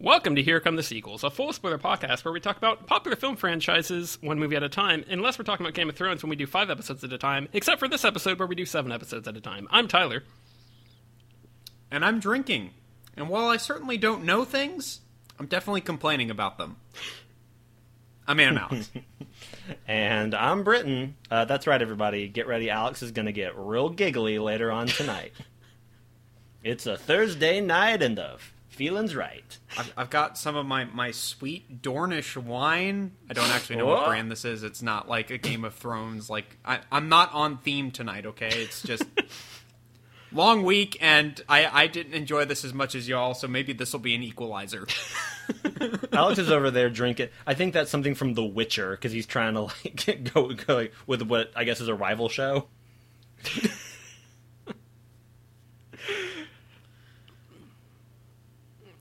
Welcome to Here Come the Sequels, a full spoiler podcast where we talk about popular film franchises one movie at a time, unless we're talking about Game of Thrones when we do five episodes at a time, except for this episode where we do seven episodes at a time. I'm Tyler. And I'm drinking. And while I certainly don't know things, I'm definitely complaining about them. I'm in Alex. And I'm Britain. Uh, that's right, everybody. Get ready. Alex is going to get real giggly later on tonight. it's a Thursday night and the feeling's right. I've, I've got some of my, my sweet Dornish wine. I don't actually know what What? brand this is. It's not like a Game of Thrones. Like I, I'm not on theme tonight. Okay, it's just long week, and I I didn't enjoy this as much as y'all. So maybe this will be an equalizer. Alex is over there drinking. I think that's something from The Witcher because he's trying to like go, go like, with what I guess is a rival show.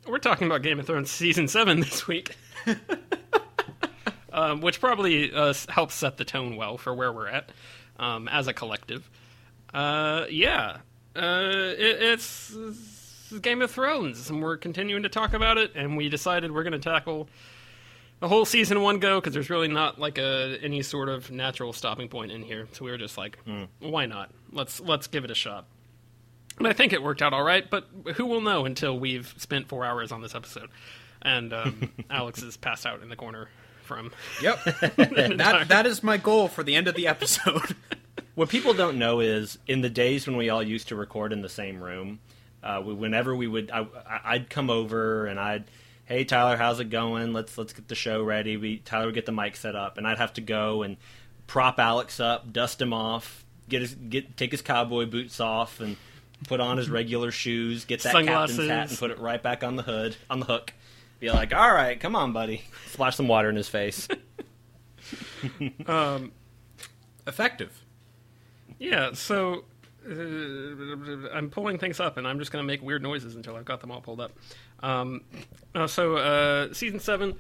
We're talking about Game of Thrones season seven this week, um, which probably uh, helps set the tone well for where we're at um, as a collective. Uh, yeah, uh, it, it's, it's Game of Thrones, and we're continuing to talk about it. And we decided we're going to tackle the whole season one go because there's really not like a any sort of natural stopping point in here. So we were just like, why not? Let's let's give it a shot. And I think it worked out all right, but who will know until we've spent four hours on this episode? And um, Alex is passed out in the corner from. Yep, that that is my goal for the end of the episode. What people don't know is in the days when we all used to record in the same room, uh, we, whenever we would, I, I- I'd come over and I'd, hey Tyler, how's it going? Let's let's get the show ready. We Tyler would get the mic set up, and I'd have to go and prop Alex up, dust him off, get his get take his cowboy boots off, and put on his regular shoes, get that captain's hat, and put it right back on the hood on the hook. Be like, all right, come on, buddy. Splash some water in his face. Effective. Yeah, so uh, I'm pulling things up, and I'm just going to make weird noises until I've got them all pulled up. Um, uh, so uh, season seven,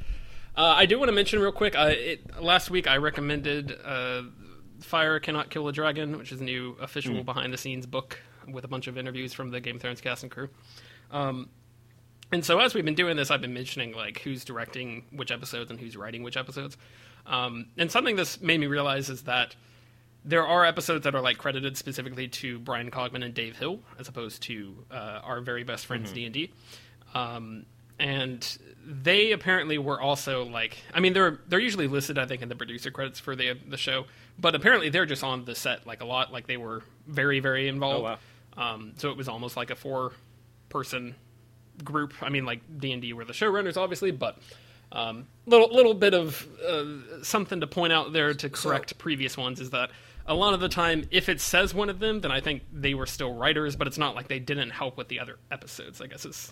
uh, I do want to mention real quick. Uh, it, last week I recommended uh, "Fire Cannot Kill a Dragon," which is a new official behind-the-scenes book with a bunch of interviews from the Game of Thrones cast and crew. Um, and so as we've been doing this, I've been mentioning like who's directing which episodes and who's writing which episodes. Um, and something that's made me realize is that there are episodes that are like credited specifically to Bryan Cogman and Dave Hill, as opposed to uh, our very best friends D and D. Um, and they apparently were also like, I mean, they're they're usually listed, I think, in the producer credits for the the show, but apparently they're just on the set like a lot, like they were very very involved. Um, so it was almost like a four person group. I mean, like D and D were the showrunners, obviously, but um, little little bit of uh, something to point out there to correct previous ones is that a lot of the time, if it says one of them, then I think they were still writers, but it's not like they didn't help with the other episodes. I guess is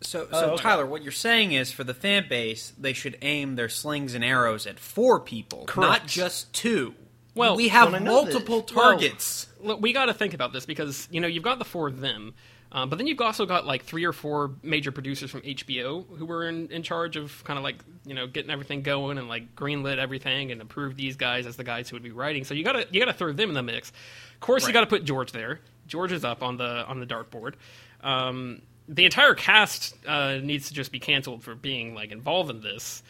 So, so okay. Tyler, what you're saying is for the fan base, they should aim their slings and arrows at four people, Correct. not just two. Well, we have Well, multiple targets. Look, we got to think about this because you know you've got the four of them, um, but then you've also got like three or four major producers from HBO who were in, in charge of kind of like you know getting everything going and like greenlit everything and approved these guys as the guys who would be writing. So you gotta you gotta throw them in the mix. Of course, you got to put George there. George is up on the on the dartboard. Um, the entire cast uh, needs to just be canceled for being like involved in this.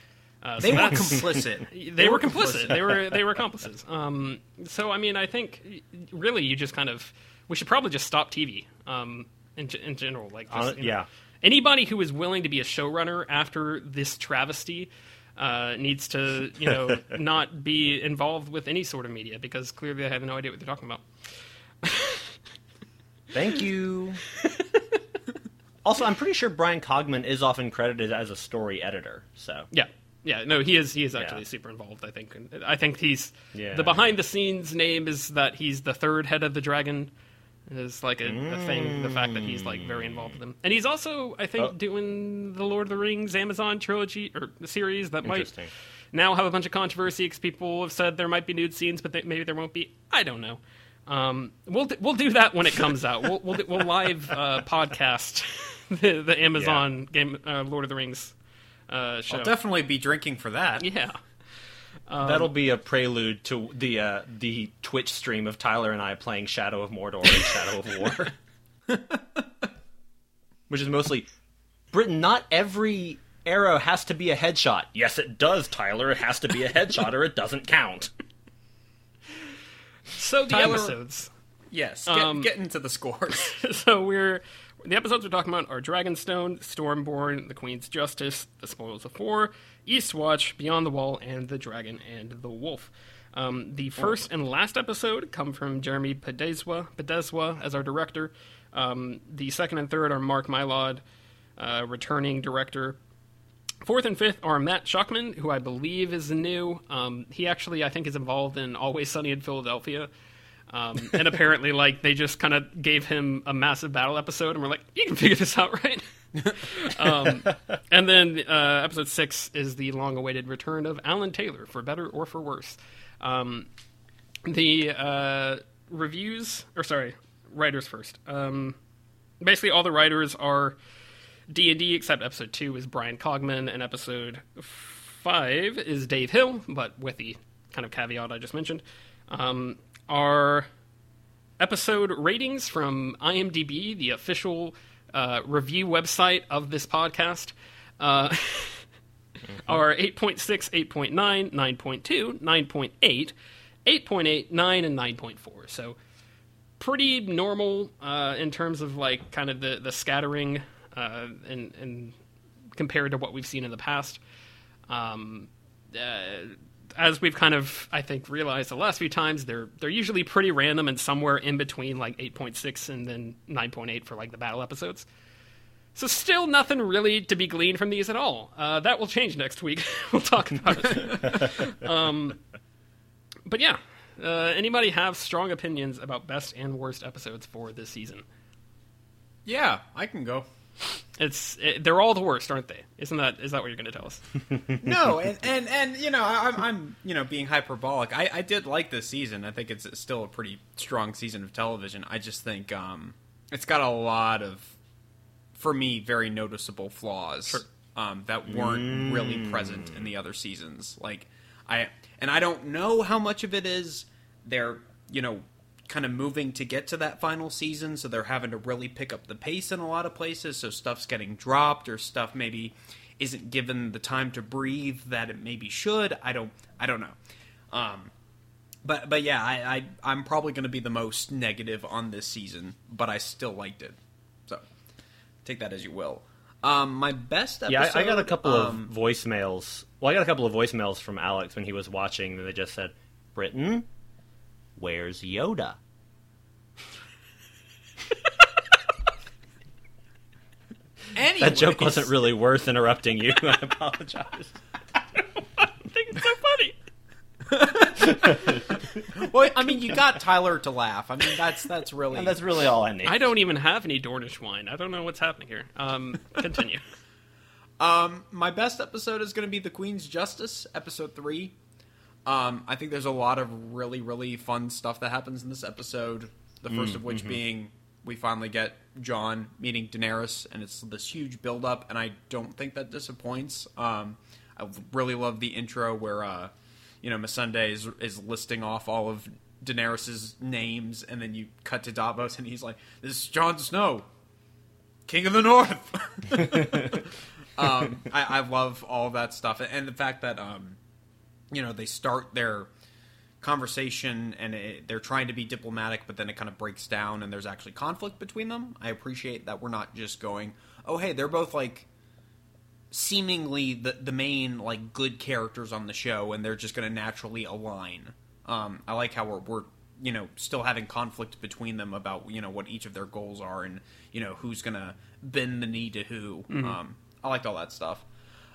Uh, so they were that's- complicit. they, were complicit. they were they were accomplices. Um, so I mean, I think really you just kind of we should probably just stop TV um, in in general. Like, just, Hon- you know, yeah. anybody who is willing to be a showrunner after this travesty. Uh, needs to, you know, not be involved with any sort of media because clearly they have no idea what they're talking about. Thank you. also, I'm pretty sure Bryan Cogman is often credited as a story editor. So Yeah, yeah, no, he is. He is actually Yeah. super involved. I think. I think he's Yeah. the behind the scenes name is that he's the third head of the dragon. Is like a, a thing. The fact that he's like very involved with them, and he's also, I think, Oh. doing the Lord of the Rings Amazon trilogy or series that might now have a bunch of controversy because people have said there might be nude scenes, but they, maybe there won't be. I don't know. Um, we'll we'll do that when it comes out. We'll we'll, we'll live uh, podcast the, the Amazon game uh, Lord of the Rings uh, show. I'll definitely be drinking for that. yeah. That'll be a prelude to the uh, the Twitch stream of Tyler and I playing Shadow of Mordor and Shadow of War, which is mostly Britain, not every arrow has to be a headshot. Yes, it does, Tyler. It has to be a headshot or it doesn't count. So the Tyler- episodes. Yes, get, Um, get into the scores. so we're the episodes we're talking about are Dragonstone, Stormborn, The Queen's Justice, The Spoils of War, Eastwatch, Beyond the Wall, and The Dragon and the Wolf. Um, the first and last episode come from Jeremy Pedeswa, Pedeswa as our director. Um, the second and third are Mark Mylod, uh, returning director. Fourth and fifth are Matt Shakman, who I believe is new. Um, he actually, I think, is involved in Always Sunny in Philadelphia. Um, and apparently, like they just kind of gave him a massive battle episode, and we're like, "You can figure this out, right?" um, and then uh, episode six is the long-awaited return of Alan Taylor, for better or for worse. Um, the uh, reviews, or sorry, writers first. Um, basically, all the writers are D and D, except episode two is Bryan Cogman, and episode five is Dave Hill, but with the kind of caveat I just mentioned. Um, our episode ratings from IMDb, the official uh, review website of this podcast, uh, are 8.6, 8.9, 9.2, 9.8, 8.8, 9, and 9.4. So pretty normal uh, in terms of like kind of the, the scattering uh, and, and compared to what we've seen in the past. Um, uh, as we've kind of, I think, realized the last few times, they're they're usually pretty random and somewhere in between like 8.6 and then 9.8 for like the battle episodes. So still nothing really to be gleaned from these at all. Uh, that will change next week. we'll talk about it. um, but yeah, uh, anybody have strong opinions about best and worst episodes for this season? yeah, I can go. It's it, they're all the worst, aren't they? Isn't that is that what you're going to tell us? no, and, and and you know, I- I'm I'm you know being hyperbolic. I I did like this season. I think it's still a pretty strong season of television. I just think um it's got a lot of for me very noticeable flaws um that weren't really present in the other seasons. Like I and I don't know how much of it is they're you know kind of moving to get to that final season so they're having to really pick up the pace in a lot of places so stuff's getting dropped or stuff maybe isn't given the time to breathe that it maybe should. I don't i don't know. Um but but yeah i, I i'm probably going to be the most negative on this season but i still liked it. So take that as you will. Um my best episode Yeah, I, I got a couple um, of voicemails. Well, I got a couple of voicemails from Alex when he was watching, and they just said, "Britain, where's Yoda?" That joke wasn't really worth interrupting you. I apologize. I think it's so funny. well i mean you got tyler to laugh i mean that's that's really And that's really all I need. I don't even have any Dornish wine. I don't know what's happening here. Um, continue. Um, my best episode is going to be the Queen's Justice, episode three. Um, I think there's a lot of really, really fun stuff that happens in this episode. The first of which being we finally get Jon meeting Daenerys, and it's this huge build up, and I don't think that disappoints. Um, I really love the intro where uh, you know Missandei is is listing off all of Daenerys's names, and then you cut to Davos, and he's like, "This is Jon Snow, King of the North." um, I, I love all that stuff, and the fact that um, you know they start their conversation and it, they're trying to be diplomatic, but then it kind of breaks down, and there's actually conflict between them. I appreciate that we're not just going, "Oh, hey, they're both like." seemingly the the main like good characters on the show and they're just going to naturally align um i like how we're, we're you know still having conflict between them about you know what each of their goals are and you know who's going to bend the knee to who um i liked all that stuff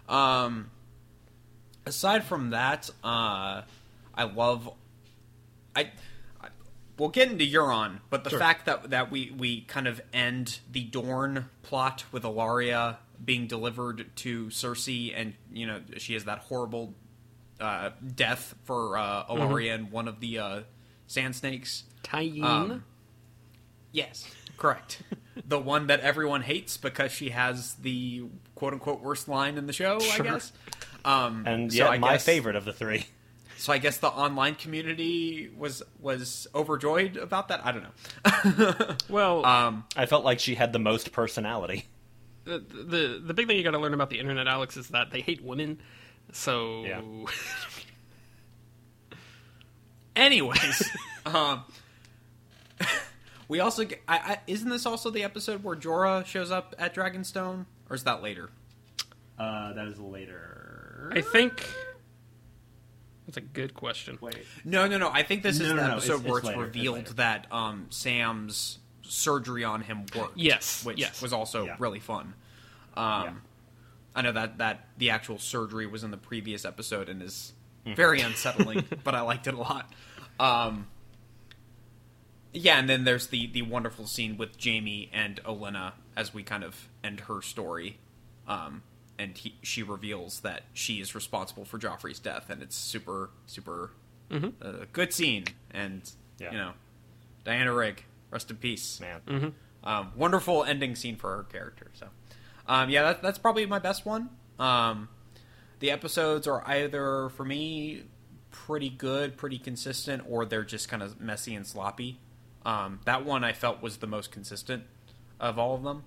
um aside from that uh i love i I- We'll get into Euron, but the fact that that we, we kind of end the Dorne plot with Ellaria being delivered to Cersei, and you know she has that horrible uh, death for uh, Ellaria and one of the uh, Sand Snakes. Tyene. Um, Yes, correct. the one that everyone hates because she has the quote unquote worst line in the show, I guess. Um, and so yeah, I my guess- favorite of the three. So I guess the online community was was overjoyed about that. I don't know. well, Um, I felt like she had the most personality. the the, the big thing you got to learn about the internet, Alex, is that they hate women. So Yeah. Anyways, um, we also get, I, I, isn't this also the episode where Jorah shows up at Dragonstone, or is that later? Uh, that is later. I think that's a good question. Wait. No, no, no. I think this is No, the no, no, episode it's- where it's it's later, it's revealed later. that um, Sam's surgery on him worked. Yes, which yes. was also Yeah. really fun. Um, Yeah. I know that that the actual surgery was in the previous episode and is Mm-hmm. very unsettling, but I liked it a lot. Um, yeah, and then there's the the wonderful scene with Jaime and Olenna as we kind of end her story, um, and he, she reveals that she is responsible for Joffrey's death, and it's super super Mhm. uh, good scene, and Yeah. you know, Diana Rigg, rest in peace, Man. Mm-hmm. um, wonderful ending scene for her character. So, um, yeah, that, that's probably my best one. Um, the episodes are either for me pretty good, pretty consistent, or they're just kind of messy and sloppy. Um, that one I felt was the most consistent of all of them.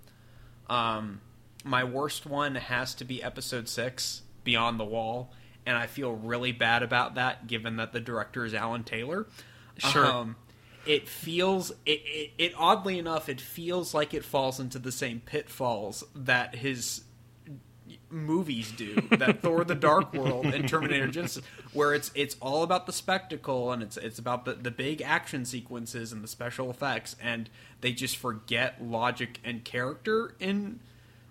My worst one has to be episode six, Beyond the Wall, and I feel really bad about that, given that the director is Alan Taylor. Sure. Um, it feels it, it, it oddly enough it feels like it falls into the same pitfalls that his movies do that Thor the Dark World and Terminator Genisys where it's it's all about the spectacle and it's it's about the, the big action sequences and the special effects and they just forget logic and character in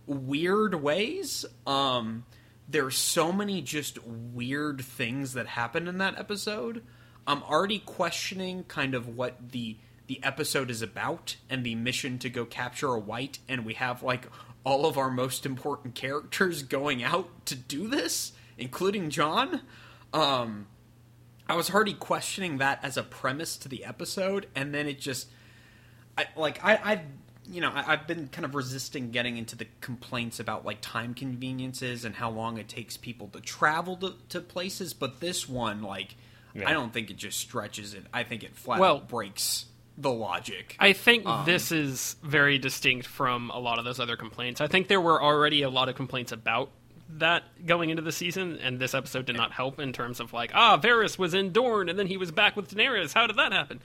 weird ways. Um there's so many just weird things that happen in that episode. I'm already questioning kind of what the the episode is about and the mission to go capture a white and we have like all of our most important characters going out to do this including jon. Um i was already questioning that as a premise to the episode and then it just I, like I, I've you know I, I've been kind of resisting getting into the complaints about like time conveniences and how long it takes people to travel to, to places, but this one like Yeah. I don't think it just stretches it. I think it flat Well- out breaks the logic. I think Um, this is very distinct from a lot of those other complaints. I think there were already a lot of complaints about that going into the season, and this episode did not help in terms of like, ah, Varys was in Dorne and then he was back with Daenerys. How did that happen?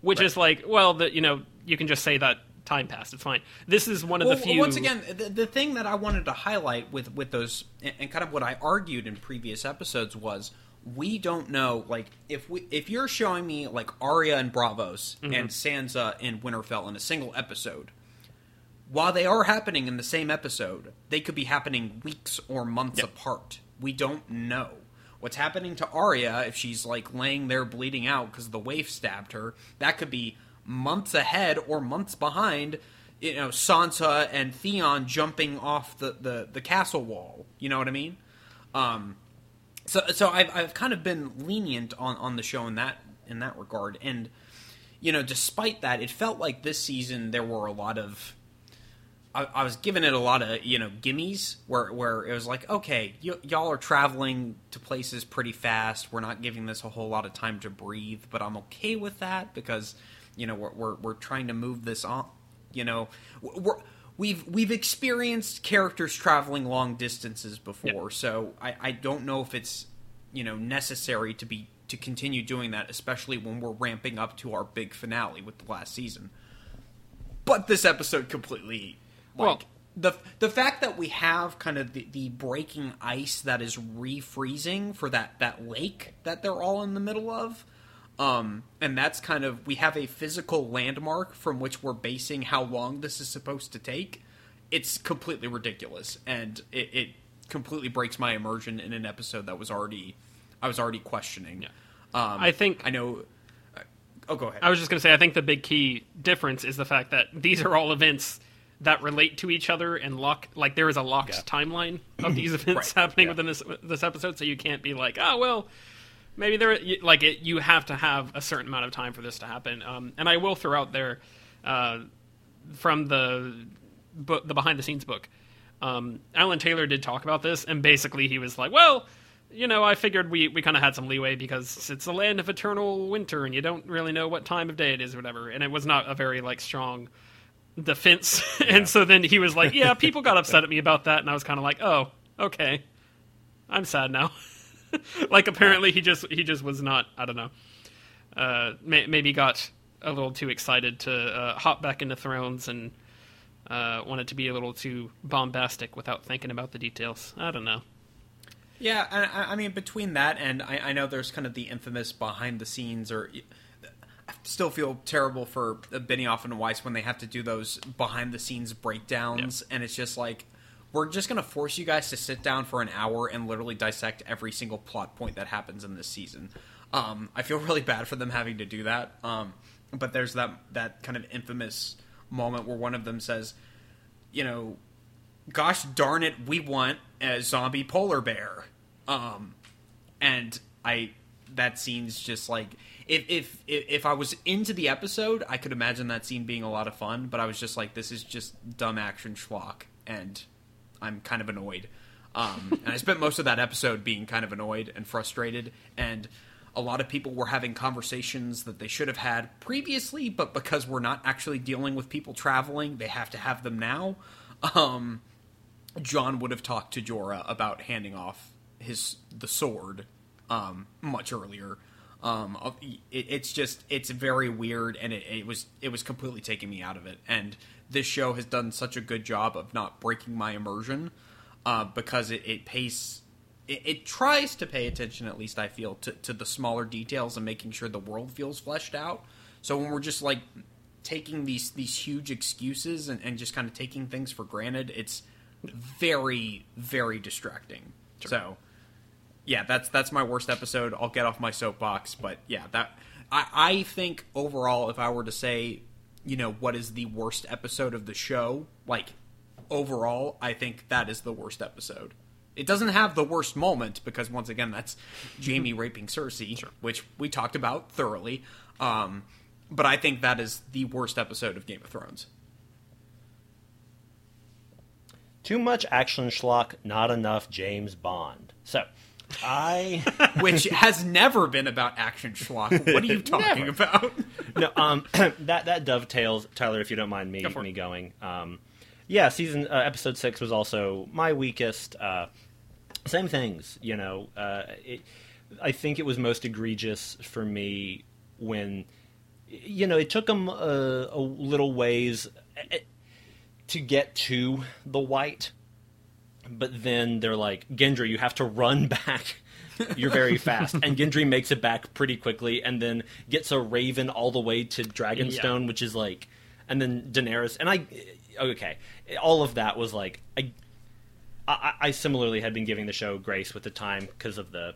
Which is like, well, the, you know, you can just say that time passed. It's fine. This is one of well, the few. once again, the, the thing that I wanted to highlight with with those and, kind of what I argued in previous episodes was we don't know like if we if you're showing me like Arya and Braavos Mm-hmm. and Sansa and Winterfell in a single episode. While they are happening in the same episode, they could be happening weeks or months Yep. apart. We don't know what's happening to Arya if she's like laying there bleeding out because the waif stabbed her. That could be months ahead or months behind. You know, Sansa and Theon jumping off the, the, the castle wall. You know what I mean? Um, so so I've I've kind of been lenient on, on the show in that in that regard, and you know, despite that, it felt like this season there were a lot of I, I was giving it a lot of you know gimmies where where it was like okay y- y'all are traveling to places pretty fast we're not giving this a whole lot of time to breathe but I'm okay with that because you know we're we're, we're trying to move this on you know. We're we've we've experienced characters traveling long distances before. So I, I don't know if it's you know necessary to be to continue doing that especially when we're ramping up to our big finale with the last season. But this episode completely like Well- the the fact that we have kind of the, the breaking ice that is refreezing for that that lake that they're all in the middle of um and that's kind of we have a physical landmark from which we're basing how long this is supposed to take it's completely ridiculous and it, it completely breaks my immersion in an episode that was already i was already questioning Yeah. um I think- i know oh go ahead I was just going to say, I think the big key difference is the fact that these are all events that relate to each other and lock. Like there is a locked Yeah. timeline of these events Right, happening yeah. within this this episode, so you can't be like, oh well, maybe there. you- Like it, you have to have a certain amount of time for this to happen. Um, and I will throw out there uh, from the book, the behind the scenes book. Um, Alan Taylor did talk about this, and basically he was like, well. You know, I figured we, we kind of had some leeway because it's a land of eternal winter, and you don't really know what time of day it is, or whatever. And it was not a very like strong defense, and so then he was like, "Yeah, people got upset at me about that," and I was kind of like, "Oh, okay, I'm sad now." like apparently he just he just was not. I don't know. Uh, may, maybe got a little too excited to uh, hop back into Thrones and uh, wanted to be a little too bombastic without thinking about the details. I don't know. Yeah, I, I mean, between that and I, I, know there's kind of the infamous behind the scenes, or I still feel terrible for Benioff and Weiss when they have to do those behind the scenes breakdowns, and it's just like we're just going to force you guys to sit down for an hour and literally dissect every single plot point that happens in this season. Um, I feel really bad for them having to do that. Um, but there's that that kind of infamous moment where one of them says, you know, gosh darn it, we want a zombie polar bear. Um, and I that scene's just like if, if if I was into the episode, I could imagine that scene being a lot of fun. But I was just like, this is just dumb action schlock, and I'm kind of annoyed. Um, and I spent most of that episode being kind of annoyed and frustrated, and a lot of people were having conversations that they should have had previously, but because we're not actually dealing with people traveling, they have to have them now. Um, Jon would have talked to Jorah about handing off his the sword um, much earlier. Um, it, it's just it's very weird, and it, it was it was completely taking me out of it. And this show has done such a good job of not breaking my immersion uh, because it, it pays it, it, tries to pay attention, at least I feel, to, to the smaller details and making sure the world feels fleshed out. So when we're just like taking these these huge excuses and, and just kind of taking things for granted, it's very very distracting. Sure. So yeah, that's that's my worst episode. I'll get off my soapbox, but yeah, that I, I think overall, if I were to say, you know, what is the worst episode of the show, like overall, I think that is the worst episode. It doesn't have the worst moment because once again, that's Jaime raping Cersei, sure. which we talked about thoroughly. Um, but I think that is the worst episode of Game of Thrones. Too much action schlock, not enough James Bond. So, I, which has never been about action schlock. What are you talking about? no, um, that that dovetails, Tyler. If you don't mind me Go me going, um, yeah, season uh, episode six was also my weakest. Uh, same things, you know. Uh, it, I think it was most egregious for me when, you know, it took them a, a little ways eh, to get to the white, but then they're like, Gendry, you have to run back. You're very fast, and Gendry makes it back pretty quickly, and then gets a Raven all the way to Dragonstone, yeah. which is like, and then Daenerys, and I, okay, all of that was like, I I, I similarly had been giving the show grace with the time because of the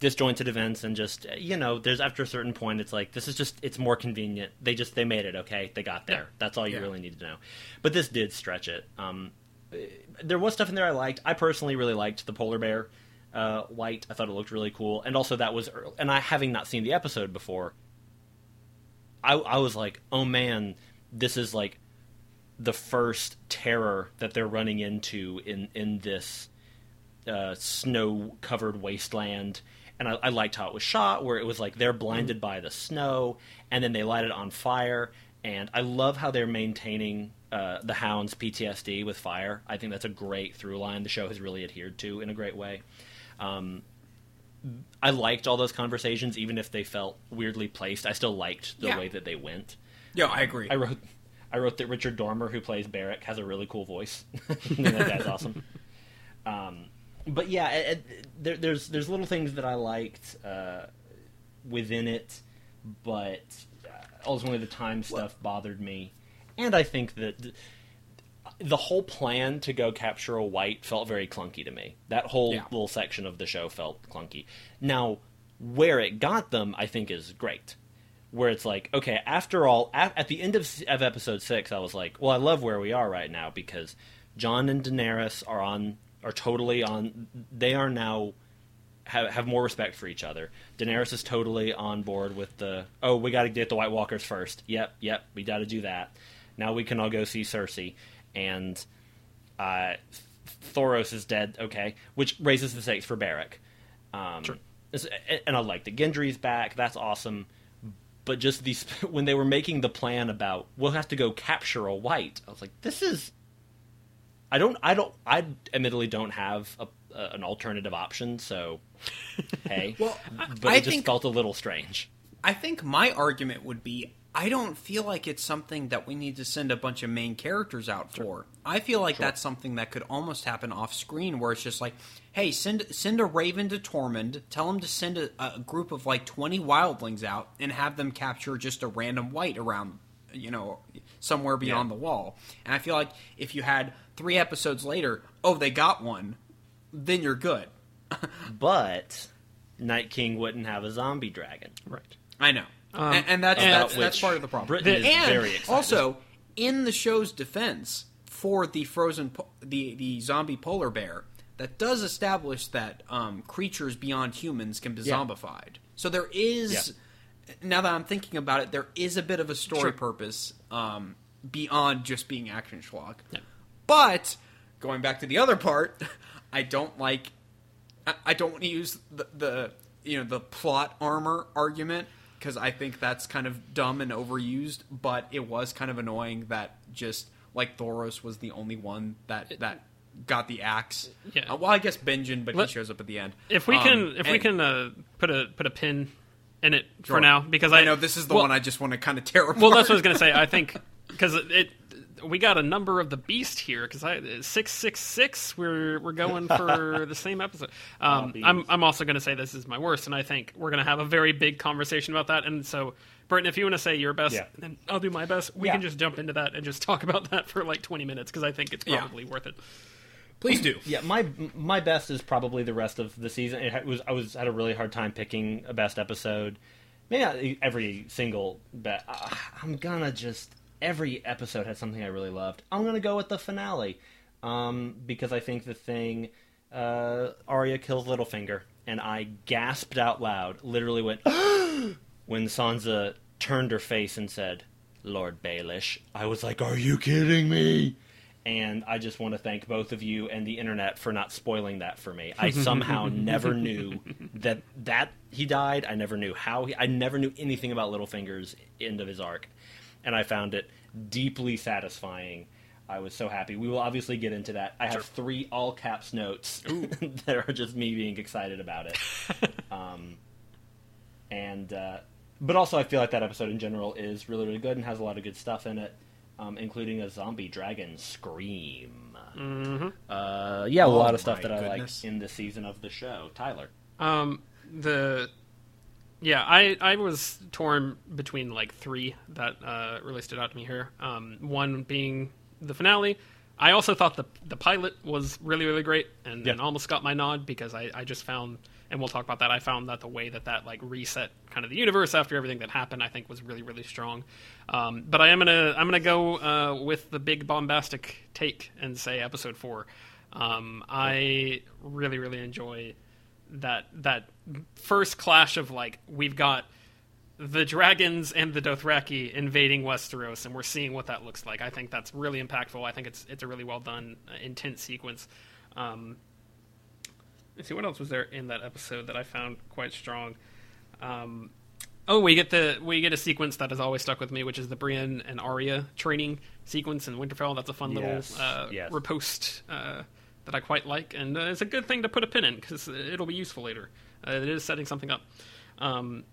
disjointed events and just you know there's after a certain point it's like this is just it's more convenient they just they made it okay they got there yeah. that's all you yeah. really need to know but this did stretch it um, there was stuff in there i liked i personally really liked the polar bear uh, white i thought it looked really cool and also that was early, and i having not seen the episode before I, I was like oh man this is like the first terror that they're running into in in this uh, snow covered wasteland. And I, I, liked how it was shot, where it was like they're blinded by the snow, and then they light it on fire. And I love how they're maintaining uh, the Hound's PTSD with fire. I think that's a great through line. The show has really adhered to in a great way. Um, I liked all those conversations, even if they felt weirdly placed. I still liked the yeah. way that they went. Yeah, I agree. I wrote I wrote that Richard Dormer, who plays Beric, has a really cool voice. that guy's awesome. Um, but yeah, it, it, there, there's there's little things that I liked uh, within it, but uh, ultimately the time stuff bothered me, and I think that. The, whole plan to go capture a white felt very clunky to me. That whole yeah. little section of the show felt clunky. Now, where it got them, I think, is great where it's like, okay, after all, at, at the end of, of episode six, I was like, well, I love where we are right now because Jon and Daenerys are on are totally on. They are now have, have more respect for each other. Daenerys is totally on board with the oh, we got to get the White Walkers first. Yep, yep, we got to do that. Now we can all go see Cersei, and uh, Thoros is dead. Okay, which raises the stakes for Beric. Um, sure. And I like that Gendry's back. That's awesome but just these when they were making the plan about we'll have to go capture a white. I was like, this is. I don't. I don't. I admittedly don't have a, a, an alternative option. So, hey. Well, but I it just think- felt a little strange. I think my argument would be I don't feel like it's something that we need to send a bunch of main characters out for. I feel like that's something that could almost happen off screen where it's just like, hey, send send a raven to Tormund, tell him to send a, a group of like 20 wildlings out and have them capture just a random white around you know somewhere beyond Yeah. the wall. And I feel like if you had 3 episodes later, oh, they got one, then you're good. But Night King wouldn't have a zombie dragon. Right. I know. Um, and, and that's that's, that's part of the problem. Britain is and very excited. also, in the show's defense for the frozen po- the the zombie polar bear, that does establish that um, creatures beyond humans can be Yeah. zombified. So there is. Now that I'm thinking about it, there is a bit of a story Sure. purpose um, beyond just being action schlock. Yeah. But going back to the other part, I don't like. I- I don't want to use the, the you know the plot armor argument because I think that's kind of dumb and overused. But it was kind of annoying that just like Thoros was the only one that that got the axe. Yeah. Uh, well, I guess Benjen, but Let- he shows up at the end. If we Um, can, if we can uh, put a put a pin in it Sure. for now, because I, I, know this is the well, one I just want to kind of tear apart. Well, that's what I was gonna say. I think because it we got a number of the beast here because I six six six. We're we're going for the same episode. Um. I'm I'm also gonna say this is my worst, and I think we're gonna have a very big conversation about that. And so, Burton, if you want to say your best, Yeah. then I'll do my best. We Yeah. can just jump into that and just talk about that for like 20 minutes because I think it's Yeah. probably worth it. Please do. Yeah, my my best is probably the rest of the season. It was I was had a really hard time picking a best episode. Maybe not every single bet. I'm gonna just every episode had something I really loved. I'm gonna go with the finale um, because I think the thing uh, Arya kills Littlefinger, and I gasped out loud, literally went when Sansa turned her face and said, "Lord Baelish." I was like, "Are you kidding me?" and I just want to thank both of you and the internet for not spoiling that for me. I somehow never knew that that he died. I never knew how he. I never knew anything about Littlefinger's end of his arc, and I found it deeply satisfying. I was so happy. We will obviously get into that. I have three all caps notes that are just me being excited about it. um, and uh, but also I feel like that episode in general is really really good and has a lot of good stuff in it, um, including a zombie dragon scream. Mm-hmm. Uh, yeah, a Oh lot of stuff my that I like in the season of the show. Tyler, Um, the yeah, I I was torn between like three that uh, really stood out to me here. Um, one being the finale. I also thought the the pilot was really really great and, Yeah. and almost got my nod because I, I just found and we'll talk about that. I found that the way that that like reset kind of the universe after everything that happened, I think was really really strong. Um, but I am gonna I'm gonna go uh, with the big bombastic take and say episode four. Um, I really really enjoy that that first clash of like we've got the dragons and the Dothraki invading Westeros, and we're seeing what that looks like. I think that's really impactful. I think it's it's a really well done, uh, intense sequence. Um, let's see what else was there in that episode that I found quite strong. Um, oh, we get the we get a sequence that has always stuck with me, which is the Brienne and Arya training sequence in Winterfell. That's a fun Yes, little uh, yes. repost uh, that I quite like, and uh, it's a good thing to put a pin in because it'll be useful later. Uh, it is setting something up. Um,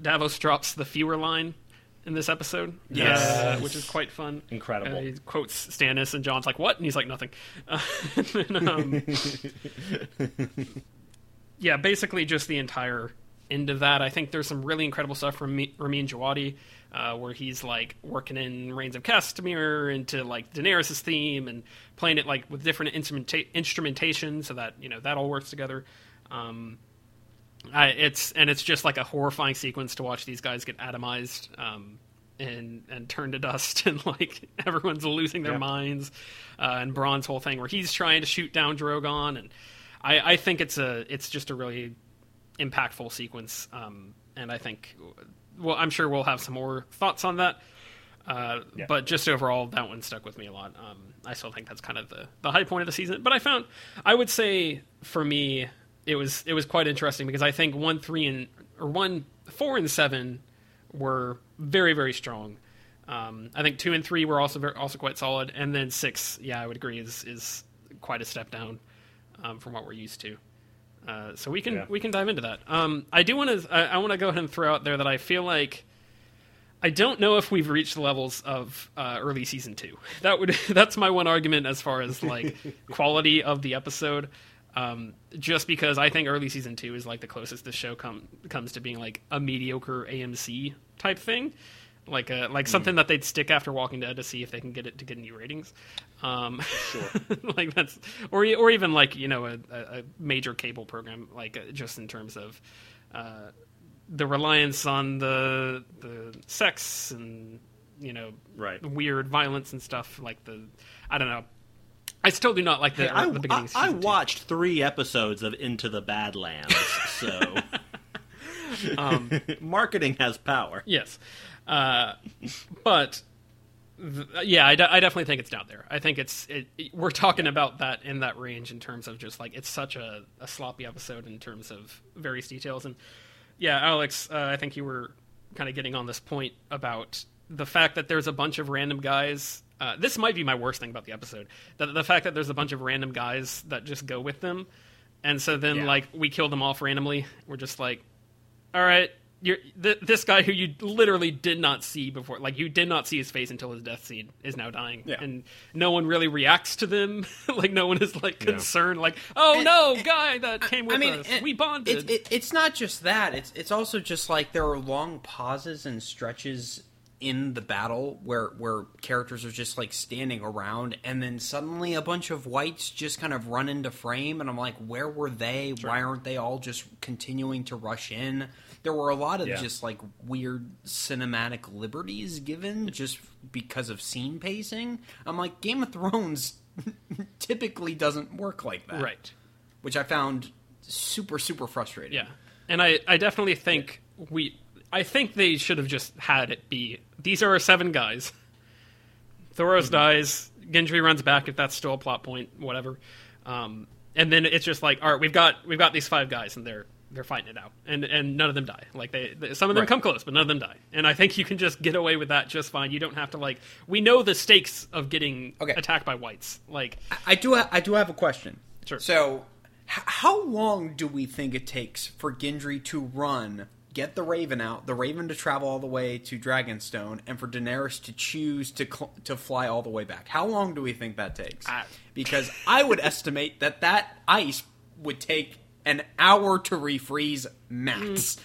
Davos drops the fewer line in this episode, Yes. uh, which is quite fun. Incredible. Uh, he quotes Stannis, and Jon's like, "What?" And he's like, "Nothing." Uh, and um, yeah, basically just the entire end of that. I think there's some really incredible stuff from Mi- Ramin Djawadi, uh, where he's like working in Rains of Castamere into like Daenerys' theme and playing it like with different instrumenta- instrumentation, so that you know that all works together. Um, I, it's and it's just like a horrifying sequence to watch these guys get atomized um, and and turned to dust, and like everyone's losing their Yep. minds. Uh, and Bronn's whole thing where he's trying to shoot down Drogon, and I, I think it's a it's just a really impactful sequence. Um, and I think, well, I'm sure we'll have some more thoughts on that. Uh, Yeah. But just overall, that one stuck with me a lot. Um, I still think that's kind of the, the high point of the season. But I found, I would say for me, it was it was quite interesting because I think one, three, and or one, four, and seven were very very strong. Um, I think two and three were also very, also quite solid, and then six, yeah, I would agree, is is quite a step down um, from what we're used to. Uh, so we can Yeah. we can dive into that. Um, I do want to I, I want to go ahead and throw out there that I feel like I don't know if we've reached the levels of uh, early season two. That would that's my one argument as far as like quality of the episode. Um, just because I think early season two is like the closest this show come, comes to being like a mediocre AMC type thing, like a like something that they'd stick after Walking Dead to see if they can get it to get any ratings. Um, Sure. like that's or or even like you know a, a a major cable program like uh, just in terms of uh, the reliance on the the sex and you know Right. weird violence and stuff like the I don't know. I still do not like the, Hey, I, the beginning. I, I watched three episodes of Into the Badlands, so Um, marketing has power. Yes, uh, but th- yeah, I, de- I definitely think it's down there. I think it's it, it- we're talking about that in that range in terms of just like it's such a, a sloppy episode in terms of various details. And yeah, Alex, uh, I think you were kind of getting on this point about the fact that there's a bunch of random guys. Uh, this might be my worst thing about the episode. The, the fact that there's a bunch of random guys that just go with them, and so then Yeah. like we kill them off randomly. We're just like, all right, you're th- this guy who you literally did not see before, like you did not see his face until his death scene, is now dying, Yeah. and no one really reacts to them. like no one is like Yeah. concerned, like, oh And- no, guy that came with I mean, us, and we bonded. It, it, it's not just that. It's it's also just like there are long pauses and stretches in the battle where where characters are just like standing around, and then suddenly a bunch of whites just kind of run into frame, and I'm like, where were they? Why aren't they all just continuing to rush in? There were a lot of Yeah. just like weird cinematic liberties given just because of scene pacing. I'm like, Game of Thrones typically doesn't work like that right. which I found super super frustrating. Yeah, and I, I definitely think we, I think they should have just had it be these are our seven guys. Thoros Mm-hmm. dies. Gendry runs back if that's still a plot point, whatever. Um, and then it's just like, all right, we've got we've got these five guys, and they're they're fighting it out, and and none of them die. Like they, they some of them Right. come close, but none of them die. And I think you can just get away with that just fine. You don't have to like we know the stakes of getting Okay. attacked by whites. Like I do. Ha- I do have a question. Sure. So, h- how long do we think it takes for Gendry to run, get the Raven out, the Raven to travel all the way to Dragonstone, and for Daenerys to choose to cl- to fly all the way back? How long do we think that takes? I- because I would estimate that that ice would take an hour to refreeze max.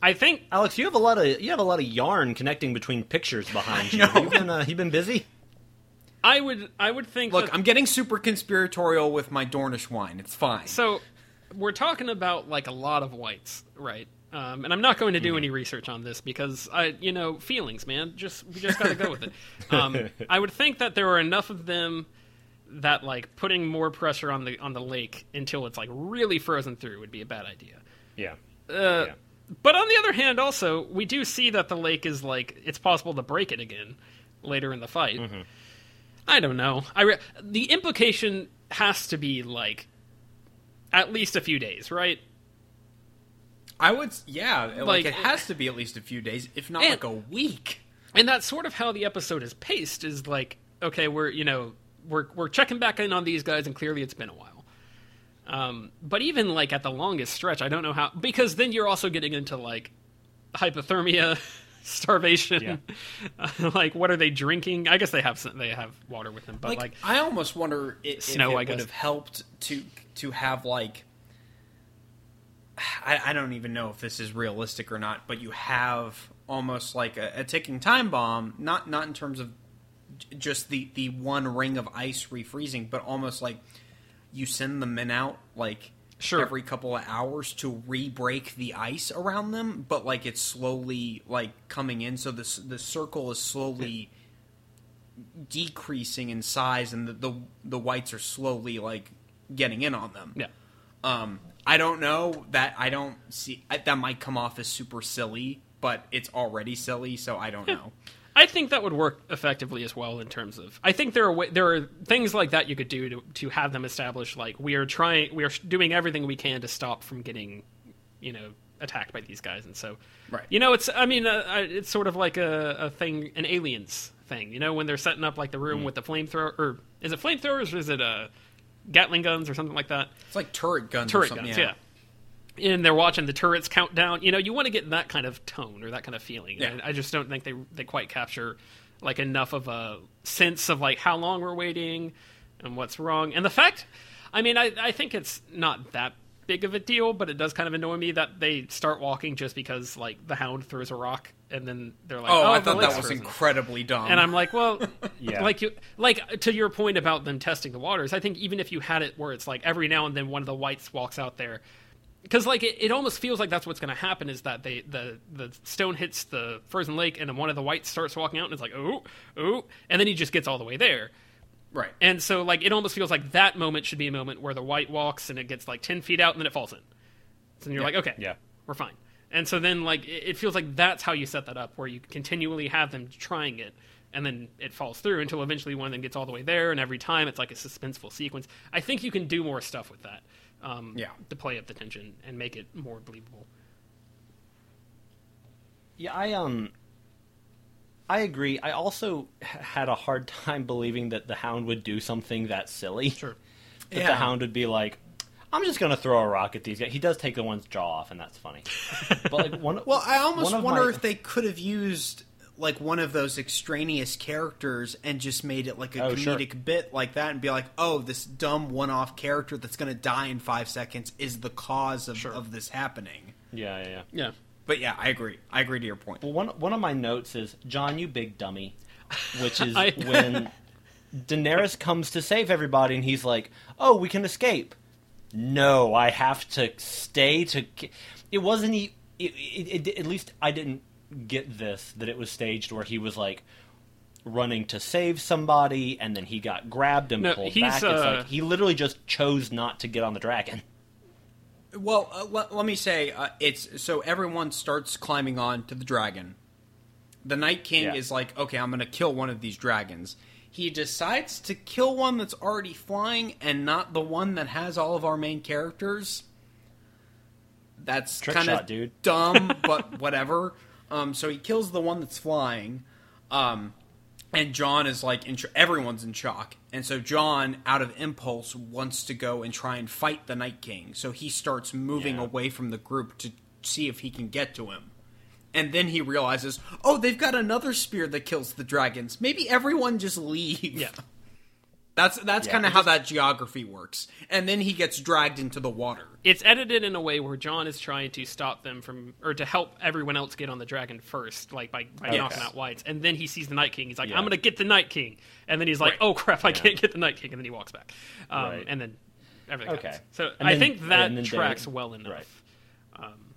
I think Alex, you have a lot of you have a lot of yarn connecting between pictures behind you. know. You been uh, you been busy? I would I would think Look, that- I'm getting super conspiratorial with my Dornish wine. It's fine. So we're talking about like a lot of whites, right? Um, and I'm not going to do any research on this because I, you know, feelings, man. Just we just got to go with it. Um, I would think that there are enough of them that like putting more pressure on the on the lake until it's like really frozen through would be a bad idea. Yeah. Uh, Yeah. But on the other hand, also we do see that the lake is like it's possible to break it again later in the fight. I don't know. I re- the implication has to be like at least a few days, right? I would, yeah, like, Like- it has to be at least a few days, if not And- like a week. And that's sort of how the episode is paced. Is like, okay, we're you know we're we're checking back in on these guys, and clearly it's been a while. Um, but even like at the longest stretch, I don't know how because then you're also getting into like hypothermia, starvation. yeah like, what are they drinking? I guess they have some, they have water with them, but Like, like, I almost wonder i- if, Snow, it I would have helped to to have like. I, I don't even know if this is realistic or not, but you have almost like a, a ticking time bomb. Not not in terms of j- just the the one ring of ice refreezing, but almost like you send the men out like Sure. every couple of hours to re-break the ice around them, but like it's slowly like coming in, so this the circle is slowly decreasing in size, and the, the the whites are slowly like getting in on them. yeah. Um, I don't know that I don't see I, that might come off as super silly, but it's already silly, so I don't know. I think that would work effectively as well in terms of. I think there are there are things like that you could do to to have them establish like we are trying we are doing everything we can to stop from getting, you know, attacked by these guys, and so Right. You know, it's I mean, uh, it's sort of like a, a thing, an aliens thing. You know, when they're setting up like the room with the flamethrower, or is it flamethrowers or is it uh, Gatling guns or something like that? It's like turret guns. or turret something, guns, yeah. And they're watching the turrets count down. You know, you want to get that kind of tone or that kind of feeling. Yeah. And I just don't think they they quite capture like enough of a sense of like how long we're waiting and what's wrong. And the fact, I mean, I I think it's not that big of a deal, but it does kind of annoy me that they start walking just because like the hound throws a rock and then they're like, Oh, oh, I thought that was frozen." incredibly dumb. And I'm like, well, Yeah. like you, like to your point about them testing the waters. I think even if you had it where it's like every now and then one of the whites walks out there, because like it, it almost feels like that's what's going to happen is that they the the stone hits the frozen lake and then one of the whites starts walking out and it's like oh oh and then he just gets all the way there. right. And so like it almost feels like that moment should be a moment where the white walks and it gets like ten feet out and then it falls in. So then you're Yeah. like, okay, Yeah. we're fine. And so then like it it feels like that's how you set that up, where you continually have them trying it, and then it falls through until eventually one of them gets all the way there, and every time it's like a suspenseful sequence. I think you can do more stuff with that, um, Yeah. to play up the tension and make it more believable. Yeah, I um I agree. I also had a hard time believing that the hound would do something that silly. Sure. That Yeah. the hound would be like, I'm just gonna throw a rock at these guys. He does take the one's jaw off, and that's funny. But like one, Well, I almost wonder my- if they could have used like one of those extraneous characters and just made it like a Oh, sure. comedic bit like that and be like, "Oh, this dumb one-off character that's going to die in 5 seconds is the cause of, Sure. of this happening." Yeah, yeah, yeah. Yeah. But yeah, I agree. I agree to your point. Well, one one of my notes is Jon, you big dummy, which is I- when Daenerys comes to save everybody, and he's like, "Oh, we can escape." No, I have to stay to. It wasn't. e- It, it, it, at least I didn't get this that it was staged where he was like running to save somebody, and then he got grabbed and No, pulled he's, back. It's uh, like he literally just chose not to get on the dragon. Well, uh, let, let me say uh, it's so everyone starts climbing on to the dragon. The Night King Yeah. is like, "Okay, I'm going to kill one of these dragons." He decides to kill one that's already flying and not the one that has all of our main characters. That's kind of dumb, but whatever. Um, so he kills the one that's flying. Um, and Jon is like, in, everyone's in shock. And so Jon, out of impulse, wants to go and try and fight the Night King. So he starts moving Yeah. away from the group to see if he can get to him. And then he realizes, oh, they've got another spear that kills the dragons. Maybe everyone just leave. Yeah. That's that's Yeah, kind of it how that geography works. And then he gets dragged into the water. It's edited in a way where Jon is trying to stop them from, or to help everyone else get on the dragon first, like by, by Okay. knocking out whites. And then he sees the Night King. He's like, Yeah. I'm going to get the Night King. And then he's like, Right. oh crap, I can't get the Night King. And then he walks back. Um, Right. And then everything Okay. happens. So And I then- think that tracks David- well enough. right.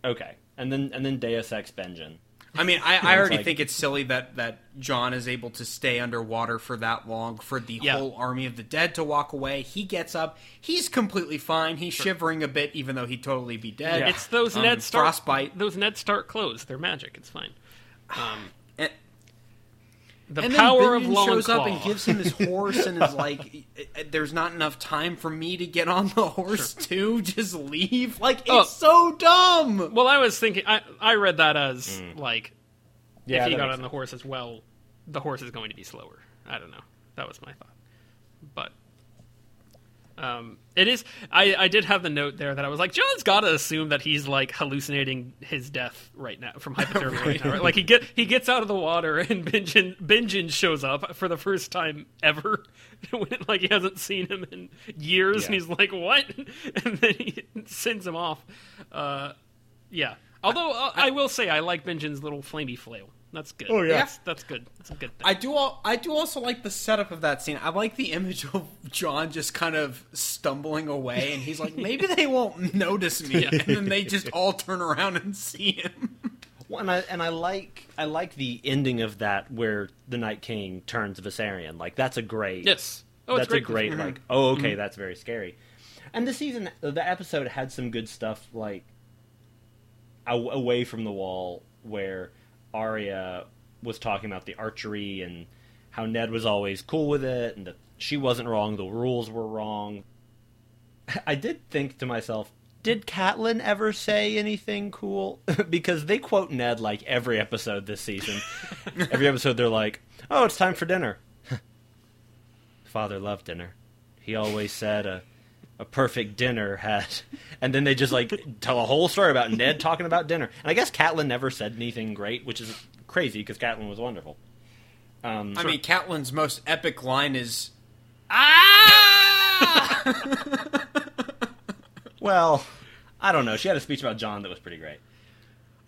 Okay, and then and then Deus Ex Benjen. I mean, I, I already like- think it's silly that, that Jon is able to stay underwater for that long for the Yeah. whole army of the dead to walk away. He gets up. He's completely fine. He's shivering a bit, even though he'd totally be dead. Yeah. It's those Um, Ned Stark frostbite. Those Ned Stark clothes. They're magic. It's fine. Um, And, the and power then of Benjen Long shows up and gives him his horse and is like, "There's not enough time for me to get on the horse too. Just leave." Like it's Oh. so dumb. Well, I was thinking. I I read that as hmm. like Yeah, if he got makes on the horse as well, the horse is going to be slower. I don't know. That was my thought. But um, it is. I I did have the note there that I was like, Jon's got to assume that he's like hallucinating his death right now from hypothermia right now. Right? Like he get he gets out of the water and Benjen Benjen shows up for the first time ever. when, like he hasn't seen him in years, and he's like, "What?" And then he sends him off. Uh, yeah. Although uh, I, will say I like Benjen's little flamey flail. That's good. Oh, yeah. that's, that's good. That's a good thing. I do. All, I do also like the setup of that scene. I like the image of Jon just kind of stumbling away, and he's like, "Maybe they won't notice me," Yeah. and then they just all turn around and see him. Well, and I and I like I like the ending of that where the Night King turns Viserion. Like that's a great yes. Oh, it's that's great. a great like oh okay mm-hmm. that's very scary. And the season the episode had some good stuff like away from the wall where Arya was talking about the archery and how Ned was always cool with it and that she wasn't wrong the rules were wrong. I did think to myself did Catelyn ever say anything cool? because they quote Ned like every episode this season. every episode they're like, "Oh, it's time for dinner." Father loved dinner. He always said a a perfect dinner had, and then they just like tell a whole story about Ned talking about dinner. And I guess Catelyn never said anything great, which is crazy because Catelyn was wonderful. Um, I mean, Catelyn's most epic line is "Ah." well, I don't know. She had a speech about Jon that was pretty great.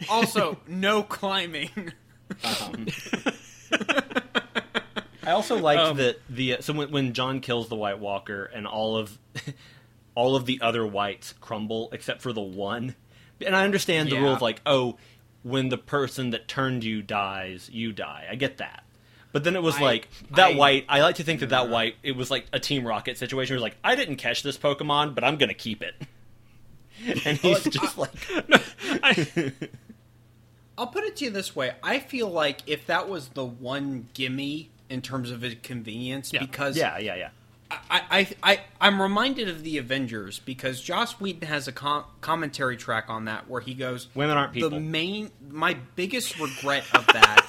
also, no climbing. Um, I also liked Um, that the so when, when Jon kills the White Walker and all of all of the other whites crumble except for the one, and I understand the rule of like oh when the person that turned you dies you die. I get that. But then it was I- like that I- white. I like to think that that white. It was like a Team Rocket situation. It was like I didn't catch this Pokemon, but I'm gonna keep it. And he's just like, I, I'll put it to you this way: I feel like if that was the one gimme in terms of convenience, Yeah. because yeah, yeah, yeah. I, I, I, I'm reminded of the Avengers because Joss Whedon has a com- commentary track on that where he goes, Women aren't people. The main, my biggest regret of that,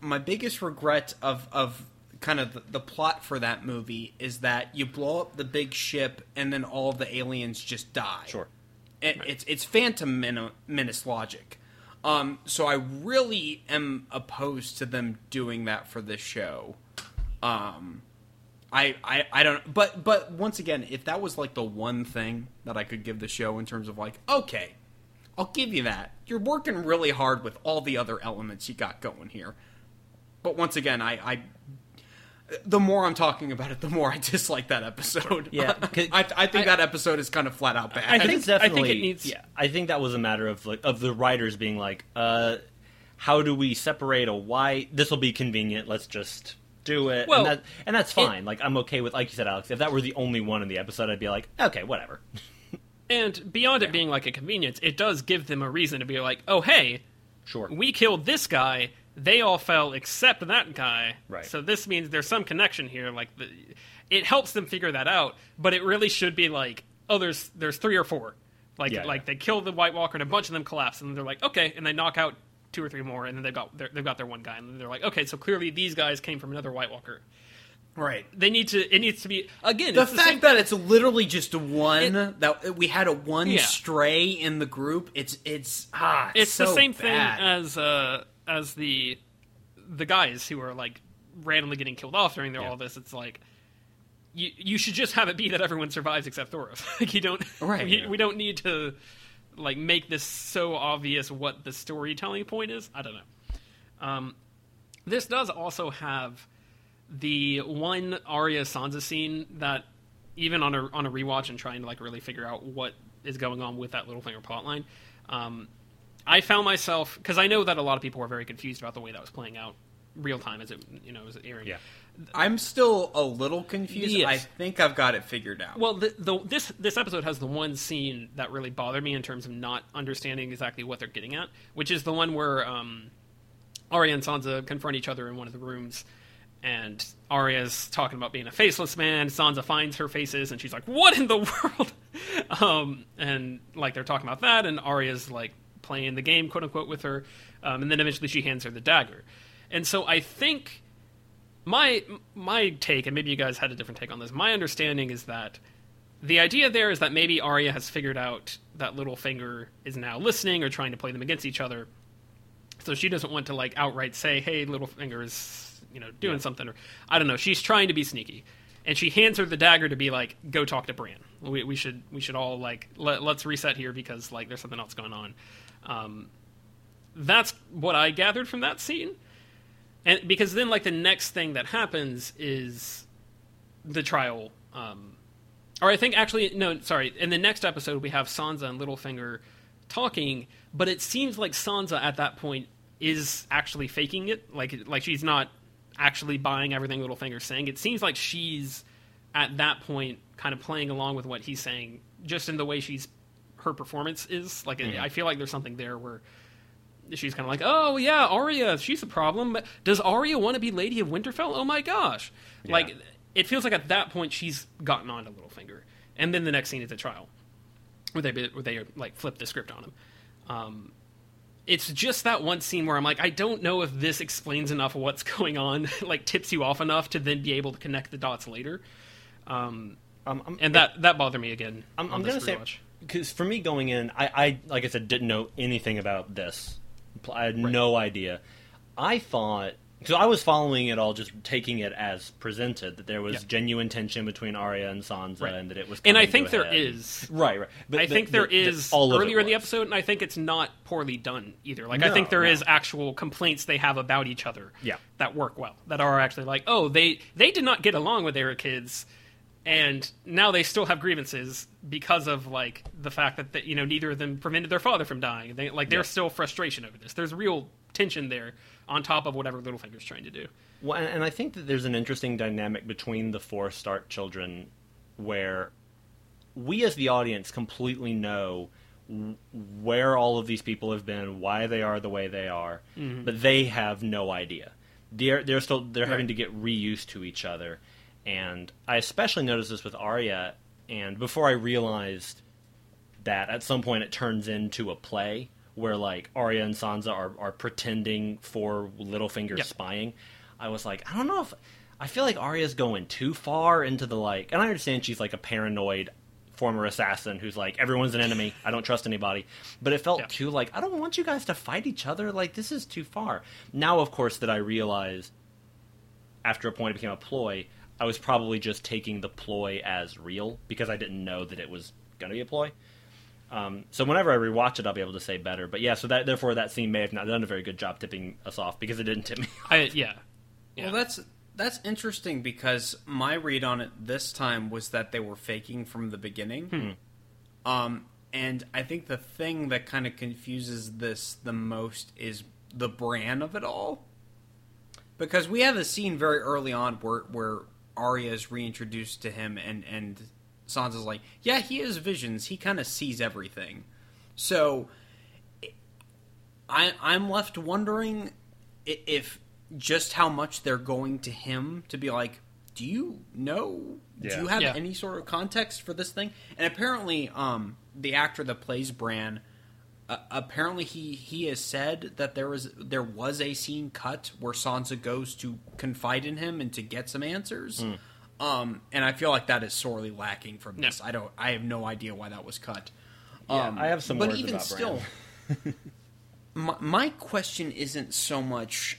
my biggest regret of of kind of the, the plot for that movie is that you blow up the big ship and then all of the aliens just die. Sure. It, It's it's Phantom Men- Menace logic. Um, so I really am opposed to them doing that for this show. Um, I, I I don't. But but once again, if that was like the one thing that I could give the show in terms of like, okay, I'll give you that. You're working really hard with all the other elements you got going here. But once again, I, I the more I'm talking about it, the more I dislike that episode. yeah I, I think I- that episode is kind of flat out bad. I think- it's definitely. I think it needs- Yeah, I think that was a matter of like of the writers being like, uh, how do we separate a why This will be convenient. Let's just do it. Well, and, that, and that's fine. like I'm okay with, like you said, Alex. If that were the only one in the episode, I'd be like, okay, whatever. and beyond it being like a convenience, it does give them a reason to be like, oh hey, Sure. we killed this guy. They all fell except that guy. Right. So this means there's some connection here. Like the, it helps them figure that out. But it really should be like, oh, there's there's three or four. Like Yeah, like yeah. they kill the White Walker and a bunch of them collapse and they're like, okay, and they knock out two or three more and then they've got their, they've got their one guy and they're like, okay, so clearly these guys came from another White Walker. right. They need to. It needs to be again. The it's the fact that it's literally just one that we had a one Yeah. stray in the group, it's it's ah, it's so the same bad. thing as uh as the the guys who are like randomly getting killed off during their, Yeah. all this it's like you you should just have it be that everyone survives except Thoros. like you don't Right, we, yeah. we don't need to like make this so obvious what the storytelling point is. I don't know. Um this does also have the one Arya Sansa scene that even on a on a rewatch and trying to like really figure out what is going on with that Littlefinger plotline, um, I found myself because I know that a lot of people were very confused about the way that was playing out real time as it you know as it airing. Yeah. I'm still a little confused. Yes. I think I've got it figured out. Well, the, the, this this episode has the one scene that really bothered me in terms of not understanding exactly what they're getting at, which is the one where um, Arya and Sansa confront each other in one of the rooms, and Arya's talking about being a faceless man. Sansa finds her faces, and she's like, "What in the world?" um, and like they're talking about that, and Arya's like playing the game, quote unquote, with her, um, and then eventually she hands her the dagger. And so I think my my take, and maybe you guys had a different take on this. My understanding is that the idea there is that maybe Arya has figured out that Littlefinger is now listening or trying to play them against each other. So she doesn't want to like outright say, "Hey, Littlefinger is you know doing something," or I don't know. She's trying to be sneaky, and she hands her the dagger to be like, "Go talk to Bran. We, we should we should all like let, let's reset here because like there's something else going on." Um, that's what I gathered from that scene and because then like the next thing that happens is the trial um or i think actually no sorry in the next episode we have sansa and littlefinger talking but it seems like sansa at that point is actually faking it. Like like she's not actually buying everything littlefinger's saying. It seems like she's at that point kind of playing along with what he's saying just in the way she's her performance is. Like i feel like there's something there where she's kind of like, oh yeah, Arya, she's a problem. But does Arya want to be Lady of Winterfell? Oh my gosh! Like it feels like at that point she's gotten on to Littlefinger, and then the next scene is a trial. where they where they like flip the script on him. Um, it's just that one scene where I'm like, I don't know if this explains enough of what's going on, like tips you off enough to then be able to connect the dots later. Um, Um, I'm- and that that bothered me again. I'm, I'm gonna say because for me going in, I, I like I said didn't know anything about this. I had no idea. I thought because I was following it all, just taking it as presented that there was Yeah. genuine tension between Arya and Sansa, Right. and that it was. and I think there head. is. Right, right. But I the- think there the- the- is all earlier in the episode, and I think it's not poorly done either. Like I think there no. is actual complaints they have about each other. Yeah. that work well. That are actually like, oh, they they did not get along when they were kids, and now they still have grievances because of like the fact that you know neither of them prevented their father from dying. They, like there's Yeah. still frustration over this. There's real tension there on top of whatever Littlefinger's trying to do. Well, and, and I think that there's an interesting dynamic between the four Stark children, where we as the audience completely know where all of these people have been, why they are the way they are, mm-hmm. but they have no idea. They're they're still they're having to get reused to each other, and I especially noticed this with Arya. And before I realized that at some point it turns into a play where like Arya and Sansa are, are pretending for Littlefinger Yep. spying. I was like, I don't know if I feel like Arya's going too far into the like and I understand she's like a paranoid former assassin who's like everyone's an enemy. I don't trust anybody. But it felt Yeah. too like I don't want you guys to fight each other. Like this is too far. Now of course that I realize after a point it became a ploy, I was probably just taking the ploy as real because I didn't know that it was going to be a ploy. Um, so whenever I rewatch it, I'll be able to say better. But yeah, so that therefore that scene may have not done a very good job tipping us off because it didn't tip me. off. I yeah. Yeah. Well, that's that's interesting because my read on it this time was that they were faking from the beginning. Um, and I think the thing that kind of confuses this the most is the Bran of it all. Because we have a scene very early on where where Arya is reintroduced to him, and and Sansa's like, "Yeah, he has visions. He kind of sees everything." So I I'm left wondering if just how much they're going to him to be like, do you know? Do you have Yeah. any sort of context for this thing? And apparently, um, the actor that plays Bran, uh, apparently he he has said that there was there was a scene cut where Sansa goes to confide in him and to get some answers. Hmm. Um, and I feel like that is sorely lacking from No. this. I don't. I have no idea why that was cut. Yeah, Um, I have some but words even about still, my, my question isn't so much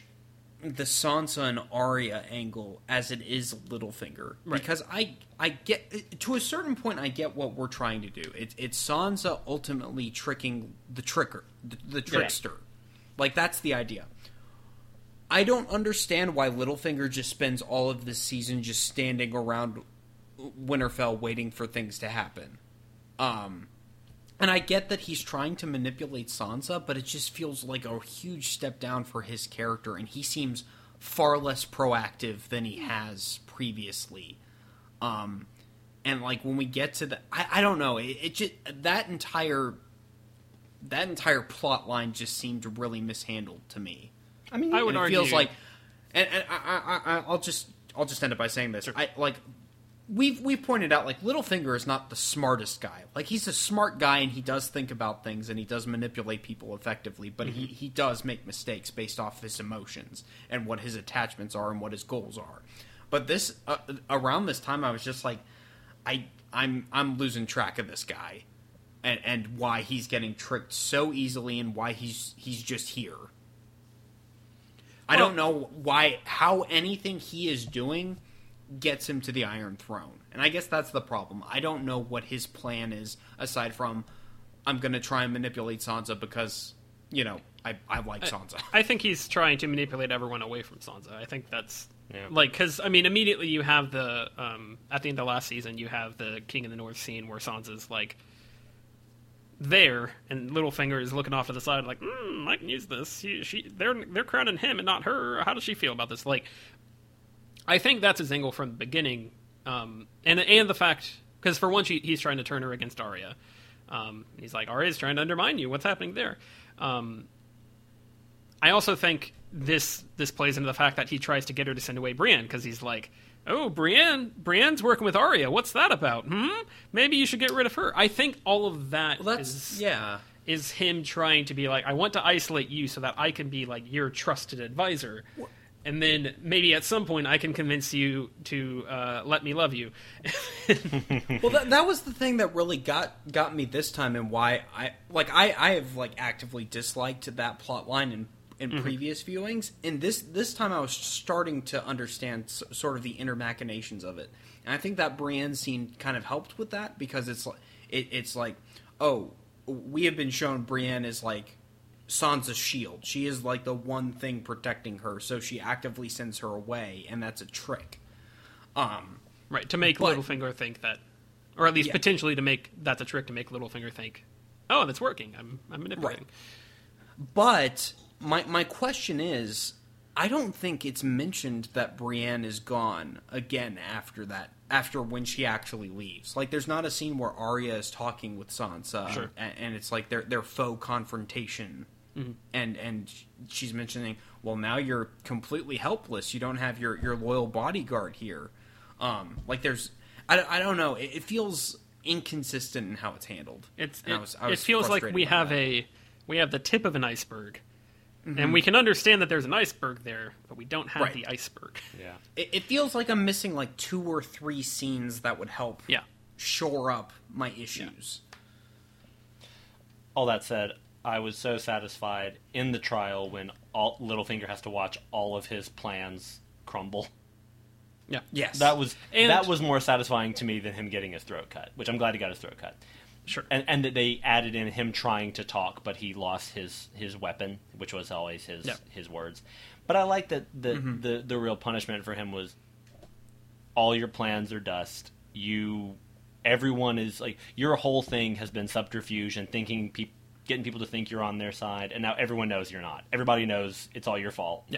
the Sansa and Arya angle as it is Littlefinger Right. because I I get to a certain point I get what we're trying to do. It's it's Sansa ultimately tricking the tricker, the, the trickster. Like that's the idea. I don't understand why Littlefinger just spends all of this season just standing around Winterfell waiting for things to happen. Um, and I get that he's trying to manipulate Sansa, but it just feels like a huge step down for his character, and he seems far less proactive than he has previously. Um, and like when we get to the, I, I don't know, it, it just that entire that entire plot line just seemed really mishandled to me. I mean, I would And it argue feels like, and, and I, I, I, I'll just I'll just end it by saying this. I like we've we've pointed out like Littlefinger is not the smartest guy. Like he's a smart guy and he does think about things and he does manipulate people effectively, but he he does make mistakes based off his emotions and what his attachments are and what his goals are. But this uh, around this time, I was just like, I I'm I'm losing track of this guy. And, and why he's getting tricked so easily, and why he's he's just here. I don't know why how anything he is doing gets him to the Iron Throne. And I guess that's the problem. I don't know what his plan is aside from I'm going to try and manipulate Sansa because, you know, I, I like Sansa. I think he's trying to manipulate everyone away from Sansa. I think that's Yeah. like because I mean immediately you have the um, at the end of last season you have the King of the North scene where Sansa's like there and Littlefinger is looking off to the side like mm, I can use this. She, she they're they're crowning him and not her. How does she feel about this? Like I think that's his angle from the beginning, um, and and the fact because for one she, he's trying to turn her against Arya. Um, he's like Arya's trying to undermine you. What's happening there? Um, I also think this this plays into the fact that he tries to get her to send away Brienne because he's like, oh, Brienne, Brienne's working with Arya. What's that about? Hmm? Maybe you should get rid of her. I think all of that Well, is- yeah. is him trying to be like, I want to isolate you so that I can be like your trusted advisor. And then maybe at some point I can convince you to uh, let me love you. Well, that, that was the thing that really got got me this time, and why I like I I have like actively disliked that plot line in in previous viewings, and this this time I was starting to understand s- sort of the inner machinations of it, and I think that Brienne scene kind of helped with that because it's like it, it's like oh we have been shown Brienne is like Sansa's shield. She is like the one thing protecting her, so she actively sends her away, and that's a trick. Um, right, to make But- Littlefinger think that. Or at least Yeah. potentially to make that's a trick to make Littlefinger think, oh, that's working. I'm, I'm manipulating. But my my question is, I don't think it's mentioned that Brienne is gone again after that. After when she actually leaves, like there's not a scene where Arya is talking with Sansa, Sure. and, and it's like their their faux confrontation, and and she's mentioning, well, now you're completely helpless. You don't have your your loyal bodyguard here. Um, like there's, I, I don't know. It, it feels inconsistent in how it's handled. It's it, I was- I it feels like we have that. a we have the tip of an iceberg, Mm-hmm. and we can understand that there's an iceberg there, but we don't have Right. the iceberg. Yeah. It, it feels like I'm missing like two or three scenes that would help Yeah. shore up my issues. All that said, I was so satisfied in the trial when all, Littlefinger has to watch all of his plans crumble. Yeah. Yes, That was And- that was more satisfying to me than him getting his throat cut, which I'm glad he got his throat cut. Sure. And and that they added in him trying to talk, but he lost his his weapon, which was always his Yeah. his words. But I like that the, Mm-hmm. the the real punishment for him was all your plans are dust. You everyone is like your whole thing has been subterfuge and thinking peop getting people to think you're on their side, and now everyone knows you're not. Everybody knows it's all your fault. Yeah.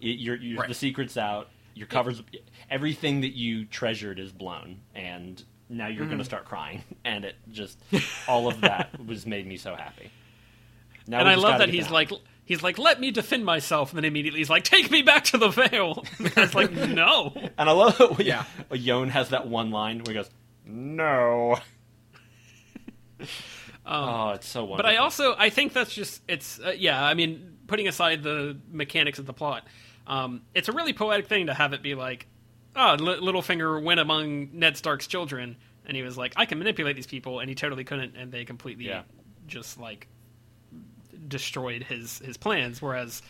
You're, you're, Right. the secret's out. Your covers, everything that you treasured is blown, and now you're Mm-hmm. going to start crying. And it just all of that was made me so happy. Now and I love that he's down. like he's like let me defend myself, and then immediately he's like take me back to the veil. it's like no. and I love it. When Yeah. Yon has that one line where he goes, "No." oh, it's so wonderful. But I also I think that's just it's uh, yeah. I mean, putting aside the mechanics of the plot, um, it's a really poetic thing to have it be like, Ah, oh, L- Littlefinger went among Ned Stark's children, and he was like, I can manipulate these people, and he totally couldn't, and they completely Yeah. just like destroyed his his plans. Whereas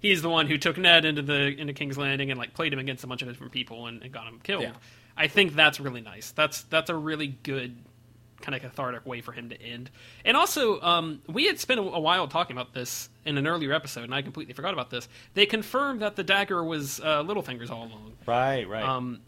he's the one who took Ned into the into King's Landing and like played him against a bunch of different people and, and got him killed. Yeah. I think that's really nice. That's that's a really good kind of cathartic way for him to end. And also, um, we had spent a, a while talking about this in an earlier episode, and I completely forgot about this. They confirmed that the dagger was uh, Littlefinger's all along. right, right. Um,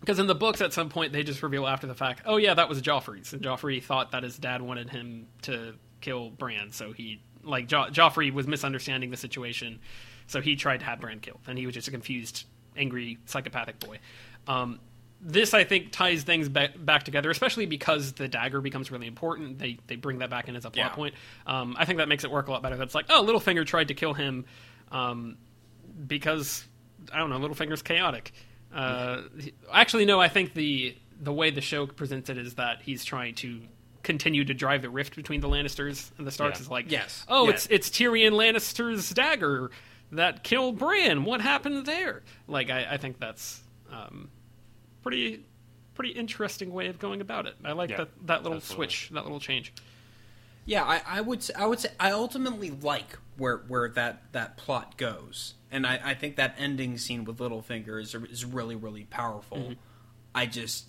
because in the books, at some point, they just reveal after the fact, oh yeah, that was Joffrey's, and Joffrey thought that his dad wanted him to kill Bran, so he like jo- Joffrey was misunderstanding the situation, so he tried to have Bran killed, and he was just a confused, angry, psychopathic boy. Um, this, I think, ties things back, back together, especially because the dagger becomes really important. They they bring that back in as a plot Yeah. point. Um, I think that makes it work a lot better. That's like, oh, Littlefinger tried to kill him um, because I don't know, Littlefinger's chaotic. Uh, he- actually, no. I think the the way the show presents it is that he's trying to continue to drive the rift between the Lannisters and the Starks. Yeah. Is like, Yes. oh, Yeah. it's it's Tyrion Lannister's dagger that killed Bran. What happened there? Like, I, I think that's um, pretty pretty interesting way of going about it. I like Yeah, that that little absolutely. switch, that little change. Yeah, I, I would say, I would say I ultimately like where where that, that plot goes, and I, I think that ending scene with Littlefinger is is really really powerful. I just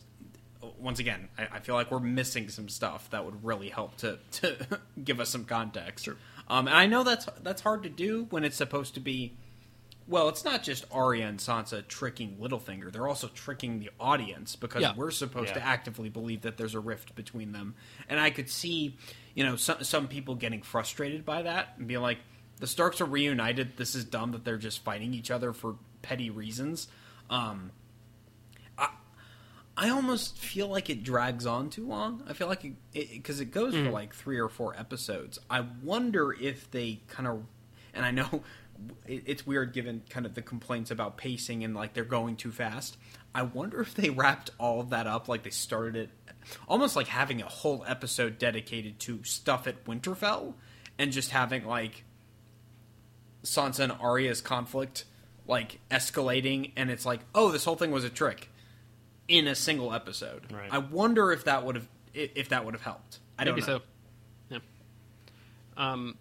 once again I, I feel like we're missing some stuff that would really help to to give us some context. Um, and I know that's that's hard to do when it's supposed to be. Well, it's not just Arya and Sansa tricking Littlefinger; they're also tricking the audience because Yeah. we're supposed to actively believe that there's a rift between them. And I could see, you know, some some people getting frustrated by that and be like, "The Starks are reunited. This is dumb that they're just fighting each other for petty reasons." Um, I I almost feel like it drags on too long. I feel like it because it, goes for like three or four episodes. I wonder if they kind of, and I know it, it's weird given kind of the complaints about pacing and like they're going too fast. I wonder if they wrapped all of that up like they started it almost like having a whole episode dedicated to stuff at Winterfell and just having like Sansa and Arya's conflict like escalating and it's like, "Oh, this whole thing was a trick." in a single episode. Right. I wonder if that would have if that would have helped. I don't know. so. Yeah. Um,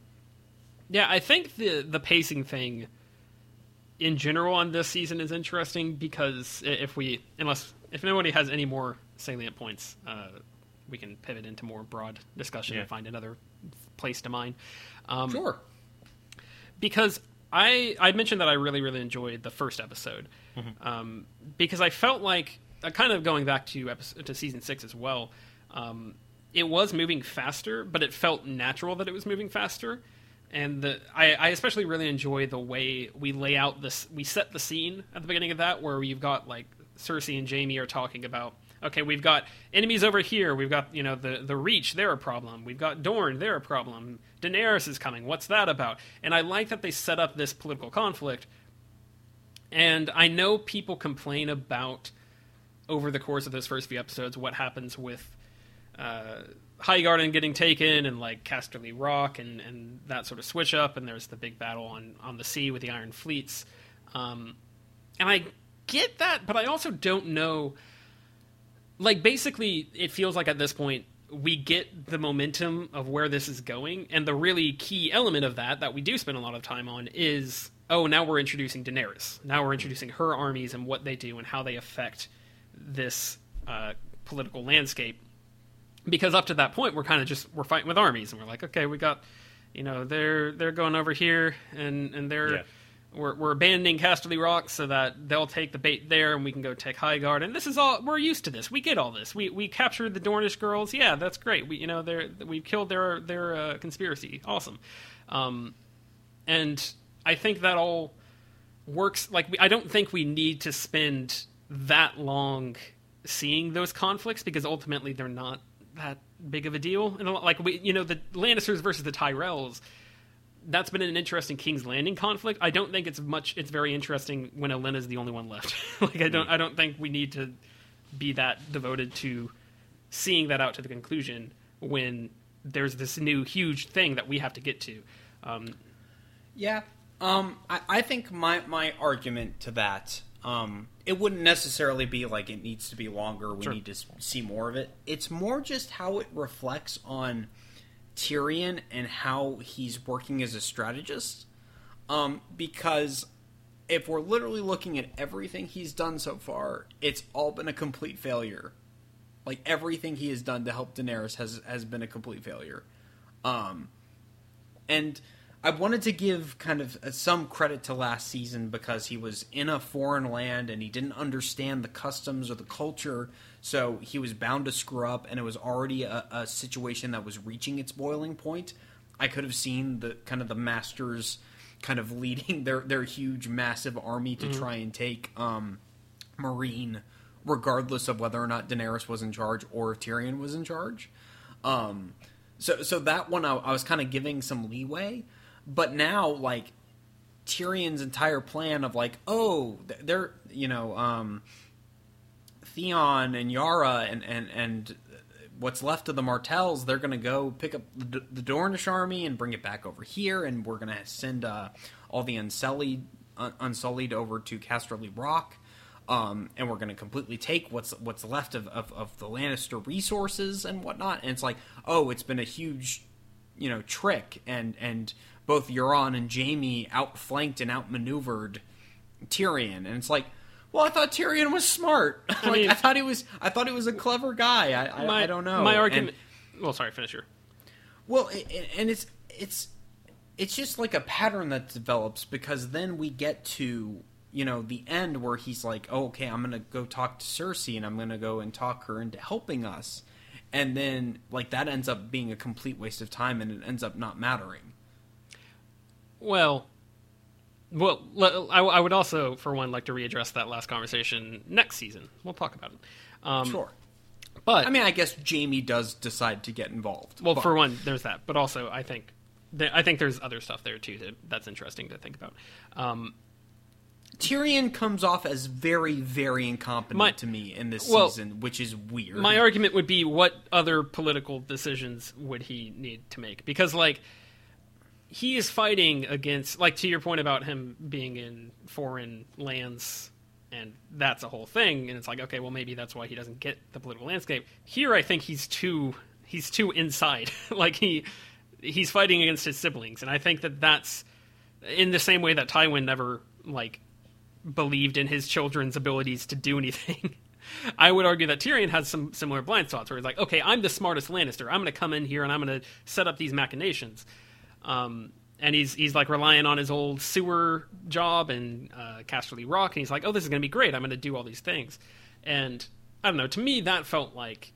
yeah, I think the the pacing thing in general on this season is interesting because if we unless if nobody has any more salient points, uh, we can pivot into more broad discussion Yeah. and find another place to mine. Um, Sure. because I I mentioned that I really really enjoyed the first episode um, because I felt like uh, kind of going back to episode, to season six as well. Um, it was moving faster, but it felt natural that it was moving faster. And the I, I especially really enjoy the way we lay out this. We set the scene at the beginning of that, where you've got like Cersei and Jaime are talking about. Okay, we've got enemies over here. We've got you know the the Reach. They're a problem. We've got Dorne. They're a problem. Daenerys is coming. What's that about? And I like that they set up this political conflict. And I know people complain about over the course of those first few episodes what happens with uh, Highgarden getting taken and like Casterly Rock and, and that sort of switch up, and there's the big battle on, on the sea with the Iron Fleets. Um, and I get that, but I also don't know. Like, basically, it feels like at this point, we get the momentum of where this is going, and the really key element of that, that we do spend a lot of time on, is oh, now we're introducing Daenerys. Now we're introducing her armies and what they do and how they affect this uh, political landscape because up to that point we're kind of just we're fighting with armies and we're like okay we got you know they're they're going over here and and they're Yeah. we're, we're abandoning Casterly Rock so that they'll take the bait there and we can go take Highgard and this is all we're used to this. We get all this. We we captured the Dornish girls. Yeah that's great. We you know they're we've killed their their uh, conspiracy. Awesome. Um and I think that all works like we, I don't think we need to spend that long seeing those conflicts because ultimately they're not that big of a deal. And a lot- like we, you know, the Lannisters versus the Tyrells. That's been an interesting King's Landing conflict. I don't think it's much. It's very interesting when Olenna's the only one left. like I don't. I don't think we need to be that devoted to seeing that out to the conclusion when there's this new huge thing that we have to get to. Um, Yeah. Um, I, I think my, my argument to that, um, it wouldn't necessarily be like it needs to be longer. We Sure. need to see more of it. It's more just how it reflects on Tyrion and how he's working as a strategist. Um, because if we're literally looking at everything he's done so far, it's all been a complete failure. Like everything he has done to help Daenerys has has been a complete failure. Um, and I wanted to give kind of uh, some credit to last season because he was in a foreign land and he didn't understand the customs or the culture, so he was bound to screw up, and it was already a, a situation that was reaching its boiling point. I could have seen the kind of the masters kind of leading their their huge massive army to try and take um, Meereen, regardless of whether or not Daenerys was in charge or if Tyrion was in charge. Um, so so that one I, I was kind of giving some leeway, but now like Tyrion's entire plan of like oh they're you know um, Theon and Yara and and and what's left of the Martells they're gonna go pick up the, the Dornish army and bring it back over here and we're gonna send uh, all the Unsullied un- Unsullied over to Casterly Rock. Um, and we're going to completely take what's what's left of, of, of the Lannister resources and whatnot. And it's like, oh, it's been a huge, you know, trick, and and both Euron and Jaime outflanked and outmaneuvered Tyrion, and it's like, well, I thought Tyrion was smart. like, I, thought he was, I thought he was a clever guy. I, I, my, I don't know. My And- argument. well, sorry, finish your. well, i- i- and it's it's it's just like a pattern that develops because then we get to you know the end where he's like, oh, okay, I'm gonna go talk to Cersei and I'm gonna go and talk her into helping us, and then like that ends up being a complete waste of time and it ends up not mattering. Well, well, I, I would also, for one, like to readdress that last conversation next season. We'll talk about it. Um, Sure. but I mean, I guess Jaime does decide to get involved. well, but- for one, there's that. But also, I think th- I think there's other stuff there too that, that's interesting to think about. Um, Tyrion comes off as very, very incompetent My- to me in this well, season, which is weird. my argument would be what other political decisions would he need to make? Because like he is fighting against like to your point about him being in foreign lands and that's a whole thing and it's like okay well maybe that's why he doesn't get the political landscape here i think he's too he's too inside like he he's fighting against his siblings and i think that that's in the same way that tywin never like believed in his children's abilities to do anything I would argue that Tyrion has some similar blind spots where he's like, okay, I'm the smartest Lannister. I'm going to come in here and I'm going to set up these machinations. Um, and he's he's like relying on his old sewer job and uh, Casterly Rock, and he's like, oh, this is going to be great. I'm going to do all these things. And I don't know. To me, that felt like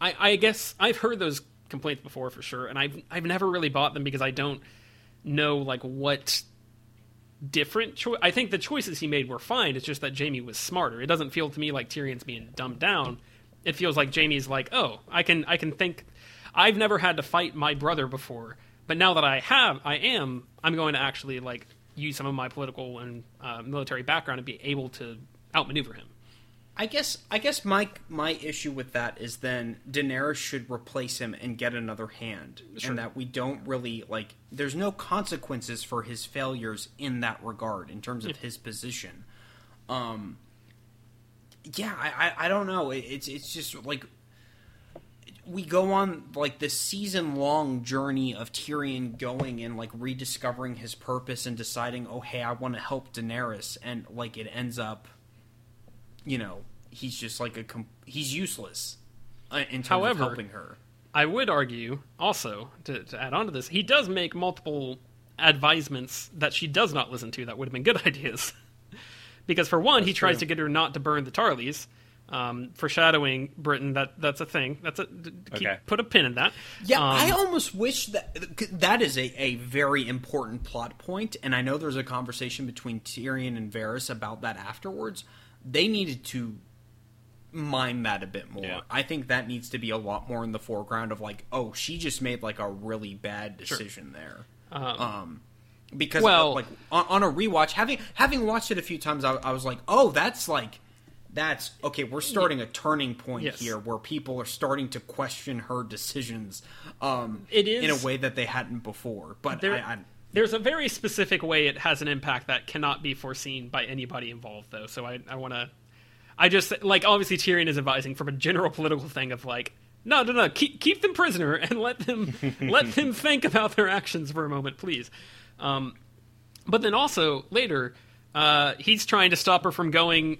I, I guess I've heard those complaints before for sure, and I've I've never really bought them because I don't know like what different choice. I think the choices he made were fine. It's just that Jaime was smarter. It doesn't feel to me like Tyrion's being dumbed down. It feels like Jaime's like, oh, I can I can think. I've never had to fight my brother before, but now that I have, I am. I'm going to actually like use some of my political and uh, military background and be able to outmaneuver him. I guess I guess my my issue with that is then Daenerys should replace him and get another hand, Sure. and that we don't really like. There's no consequences for his failures in that regard in terms of his position. Um, yeah, I, I I don't know. It, it's it's just like we go on like this season long journey of Tyrion going and like rediscovering his purpose and deciding, oh hey, I want to help Daenerys, and like it ends up you know, he's just like a com- he's useless uh, in terms However- of helping her. I would argue also to, to add on to this, he does make multiple advisements that she does not listen to that would have been good ideas. because for one, he tries true. to get her not to burn the Tarleys, um, foreshadowing Britain. That that's a thing. That's a keep, Okay. put a pin in that. Yeah, Um, I almost wish that that is a, a very important plot point, and I know there's a conversation between Tyrion and Varys about that afterwards. They needed to mine that a bit more. Yeah. I think that needs to be a lot more in the foreground of like, oh, she just made like a really bad decision there. Um, because well- like on, on a rewatch, having having watched it a few times, I, I was like, oh, that's like. That's okay. We're starting a turning point Yes. here, where people are starting to question her decisions. Um, It in a way that they hadn't before. But There- I, I, There's a very specific way it has an impact that cannot be foreseen by anybody involved, though. So I, I want to. I just like obviously Tyrion is advising from a general political thing of like, no, no, no, keep keep them prisoner and let them let them think about their actions for a moment, please. Um, but then also later, uh, he's trying to stop her from going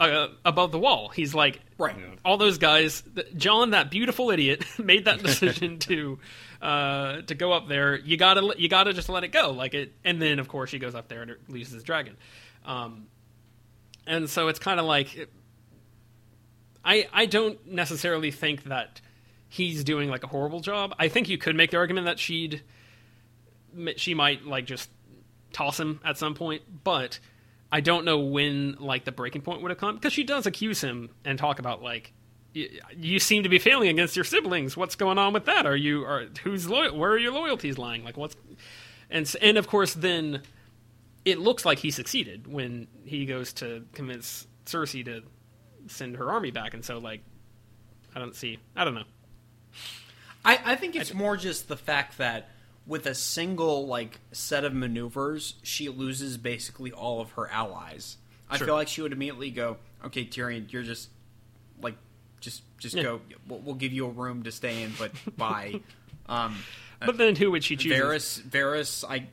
uh, above the wall. He's like, Right. all those guys. Jon, that beautiful idiot, made that decision to uh, to go up there. You gotta you gotta just let it go, like it. And then of course she goes up there and loses his dragon. Um, and so it's kind of like I I don't necessarily think that he's doing like a horrible job. I think you could make the argument that she'd she might like just toss him at some point, but I don't know when like the breaking point would have come because she does accuse him and talk about like you seem to be failing against your siblings. What's going on with that? Are you are who's loyal? Where are your loyalties lying? Like what's and and of course then it looks like he succeeded when he goes to convince Cersei to send her army back, and so like I don't see I don't know. I, I think it's more just the fact that with a single like set of maneuvers, she loses basically all of her allies. I Sure. feel like she would immediately go, "Okay, Tyrion, you're just like just just Yeah. go. We'll, we'll give you a room to stay in, but bye." um, But then who would she choose? Varys, Varys, I,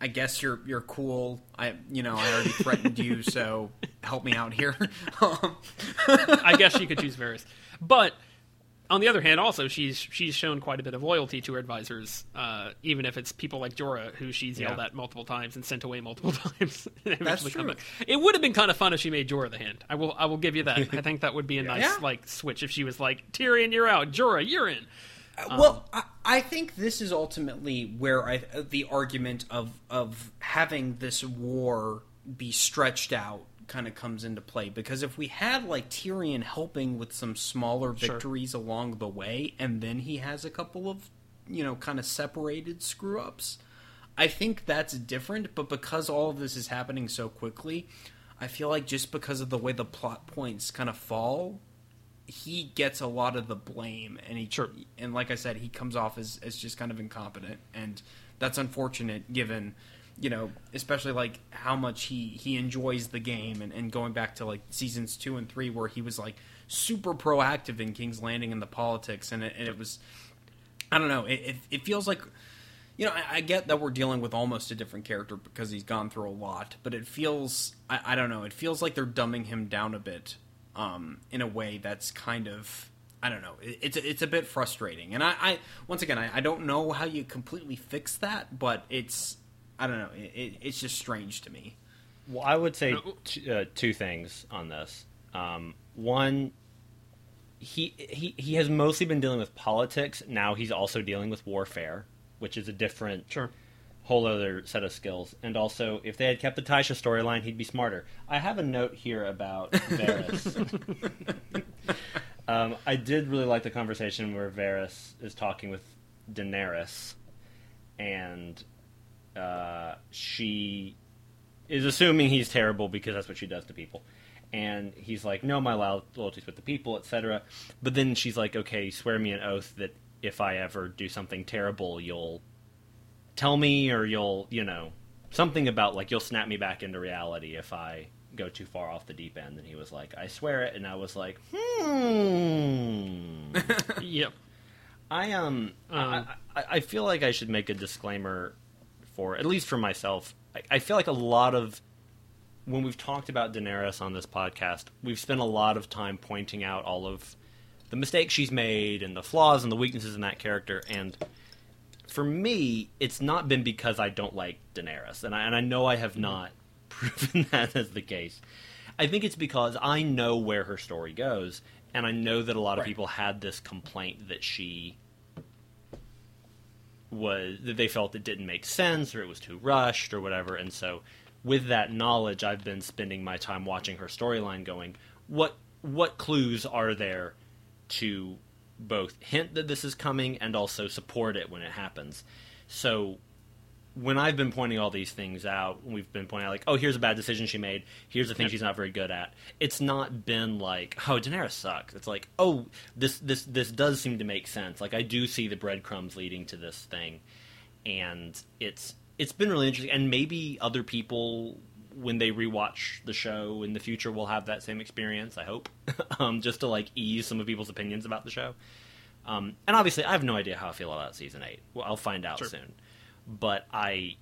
I guess you're you're cool. I, you know, I already threatened you, so help me out here. um, I guess she could choose Varys. But on the other hand, also she's she's shown quite a bit of loyalty to her advisors, uh, even if it's people like Jorah, who she's yelled Yeah. at multiple times and sent away multiple times. come true. It would have been kind of fun if she made Jorah the hand. I will I will give you that. I think that would be a nice Yeah. like switch if she was like Tyrion, you're out, Jorah, you're in. well, I, I think this is ultimately where I the argument of of having this war be stretched out kind of comes into play because if we had like Tyrion helping with some smaller Sure. victories along the way, and then he has a couple of you know, kind of separated screw ups. I think that's different, but because all of this is happening so quickly, I feel like just because of the way the plot points kind of fall, he gets a lot of the blame, and he Sure. and like I said, he comes off as as just kind of incompetent, and that's unfortunate given. You know, especially like how much he he enjoys the game, and, and going back to like seasons two and three, where he was like super proactive in King's Landing and the politics, and it, and it was, I don't know, it, it, it feels like you know, I, I get that we're dealing with almost a different character because he's gone through a lot, but it feels, I, I don't know, it feels like they're dumbing him down a bit um, in a way that's kind of, I don't know, it, it's it's a bit frustrating. And I, I once again, I, I don't know how you completely fix that, but it's, I don't know, it, it, it's just strange to me. Well, I would say t- uh, two things on this. Um, one, he he he has mostly been dealing with politics. Now he's also dealing with warfare, which is a different, Sure. whole other set of skills. And also, if they had kept the Tysha storyline, he'd be smarter. I have a note here about Varys. um, I did really like the conversation where Varys is talking with Daenerys, and uh, she is assuming he's terrible because that's what she does to people. And he's like, "No, my lo- loyalty's with the people, etc." But then she's like, "Okay, swear me an oath that if I ever do something terrible, you'll tell me, or you'll, you know, something about like you'll snap me back into reality if I go too far off the deep end." And he was like, "I swear it," and I was like, "Hmm." Yep. I um, Um, I, I, I feel like I should make a disclaimer for at least for myself. I, I feel like a lot of when we've talked about Daenerys on this podcast, we've spent a lot of time pointing out all of the mistakes she's made and the flaws and the weaknesses in that character. And for me, it's not been because I don't like Daenerys, and I, and I know I have not proven that as the case. I think it's because I know where her story goes, and I know that a lot of Right. people had this complaint that she was that they felt it didn't make sense or it was too rushed or whatever. And so, with that knowledge, I've been spending my time watching her storyline, going, what what clues are there to both hint that this is coming and also support it when it happens. So when I've been pointing all these things out, we've been pointing out like, oh, here's a bad decision she made. Here's the thing she's not very good at. It's not been like, oh, Daenerys sucks. It's like, oh, this this this does seem to make sense. Like I do see the breadcrumbs leading to this thing, and it's it's been really interesting. And maybe other people, when they rewatch the show in the future, will have that same experience. I hope, um, just to like ease some of people's opinions about the show. Um, and obviously, I have no idea how I feel about season eight. Well, I'll find out Sure. soon. But I,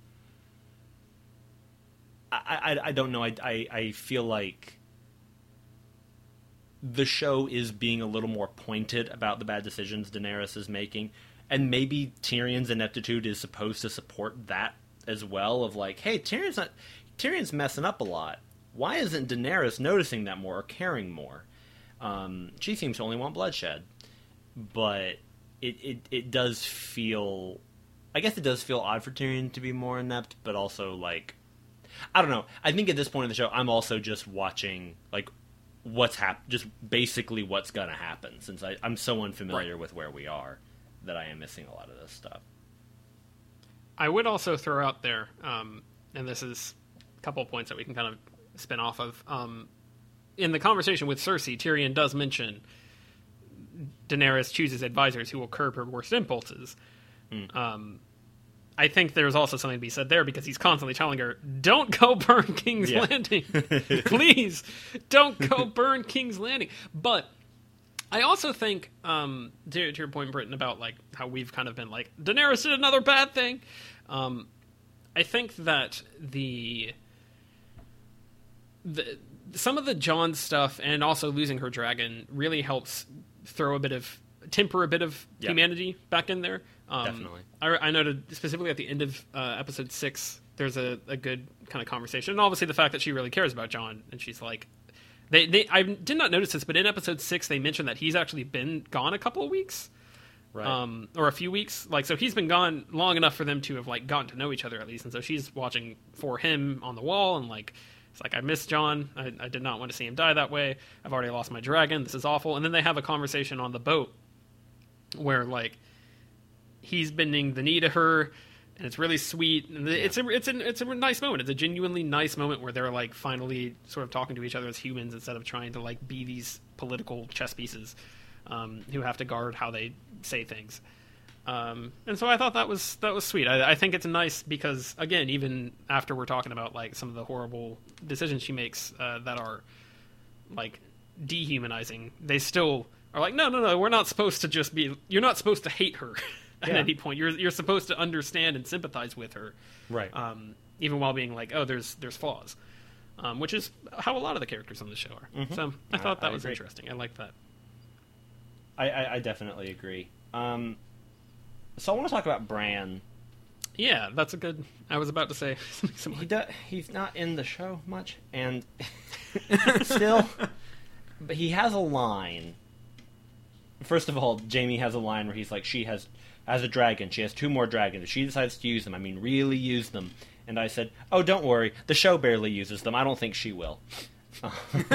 I, I, I don't know. I, I, I feel like the show is being a little more pointed about the bad decisions Daenerys is making, and maybe Tyrion's ineptitude is supposed to support that as well. Of like, hey, Tyrion's not Tyrion's messing up a lot. Why isn't Daenerys noticing that more or caring more? Um, she seems to only want bloodshed, but it, it it does feel, I guess it does feel odd for Tyrion to be more inept, but also like, I don't know. I think at this point in the show, I'm also just watching like what's hap- just basically what's gonna happen since I, I'm so unfamiliar with where we are that I am missing a lot of this stuff. I would also throw out there, um, and this is a couple of points that we can kind of spin off of. Um, in the conversation with Cersei, Tyrion does mention Daenerys chooses advisors who will curb her worst impulses. Um, I think there's also something to be said there because he's constantly telling her, "Don't go burn King's Yeah. Landing, please, don't go burn King's Landing." But I also think, um, to, to your point, Britton, about like how we've kind of been like Daenerys did another bad thing. Um, I think that the the some of the Jon stuff and also losing her dragon really helps throw a bit of temper a bit of Yeah. humanity back in there. Um, Definitely. I, I noted specifically at the end of uh, episode six, there's a, a good kind of conversation, and obviously the fact that she really cares about Jon, and she's like, they, they I did not notice this, but in episode six they mentioned that he's actually been gone a couple of weeks Right. um, or a few weeks. Like, so he's been gone long enough for them to have like gotten to know each other at least, and so she's watching for him on the wall, and like, it's like I miss Jon. I, I did not want to see him die that way. I've already lost my dragon. This is awful. And then they have a conversation on the boat where like he's bending the knee to her, and it's really sweet. And it's a it's a it's a nice moment. It's a genuinely nice moment where they're like finally sort of talking to each other as humans instead of trying to like be these political chess pieces um, who have to guard how they say things. Um, and so I thought that was that was sweet. I, I think it's nice because again, even after we're talking about like some of the horrible decisions she makes uh, that are like dehumanizing, they still are like, no, no, no, we're not supposed to just be. You're not supposed to hate her at Yeah. any point. You're you're supposed to understand and sympathize with her, Right. um, even while being like, oh, there's there's flaws, um, which is how a lot of the characters on the show are. So I thought that Mm-hmm. I was agree. interesting. I like that. I, I, I definitely agree. Um, so I want to talk about Bran. Yeah, that's a good. I was about to say something He do, he's not in the show much, and still, but he has a line. First of all, Jaime has a line where he's like, "She has has a dragon. She has two more dragons. If she decides to use them, I mean, really use them." And I said, "Oh, don't worry. The show barely uses them. I don't think she will."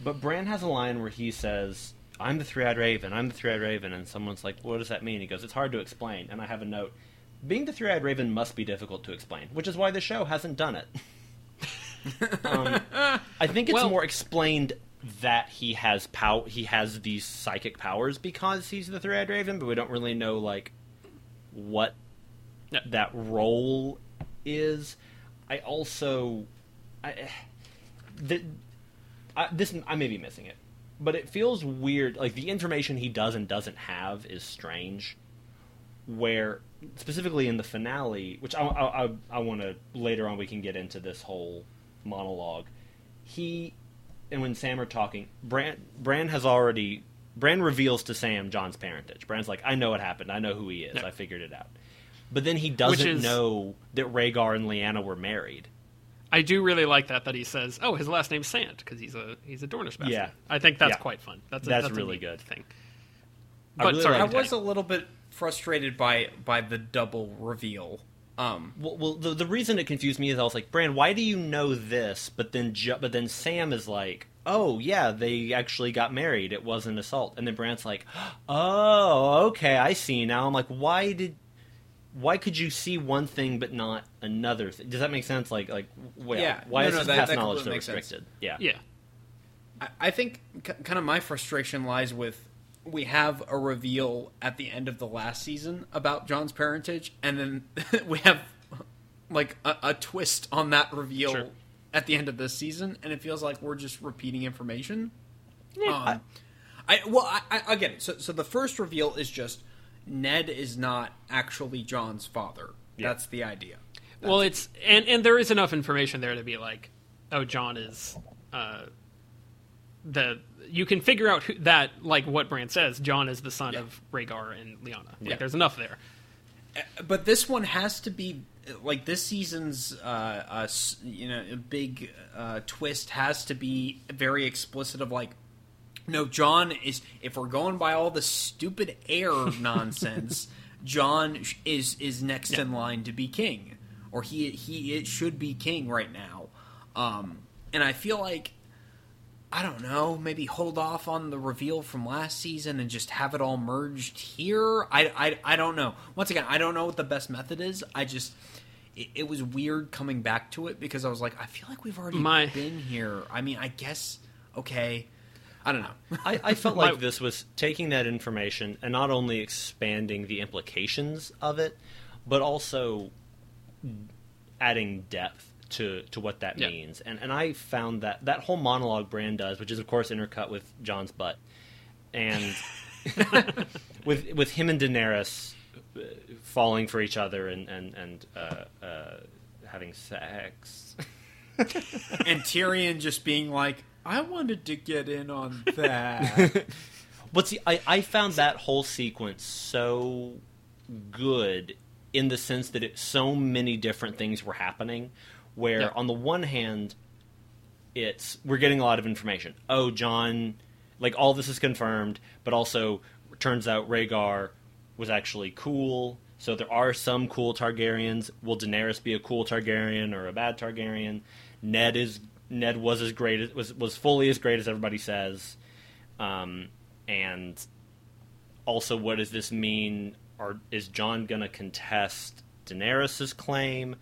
but Bran has a line where he says, "I'm the three-eyed raven. I'm the three-eyed raven," and someone's like, "What does that mean?" He goes, "It's hard to explain." And I have a note. Being the three-eyed raven must be difficult to explain, which is why the show hasn't done it. um, I think it's Well- more explained that he has pow- he has these psychic powers because he's the three-eyed raven, but we don't really know like what that role is. I also I, the, I, this I may be missing it, but it feels weird. Like the information he does and doesn't have is strange. Where specifically in the finale, which I I, I, I want to later on, we can get into this whole monologue. He and when Sam are talking, Bran Bran has already Bran reveals to Sam Jon's parentage. Bran's like, I know what happened. I know who he is. Yeah. I figured it out. But then he doesn't is- know that Rhaegar and Lyanna were married. I do really like that that he says, "Oh, his last name's Sand" because he's a he's a Dornish bastard." Yeah. I think that's Yeah. quite fun. That's a, That's that's, a really neat good. thing. I But really sorry, I like Danny. was a little bit frustrated by by the double reveal. Um, Well, well the, the reason it confused me is I was like, Bran, why do you know this? But then, ju- but then Sam is like, oh yeah, they actually got married. It was an assault. And then Bran's like, oh, okay, I see now. I'm like, why did, why could you see one thing but not another? Th-? Does that make sense? Like, like, well, Yeah. why No, is no, his that- past that knowledge so makes sense. restricted? Yeah, Yeah, I, I think k- kind of my frustration lies with we have a reveal at the end of the last season about Jon's parentage, and then we have like a, a twist on that reveal Sure. at the end of this season, and it feels like we're just repeating information. Yeah, Um, I well, I, I, I get it. So, so the first reveal is just Ned is not actually Jon's father. Yeah. That's the idea. well, it's and and there is enough information there to be like, oh, Jon is uh, the you can figure out who, that like what Bran says. Jon is the son Yeah. of Rhaegar and Lyanna. Yeah. Like, there's enough there. but this one has to be like this season's uh, uh you know big uh twist has to be very explicit of like no jon is if we're going by all the stupid air nonsense jon is is next in line to be king or he he it should be king right now um and i feel like I don't know, maybe hold off on the reveal from last season and just have it all merged here. I, I, I don't know. Once again, I don't know what the best method is. I just, it, it was weird coming back to it because I was like, I feel like we've already My- been here. I mean, I guess, okay. I don't know. I, I felt like this was taking that information and not only expanding the implications of it, but also adding depth to, to what that Yeah. means. And and I found that that whole monologue Bran does, which is of course intercut with Jon's butt, and with with him and Daenerys uh, falling for each other and and and uh, uh, having sex. and Tyrion just being like, I wanted to get in on that. But see, I, I found that whole sequence so good in the sense that it so many different things were happening. Where Yeah. on the one hand, it's we're getting a lot of information. Oh, Jon, like all this is confirmed, but also turns out Rhaegar was actually cool. So there are some cool Targaryens. Will Daenerys be a cool Targaryen or a bad Targaryen? Ned is Ned was as great as was was fully as great as everybody says. Um, and also, what does this mean are is Jon going to contest Daenerys's claim?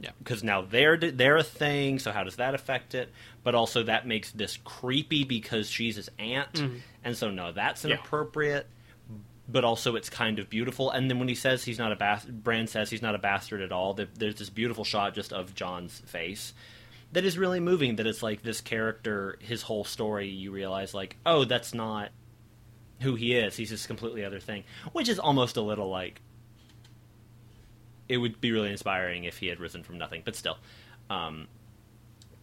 Yeah. Because now they're they're a thing, so how does that affect it? But also that makes this creepy because she's his aunt, mm-hmm. and so no, that's Yeah. inappropriate. But also, it's kind of beautiful. And then when he says he's not a bastard, Bran says he's not a bastard at all. There's this beautiful shot just of Jon's face that is really moving. That it's like this character, his whole story. You realize, like, oh, that's not who he is. He's this completely other thing, which is almost a little like it would be really inspiring if he had risen from nothing. But still, um,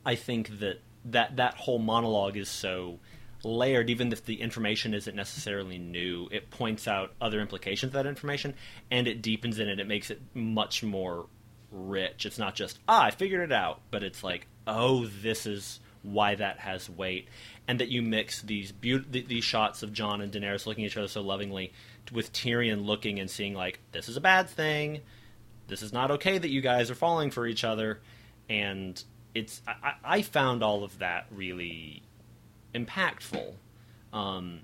I think that that that whole monologue is so layered. Even if the information isn't necessarily new, it points out other implications of that information, and it deepens in it, it makes it much more rich. It's not just ah, I figured it out, but it's like oh, this is why that has weight, and that you mix these th- these shots of Jon and Daenerys looking at each other so lovingly with Tyrion looking and seeing like this is a bad thing this is not okay that you guys are falling for each other. And it's i, I I found all of that really impactful. Um,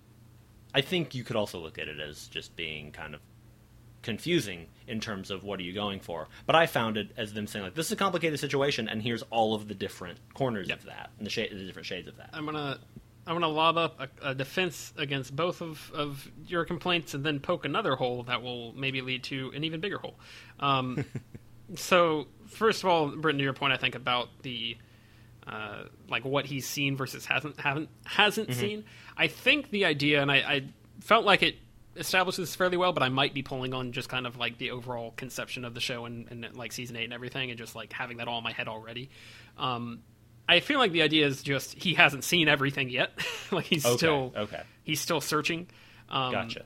i think you could also look at it as just being kind of confusing in terms of what are you going for. But i found it as them saying like this is a complicated situation and here's all of the different corners of that and the, shade, the different shades of that. I'm gonna I'm gonna lob up a, a defense against both of, of your complaints, and then poke another hole that will maybe lead to an even bigger hole. Um, so first of all, Britton, to your point, I think about the uh, like what he's seen versus hasn't haven't hasn't seen. I think the idea, and I, I felt like it establishes fairly well, but I might be pulling on just kind of like the overall conception of the show and, and like season eight and everything, and just like having that all in my head already. Um, I feel like the idea is just he hasn't seen everything yet. like he's Okay, still okay. he's still searching. Um, gotcha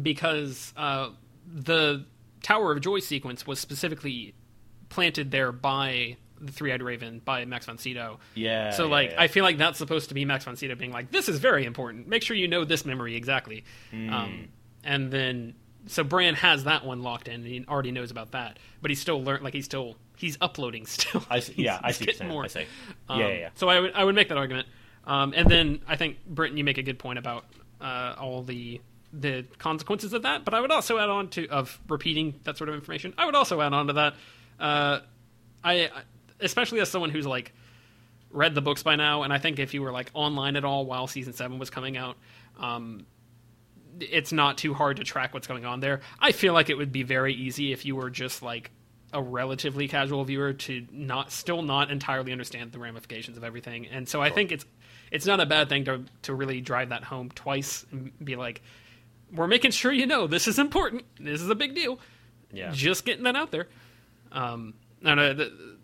because uh, the Tower of Joy sequence was specifically planted there by the Three-Eyed Raven by Max von Sydow. Yeah, So like, yeah. I feel like that's supposed to be Max von Sydow being like, "This is very important. Make sure you know this memory exactly." Hmm. Um, and then so Bran has that one locked in, and he already knows about that. But he's still learn like he's still he's uploading still. I see, yeah, I see more. I see. Um, yeah, yeah, yeah. So I would I would make that argument, um, and then I think Britton, you make a good point about uh, all the the consequences of that. But I would also add on to of repeating that sort of information. I would also add on to that. Uh, I I- especially as someone who's like read the books by now, and I think if you were like online at all while season seven was coming out. Um, it's not too hard to track what's going on there. I feel like it would be very easy if you were just like a relatively casual viewer to not still not entirely understand the ramifications of everything. And so I think it's it's not a bad thing to to really drive that home twice and be like we're making sure you know this is important. This is a big deal. Yeah. Just getting that out there. Um no no the,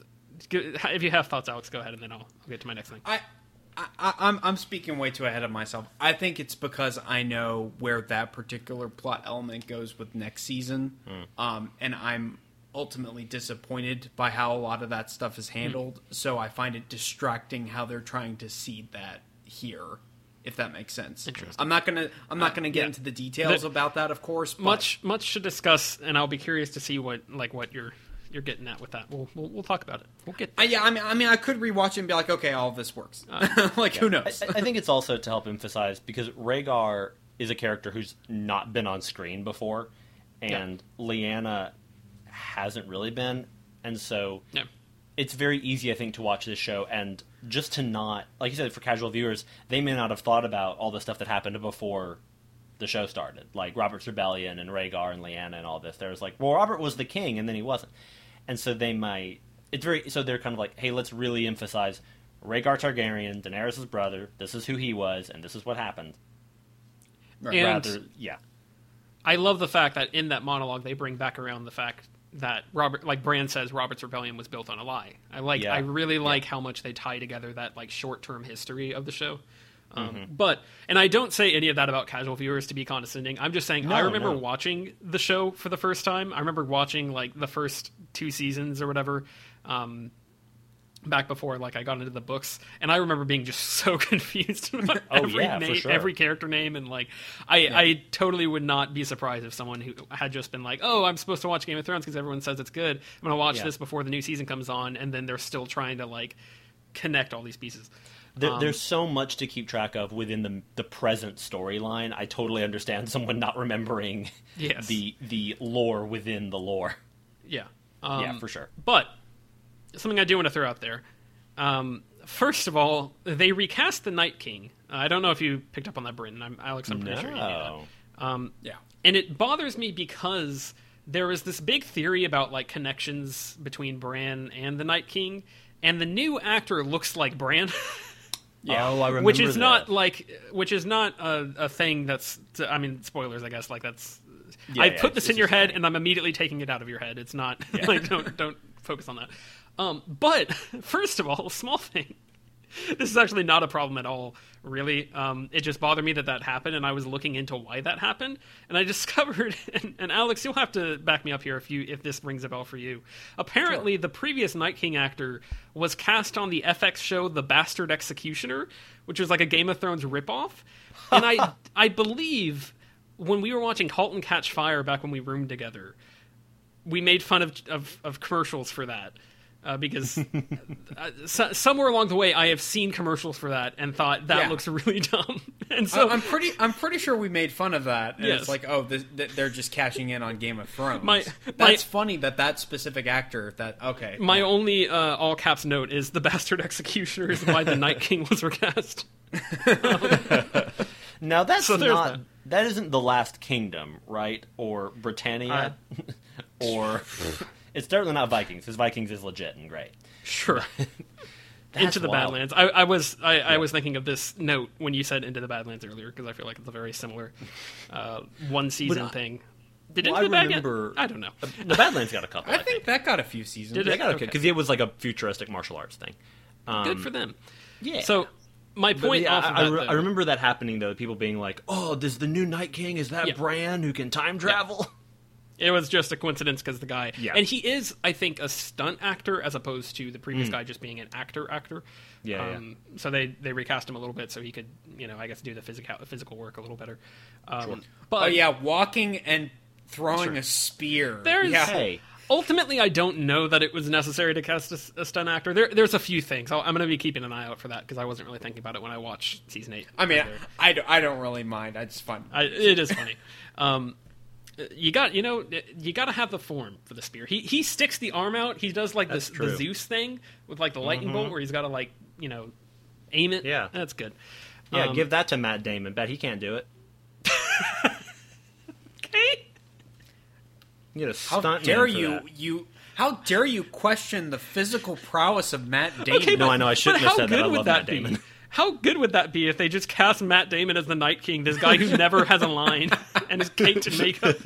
if you have thoughts Alex go ahead and then I'll, I'll get to my next thing. I, I, I'm I'm speaking way too ahead of myself. I think it's because I know where that particular plot element goes with next season, um, and I'm ultimately disappointed by how a lot of that stuff is hmm. handled. So I find it distracting how they're trying to seed that here. If that makes sense. Interesting. I'm not gonna I'm not uh, gonna get yeah. into the details The- about that, of course. But much much to discuss, and I'll be curious to see what like what you're you're getting at with that. We'll we'll, we'll talk about it. We'll get. I, yeah, I mean, I mean, I could rewatch it and be like, okay, all of this works. Uh, like, who knows? I think it's also to help emphasize because Rhaegar is a character who's not been on screen before, and Lyanna hasn't really been, and so Yeah. it's very easy, I think, to watch this show and just to not, like you said, for casual viewers, they may not have thought about all the stuff that happened before the show started, like Robert's Rebellion and Rhaegar and Lyanna and all this. There's like, well, Robert was the king, and then he wasn't, and so they might. It's very so they're kind of like, hey, let's really emphasize Rhaegar Targaryen, Daenerys' brother. This is who he was, and this is what happened. Right. And- Rather, yeah, I love the fact that in that monologue they bring back around the fact that Robert, like Bran says, Robert's rebellion was built on a lie. I like. Yeah. I really like how much they tie together that like short term history of the show. Um, Mm-hmm. But and I don't say any of that about casual viewers to be condescending. I'm just saying I remember no. watching the show for the first time. I remember watching like the first two seasons or whatever. Um, back before like I got into the books, and I remember being just so confused about Oh, every yeah, for name, sure. every character name, and like I, I totally would not be surprised if someone who had just been like, "Oh, I'm supposed to watch Game of Thrones because everyone says it's good. I'm gonna watch Yeah. this before the new season comes on," and then they're still trying to like connect all these pieces. There, Um, there's so much to keep track of within the the present storyline. I totally understand someone not remembering Yes. the the lore within the lore. Yeah. Um, yeah, for sure. But something I do want to throw out there. Um, first of all, they recast the Night King. Uh, I don't know if you picked up on that, Britton. I'm Alex. I'm pretty sure you knew that. No. Um, Yeah. and it bothers me because there is this big theory about like connections between Bran and the Night King, and the new actor looks like Bran. Yeah. Oh, I remember which is that. not like which is not a, a thing that's i mean spoilers i guess like that's Yeah, i yeah, put this in your head fine. and i'm immediately taking it out of your head it's not like don't don't focus on that um, but first of all small thing. This is actually not a problem at all really. Um, it just bothered me that that happened and i was looking into why that happened and i discovered and, and alex you'll have to back me up here if you if this rings a bell for you. Apparently the previous night king actor was cast on the fx show the bastard executioner which was like a game of thrones ripoff and i i believe when we were watching halt and catch fire back when we roomed together we made fun of of, of commercials for that uh, because uh, so, somewhere along the way I have seen commercials for that and thought that Yeah. looks really dumb. And so I- I'm pretty. I'm pretty sure we made fun of that. And Yes. It's like, oh, this, th- they're just cashing in on Game of Thrones. My- That's my- funny that that specific actor. That okay. my only uh, all caps note is the bastard executioner is why the Night King was recast. Now that's So not that. that isn't the last kingdom, right? Or Britannia, or it's certainly not Vikings. Because Vikings is legit and great. Sure. Into the wild. Badlands. I, I was I, I was thinking of this note when you said Into the Badlands earlier because I feel like it's a very similar uh, one season I- thing. Did Well, Into I Bad get- remember- I don't know. The Badlands got a couple. I, I think that got a few seasons. Did it? got Okay. because it was like a futuristic martial arts thing. Um, Good for them. Yeah. So my point yeah, off of I, that, I re- I remember that happening though. People being like, "Oh, this the new Night King is that Yeah. Bran who can time travel?" It was just a coincidence because the guy, Yeah. and he is, I think, a stunt actor as opposed to the previous guy just being an actor actor. Mm. Yeah, yeah. Um, So they they recast him a little bit so he could, you know, I guess do the physical physical work a little better. Um, But Oh yeah, walking and throwing Sure. a spear. There's- yeah. Hey, ultimately, I don't know that it was necessary to cast a stunt actor. There, there's a few things. I'll, I'm going to be keeping an eye out for that because I wasn't really thinking about it when I watched season eight. I mean, either. I, don't- I don't really mind. It's fun. I, it is funny. Um, you got you know you got to have the form for the spear. He he sticks the arm out. He does like this That's the. Zeus thing with like the lightning bolt where he's got to like you know aim it. Yeah. that's good. yeah, Um, give that to Matt Damon. Bet he can't do it. Okay. You get a How stunt dare you? that. You how dare you question the physical prowess of Matt Damon? Okay, No, I know, I shouldn't have said that. I love that Matt? Damon. How good would that be if they just cast Matt Damon as the Night King, this guy who never has a line and is caked in makeup?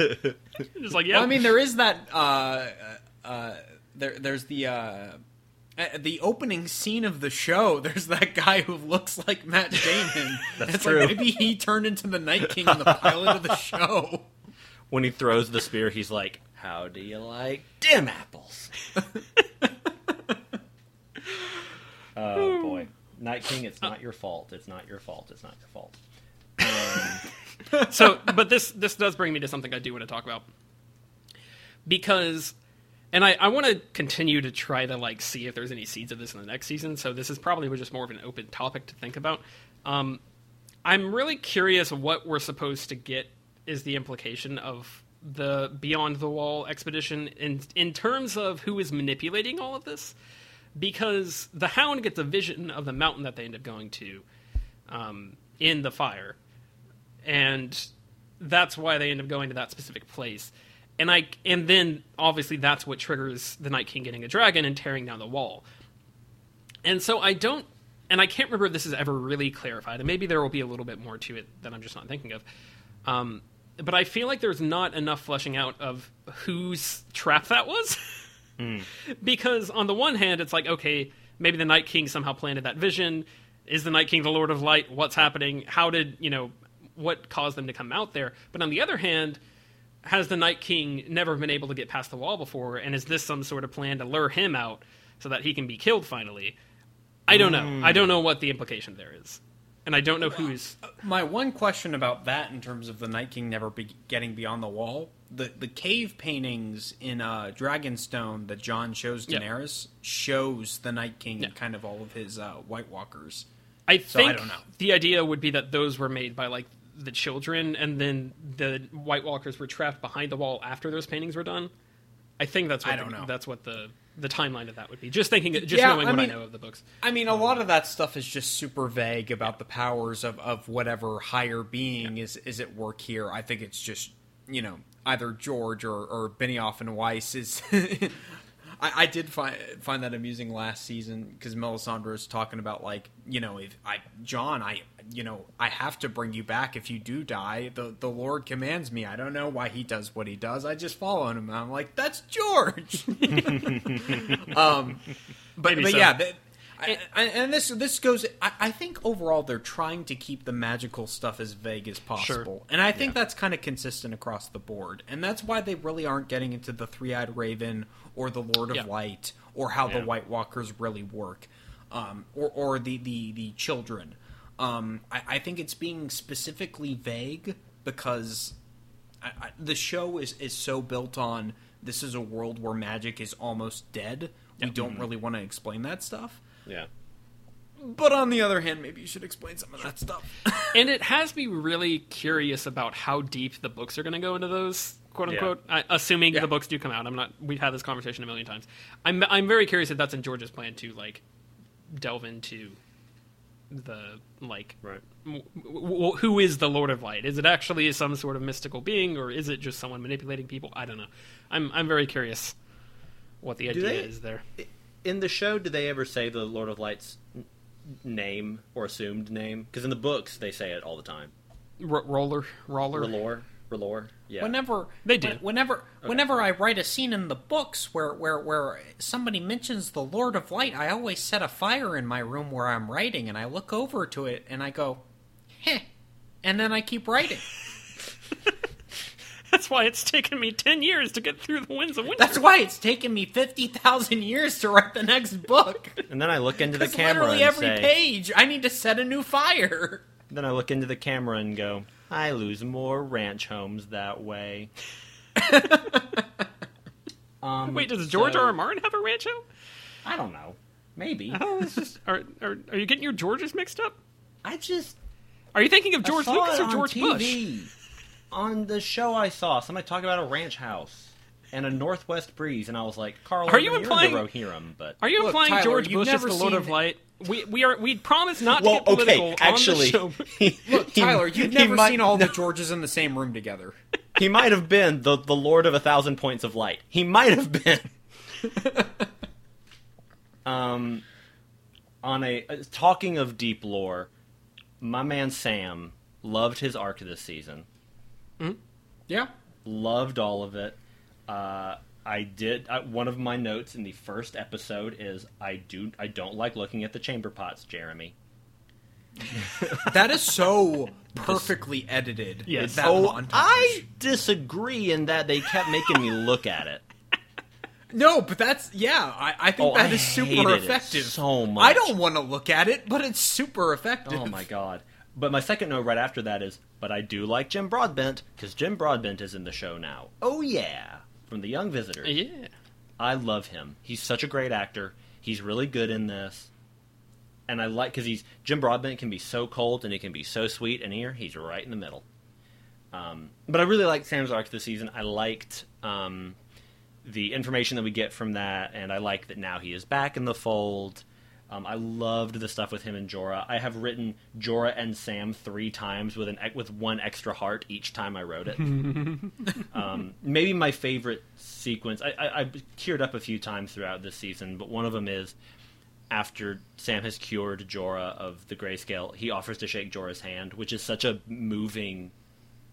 Just like, yeah, Well, I mean, there is that. Uh, uh, there, there's the. Uh, at the opening scene of the show, there's that guy who looks like Matt Damon. That's it's true. like maybe he turned into the Night King in the pilot of the show. When he throws the spear, he's like, "How do you like dim apples?" oh boy, Night King, it's not your fault. It's not your fault. It's not your fault. so but this this does bring me to something I do want to talk about because and I, I want to continue to try to like see if there's any seeds of this in the next season so this is probably just more of an open topic to think about um, I'm really curious what we're supposed to get is the implication of the Beyond the Wall expedition in in terms of who is manipulating all of this because the Hound gets a vision of the mountain that they end up going to um, in the fire and that's why they end up going to that specific place. And I and then obviously that's what triggers the Night King getting a dragon and tearing down the wall. And so I don't and I can't remember if this is ever really clarified, and maybe there will be a little bit more to it that I'm just not thinking of. Um, but I feel like there's not enough fleshing out of whose trap that was. Hmm. because on the one hand, it's like, okay, maybe the Night King somehow planted that vision. Is the Night King the Lord of Light? What's happening? How did, you know, what caused them to come out there? But on the other hand, has the Night King never been able to get past the wall before? And is this some sort of plan to lure him out so that he can be killed finally? I don't know. I don't know what the implication there is. And I don't know who's. Uh, my one question about that, in terms of the Night King never be getting beyond the wall, the the cave paintings in uh, Dragonstone that Jon shows Yeah. Daenerys shows the Night King Yeah. and kind of all of his uh, White Walkers I So I think don't know. the idea would be that those were made by like the children, and then the White Walkers were trapped behind the wall after those paintings were done. I think that's what I don't the, know. that's what the the timeline of that would be. Just thinking, just Yeah, knowing I what mean- I know of the books. I mean, a lot of that stuff is just super vague about the powers of, of whatever higher being is is at work here. I think it's just you know either George or, or Benioff and Weiss is. I, I did find find that amusing last season because Melisandre is talking about like you know if I Jon I you know I have to bring you back if you do die the the Lord commands me I don't know why he does what he does I just follow him and I'm like that's George um but Maybe but so. yeah that, I, I, and this this goes. I, I think overall they're trying to keep the magical stuff as vague as possible, and I think that's kind of consistent across the board. And that's why they really aren't getting into the three-eyed raven or the Lord of Yeah. Light or how Yeah. the White Walkers really work, um, or or the the the children. Um, I, I think it's being specifically vague because I, I, the show is is so built on this is a world where magic is almost dead. We don't really want to explain that stuff. Yeah. But on the other hand, maybe you should explain some of that stuff. and it has me really curious about how deep the books are going to go into those quote unquote. I, assuming Yeah. the books do come out, I'm not. We've had this conversation a million times. I'm I'm very curious if that's in George's plan to like delve into the like Right. w- w- who is the Lord of Light? Is it actually some sort of mystical being, or is it just someone manipulating people? I don't know. I'm I'm very curious what the idea they- is there. In the show, do they ever say the Lord of Light's n- name or assumed name? Because in the books, they say it all the time. R- roller, roller. Relor, Relor. Yeah. Whenever They do. when- Whenever whenever I write a scene in the books where, where where somebody mentions the Lord of Light, I always set a fire in my room where I'm writing, and I look over to it and I go, "Heh," and then I keep writing. That's why it's taken me ten years to get through the Winds of Winter. That's why it's taken me fifty thousand years to write the next book. And then I look into the Because camera literally and every say, page, I need to set a new fire. then I look into the camera and go, I lose more ranch homes that way. um, Wait, does George so- R. R. Martin have a rancho? I don't know. Maybe. Oh, it's just are, are are you getting your Georges mixed up? I just Are you thinking of George Lucas or on George Bush? TV. On the show I saw, somebody talking about a ranch house and a northwest breeze, and I was like, Carl, Are you you're implying- the Rohirrim, but Are you Look, implying Tyler, George you've Bush is the Lord of Light? We we are we promise not well, to get political okay, actually, on the show. he- Look, he- Tyler, you've never might- seen all the Georges in the same room together. He might have been the the Lord of a thousand points of light. He might have been. um, on a uh, talking of deep lore, my man Sam loved his arc this season. Yeah. Loved all of it. Uh, I did. Uh, one of my notes in the first episode is I do. I don't like looking at the chamber pots, Jeremy. That is so perfectly edited. Yes. Oh, montage. I disagree in that they kept making me look at it. No, but that's yeah. I, I think Oh, that I is super effective. so much. I don't want to look at it, but it's super effective. Oh my god. But my second note right after that is, but I do like Jim Broadbent because Jim Broadbent is in the show now. Oh yeah, from The Young Visitor. yeah. I love him. He's such a great actor. He's really good in this, and I like because he's Jim Broadbent can be so cold and he can be so sweet, and here he's right in the middle. Um, but I really liked Sam's arc this season. I liked um, the information that we get from that, and I like that now he is back in the fold. Um, I loved the stuff with him and Jorah. I have written Jorah and Sam three times with an e- with one extra heart each time I wrote it. um, maybe my favorite sequence. I, I, I teared up a few times throughout this season, but one of them is after Sam has cured Jorah of the grayscale. He offers to shake Jorah's hand, which is such a moving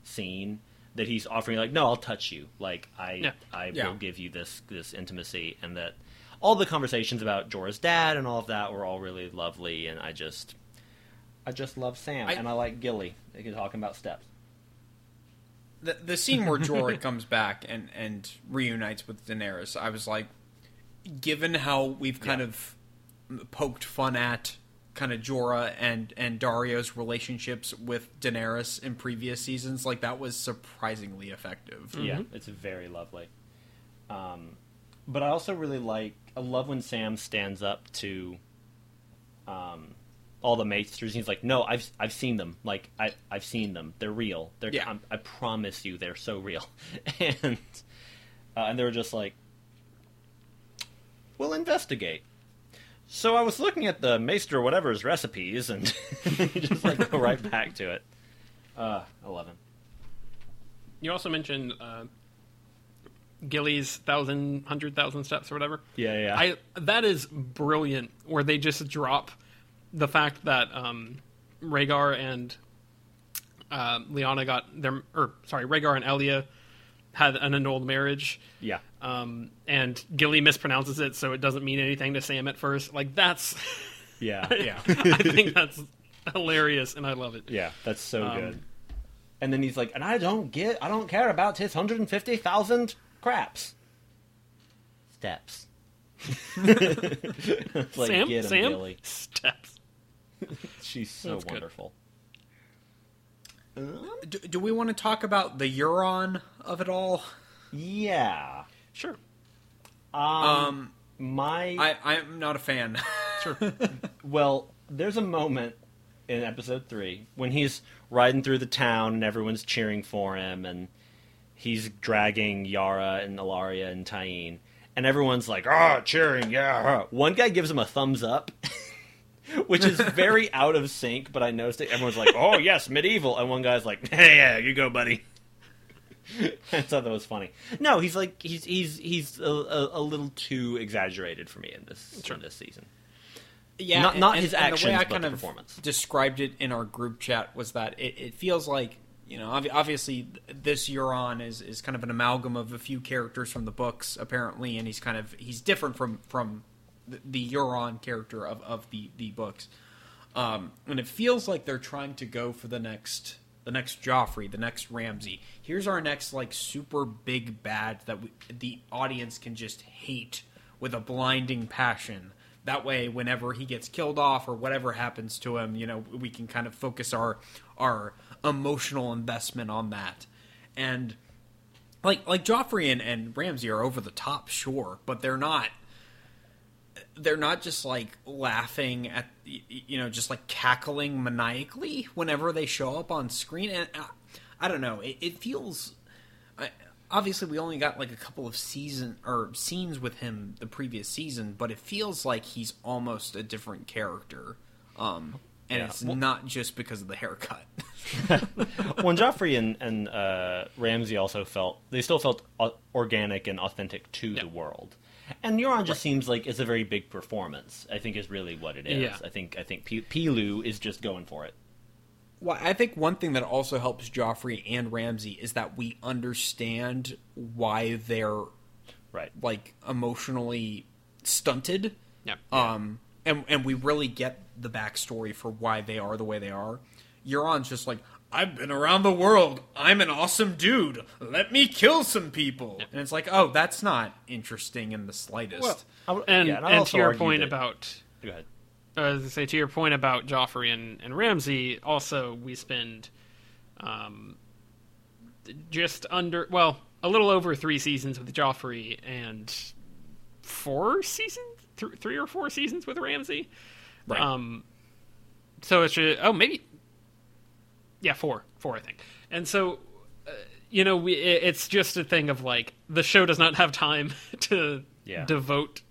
scene that he's offering like, "No, I'll touch you. Like I Yeah. I Yeah. will give you this this intimacy." And that all the conversations about Jorah's dad and all of that were all really lovely. And I just I just love Sam I- and I like Gilly. They can talking about steps. the, the scene where Jorah comes back and, and reunites with Daenerys, I was like, given how we've kind Yeah. of poked fun at kind of Jorah and and Daario's relationships with Daenerys in previous seasons, like that was surprisingly effective. Yeah, it's very lovely. Um, but I also really like. I love when Sam stands up to, um, all the maesters. And he's like, "No, I've I've seen them. Like I I've seen them. They're real. They're Yeah. I'm, I promise you, they're so real." and uh, and they were just like, "We'll investigate." So I was looking at the maester whatever's recipes, and you just like go right back to it. Uh, eleven. You also mentioned uh, Gilly's thousand, hundred thousand steps or whatever. Yeah, yeah. I that is brilliant. Where they just drop the fact that um, Rhaegar and uh, Lyanna got their, or sorry, Rhaegar and Elia had an annulled marriage, yeah. um, and Gilly mispronounces it, so it doesn't mean anything to Sam at first. Like that's, Yeah. Yeah. I think that's hilarious, and I love it. Yeah, that's so Um, good. And then he's like, and I don't get, I don't care about his 150,000 craps. Steps. It's like, Sam, get him, Sam, Billy. steps. She's so That's good. wonderful. Do, do we want to talk about the Euron of it all? Yeah. Sure, Um, Um, my, I, I'm not a fan. sure. well, there's a moment in episode three when he's riding through the town and everyone's cheering for him and he's dragging Yara and Ellaria and Tyene and everyone's like, "Ah, cheering, yeah!" One guy gives him a thumbs up, which is very out of sync. But I noticed it. Everyone's like, "Oh yes, medieval," and one guy's like, "Hey, yeah, you go, buddy." I thought that was funny. No, he's like he's he's he's a, a, a little too exaggerated for me in this Sure. in this season. Yeah, Not- and- not and- his and the actions, way I but kind of performance. described it in our group chat was that it, it feels like you know obvi- obviously this Euron is is kind of an amalgam of a few characters from the books apparently, and he's kind of he's different from from the, the Euron character of of the the books, um, and it feels like they're trying to go for the next the next Joffrey, the next Ramsay. Here's our next like super big bad that we, the audience can just hate with a blinding passion. That way, whenever he gets killed off or whatever happens to him, you know, we can kind of focus our our emotional investment on that. And like like Joffrey and, and Ramsay are over the top, sure, but they're not they're not just like laughing at you know just like cackling maniacally whenever they show up on screen and uh, i don't know it, it feels I, obviously we only got like a couple of season or scenes with him the previous season but it feels like he's almost a different character um and Yeah. it's Well- not just because of the haircut when Joffrey and, and uh, Ramsay also felt they still felt au- organic and authentic to Yeah. the world, and Euron just seems like it's a very big performance. I think is really what it is. Yeah. I think I think P- Pilou is just going for it. Well, I think one thing that also helps Joffrey and Ramsay is that we understand why they're Right. like emotionally stunted. Yeah. Um, and and we really get the backstory for why they are the way they are. Euron's just like, I've been around the world. I'm an awesome dude. Let me kill some people. And it's like, oh, that's not interesting in the slightest. Well, And, yeah, I'd and to your point that- about Go ahead. uh, as I say to your point about Joffrey and, and Ramsay, also we spend um, just under well a little over three seasons with Joffrey and four seasons, th- three or four seasons with Ramsay. Right. Um, so it's just, oh maybe yeah four four I think, and so. Uh, you know, we, it, it's just a thing of like the show does not have time to Yeah. devote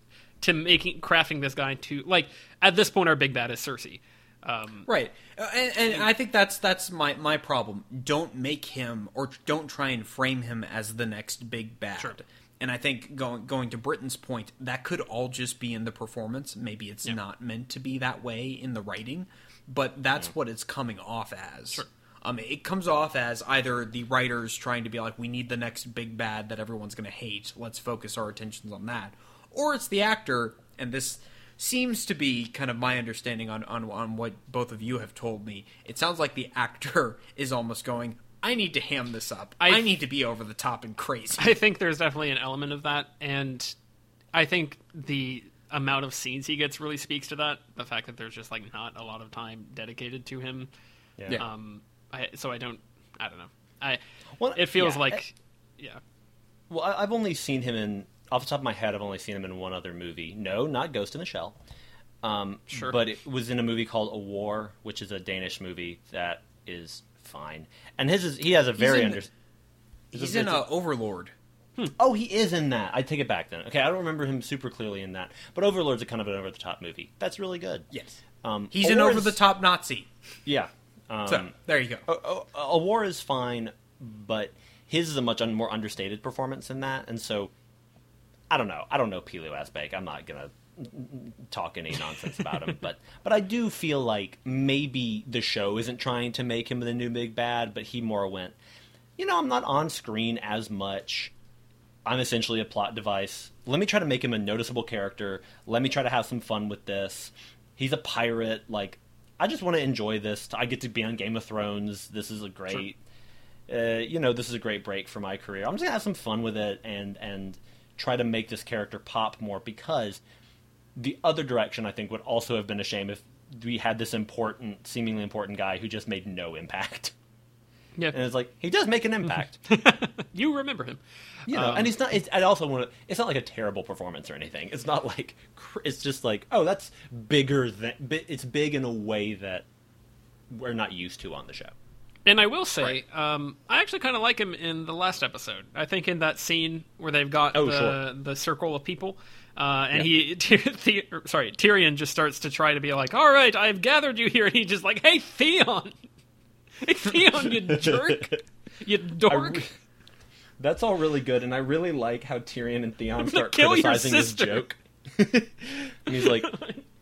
to making crafting this guy to like at this point our big bad is Cersei. Um, Right, Uh, and, and I think that's that's my my problem. Don't make him or don't try and frame him as the next big bad. Sure. And I think going going to Britton's point, that could all just be in the performance. Maybe it's Yeah. not meant to be that way in the writing, but that's what it's coming off as. Sure. Um, it comes off as either the writers trying to be like, we need the next big bad that everyone's going to hate. Let's focus our attentions on that, or it's the actor, and this seems to be kind of my understanding on, on on what both of you have told me. It sounds like the actor is almost going, I need to ham this up. I- I, need to be over the top and crazy. I think there's definitely an element of that, and I think the amount of scenes he gets really speaks to that. The fact that there's just like not a lot of time dedicated to him. Yeah. Yeah. Um, I, so I don't, I don't know. I Well, it feels yeah, like, yeah, Well, I- I've only seen him in off the top of my head. I've only seen him in one other movie. No, not Ghost in the Shell. Um, Sure. But it was in a movie called A War, which is a Danish movie that is fine. And his is he has a very in- under. He's in uh, Overlord. Oh, he is in that. I take it back then. Okay, I don't remember him super clearly in that. But Overlord's a kind of an over the top movie. That's really good. Yes. Um, He's an over the top Nazi. Yeah. Um, So there you go. a, a, a war is fine, but his is a much un, more understated performance than that, and so I don't know. I don't know Pilou Asbæk. I'm not gonna talk any nonsense about him, but but I do feel like maybe the show isn't trying to make him the new big bad, but he more went. You know, I'm not on screen as much. I'm essentially a plot device. Let me try to make him a noticeable character. Let me try to have some fun with this. He's a pirate. Like, I just want to enjoy this. I get to be on Game of Thrones. This is a great, uh, you know, this is a great break for my career. I'm just gonna have some fun with it and and try to make this character pop more because the other direction I think would also have been a shame if we had this important, seemingly important guy who just made no impact. Yeah, And it's like he does make an impact. you remember him. you know Um, and it's not it's, i also want to it's not like a terrible performance or anything it's not like it's just like oh that's bigger than it's big in a way that we're not used to on the show And I will say, um, I actually kind of like him in the last episode. I think in that scene where they've got Oh, the sure. the circle of people, uh, and Yeah. he, sorry, Tyrion just starts to try to be like, "All right, I've gathered you here," and he's just like, "Hey, Theon, hey, Theon, you jerk, you dork." re- that's all really good and i really like how tyrion and theon start criticizing his joke. And he's like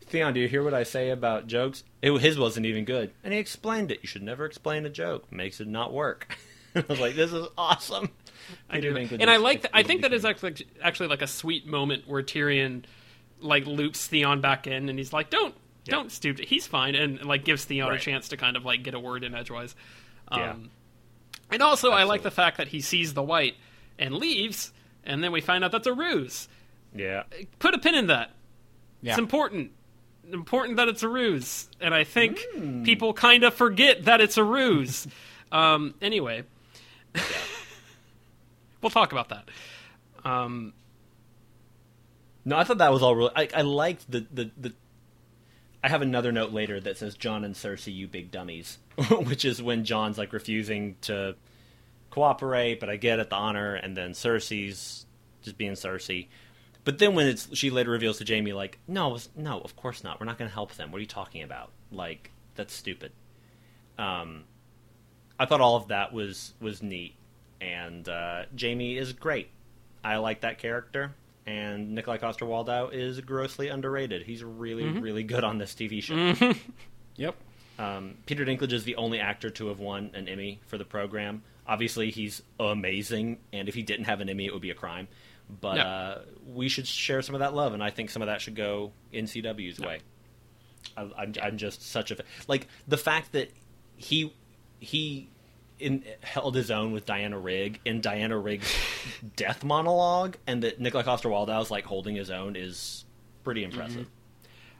theon do you hear what i say about jokes? It, his wasn't even good. And he explained it. You should never explain a joke. Makes it not work i was like this is awesome I do. And I like. Th- I think that is actually actually like a sweet moment where Tyrion like loops Theon back in, and he's like, "Don't, Yeah. don't stoop. To, He's fine," and like gives Theon a chance to kind of like get a word in edgewise. Um, Yeah. And also, I like the fact that he sees the white and leaves, and then we find out that's a ruse. yeah Put a pin in that. Yeah. It's important. Important that it's a ruse, and I think Hmm. people kind of forget that it's a ruse. um, anyway, we'll talk about that. Um, No, I thought that was all really. I, I liked the, the the. I have another note later that says Jon and Cersei, you big dummies, which is when Jon's like refusing to cooperate, but I get it, the honor, and then Cersei's just being Cersei. But then when it's she later reveals to Jaime like, no, no, of course not. We're not going to help them. What are you talking about? Like that's stupid. Um, I thought all of that was was neat, and uh, Jaime is great. I like that character, and Nikolai Coster-Waldau is grossly underrated. He's really, really good on this TV show. Yep. Um, Peter Dinklage is the only actor to have won an Emmy for the program. Obviously, he's amazing, and if he didn't have an Emmy, it would be a crime. But Yeah. uh, we should share some of that love, and I think some of that should go in NCW's way. I, I'm, I'm just such a like the fact that he he in, held his own with Diana Rigg in Diana Rigg's death monologue, and that Nikolai Coster-Waldau's like holding his own is pretty impressive.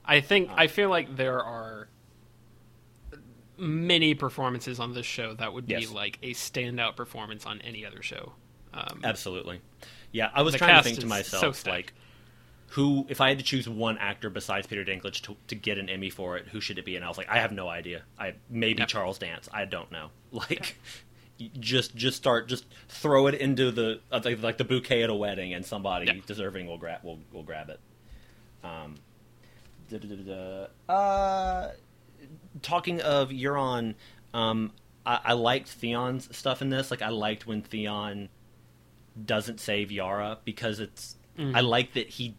I think I feel like there are many performances on this show that would be Yes. like a standout performance on any other show. Um, Absolutely. Yeah, I was trying to think to myself, so like, who, if I had to choose one actor besides Peter Dinklage to, to get an Emmy for it, who should it be? And I was like, I have no idea. I maybe Yeah. Charles Dance. I don't know. Like, just just start just throw it into the uh, like, the bouquet at a wedding, and somebody Yeah. deserving will grab will will grab it. Um, uh, talking of Euron, um, I, I liked Theon's stuff in this. Like, I liked when Theon doesn't save Yara because it's. I like that he.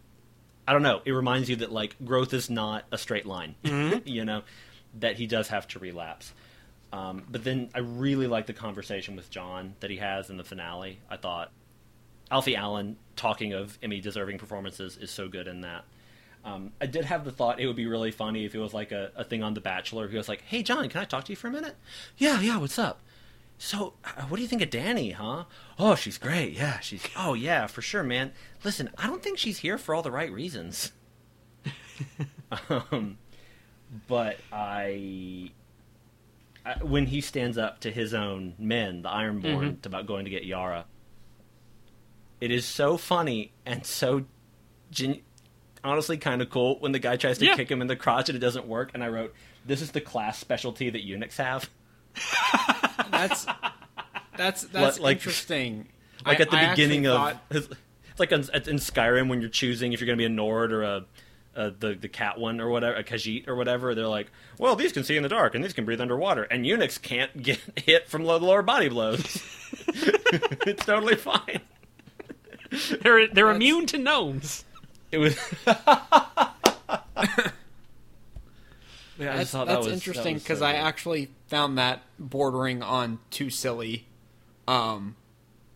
I don't know. It reminds you that like growth is not a straight line. you know, that he does have to relapse. Um, but then I really like the conversation with Jon that he has in the finale. I thought Alfie Allen talking of Emmy deserving performances is so good in that. Um, I did have the thought it would be really funny if it was like a, a thing on The Bachelor. He was like, "Hey, Jon, can I talk to you for a minute?" Yeah, yeah. What's up? So, uh, what do you think of Dany, huh? Oh, she's great. Yeah, she's. Oh, yeah, for sure, man. Listen, I don't think she's here for all the right reasons. um, but I, I, when he stands up to his own men, the Ironborn, about going to get Yara, it is so funny and so. Gen- honestly kind of cool when the guy tries to Yeah. kick him in the crotch and it doesn't work. And I wrote, "This is the class specialty that eunuchs have." That's that's that's like- interesting. Like I- at the I beginning of, thought- it's like in, in Skyrim when you're choosing if you're going to be a Nord or a, a the the cat one or whatever, a Khajiit or whatever. They're like, well, these can see in the dark and these can breathe underwater, and eunuchs can't get hit from low, lower body blows. it's totally fine. They're they're That's- immune to gnomes. It was. Yeah, I That's, just thought that's that was interesting because because I actually found that bordering on too silly, um,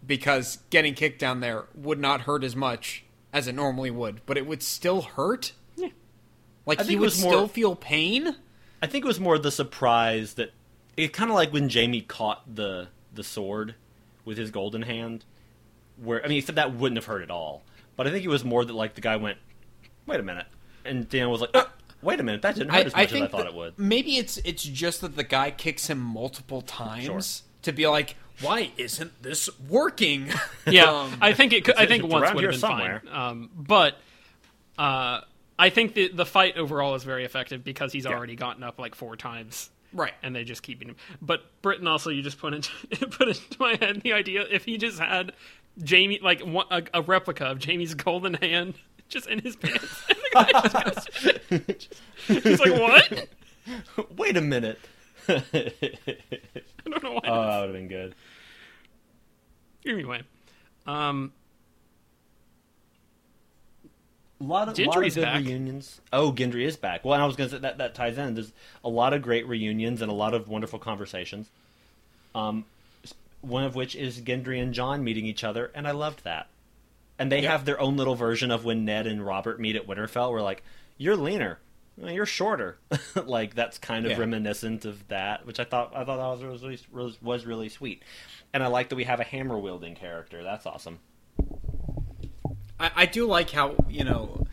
because getting kicked down there would not hurt as much as it normally would, but it would still hurt. Yeah. Like I he think it would was more- still feel pain. I think it was more the surprise that it kind of like when Jaime caught the the sword with his golden hand, where I mean, except that wouldn't have hurt at all. But I think it was more that like the guy went, "Wait a minute," and Dan was like, "Oh, "Wait a minute, that didn't hurt as much as I thought that it would." maybe it's it's just that the guy kicks him multiple times Sure. to be like, why isn't this working? Yeah, Um, I think it. Could, I think once would have been somewhere. fine. Um, but uh, I think the the fight overall is very effective because he's already gotten up like four times. right. and they just keep beating him. But Britton also, you just put into put into my head the idea if he just had Jaime like one, a, a replica of Jaime's golden hand just in his pants, and just goes, he's like, "What? Wait a minute. I don't know why." Oh, that would have been good. anyway, um, A lot of, lot of good back. reunions. Oh, Gendry is back. Well, and I was going to say that that ties in. There's a lot of great reunions and a lot of wonderful conversations. Um, one of which is Gendry and Jon meeting each other, and I loved that. And they Yep. have their own little version of when Ned and Robert meet at Winterfell. Where like, you're leaner, you're shorter. like that's kind of Yeah. reminiscent of that, which I thought I thought that was really was, was really sweet. And I like that we have a hammer wielding character. That's awesome. I, I do like how you know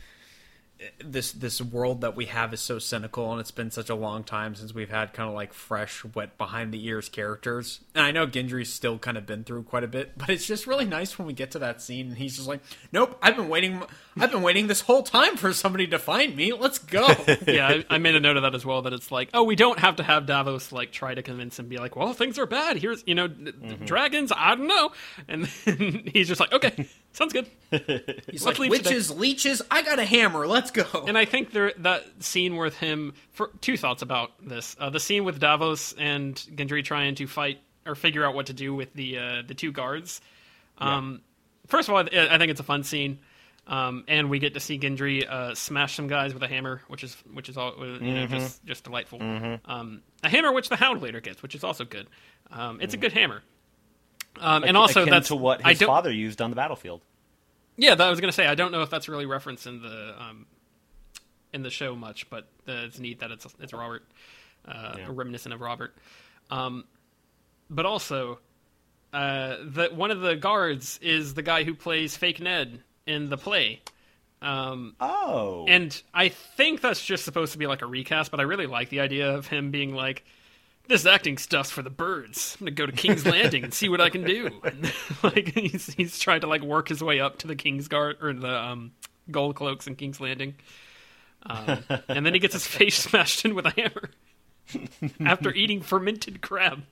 this this world that we have is so cynical, and it's been such a long time since we've had kind of like fresh, wet behind the ears characters. And I know Gendry's still kind of been through quite a bit, but it's just really nice when we get to that scene, and he's just like, "Nope, I've been waiting, I've been waiting this whole time for somebody to find me. Let's go." yeah, I, I made a note of that as well. That it's like, oh, we don't have to have Davos like try to convince him, be like, well, things are bad. Here's you know, d- d- dragons. I don't know, and then he's just like, okay, sounds good. He's Let's like, leave today. "Witches, leeches, I got a hammer. Let's go." And I think there that scene with him. For two thoughts about this: uh, the scene with Davos and Gendry trying to fight or figure out what to do with the uh, the two guards. Um, First of all, I I think it's a fun scene, um, and we get to see Gendry uh, smash some guys with a hammer, which is which is all you know just just delightful. Um, a hammer which the Hound later gets, which is also good. Um, it's a good hammer. Um, and also, that's to what his father used on the battlefield. yeah, that I was gonna say. I don't know if that's really referenced in the um, in the show much, but uh, it's neat that it's it's Robert, uh, Yeah. reminiscent of Robert. Um, but also, uh, that one of the guards is the guy who plays Fake Ned in the play. Um, Oh, and I think that's just supposed to be like a recast, but I really like the idea of him being like, "This acting stuff's for the birds. I'm gonna go to King's Landing and see what I can do." And, like he's he's trying to like work his way up to the King's Guard or the um, gold cloaks in King's Landing, um, and then he gets his face smashed in with a hammer after eating fermented crab.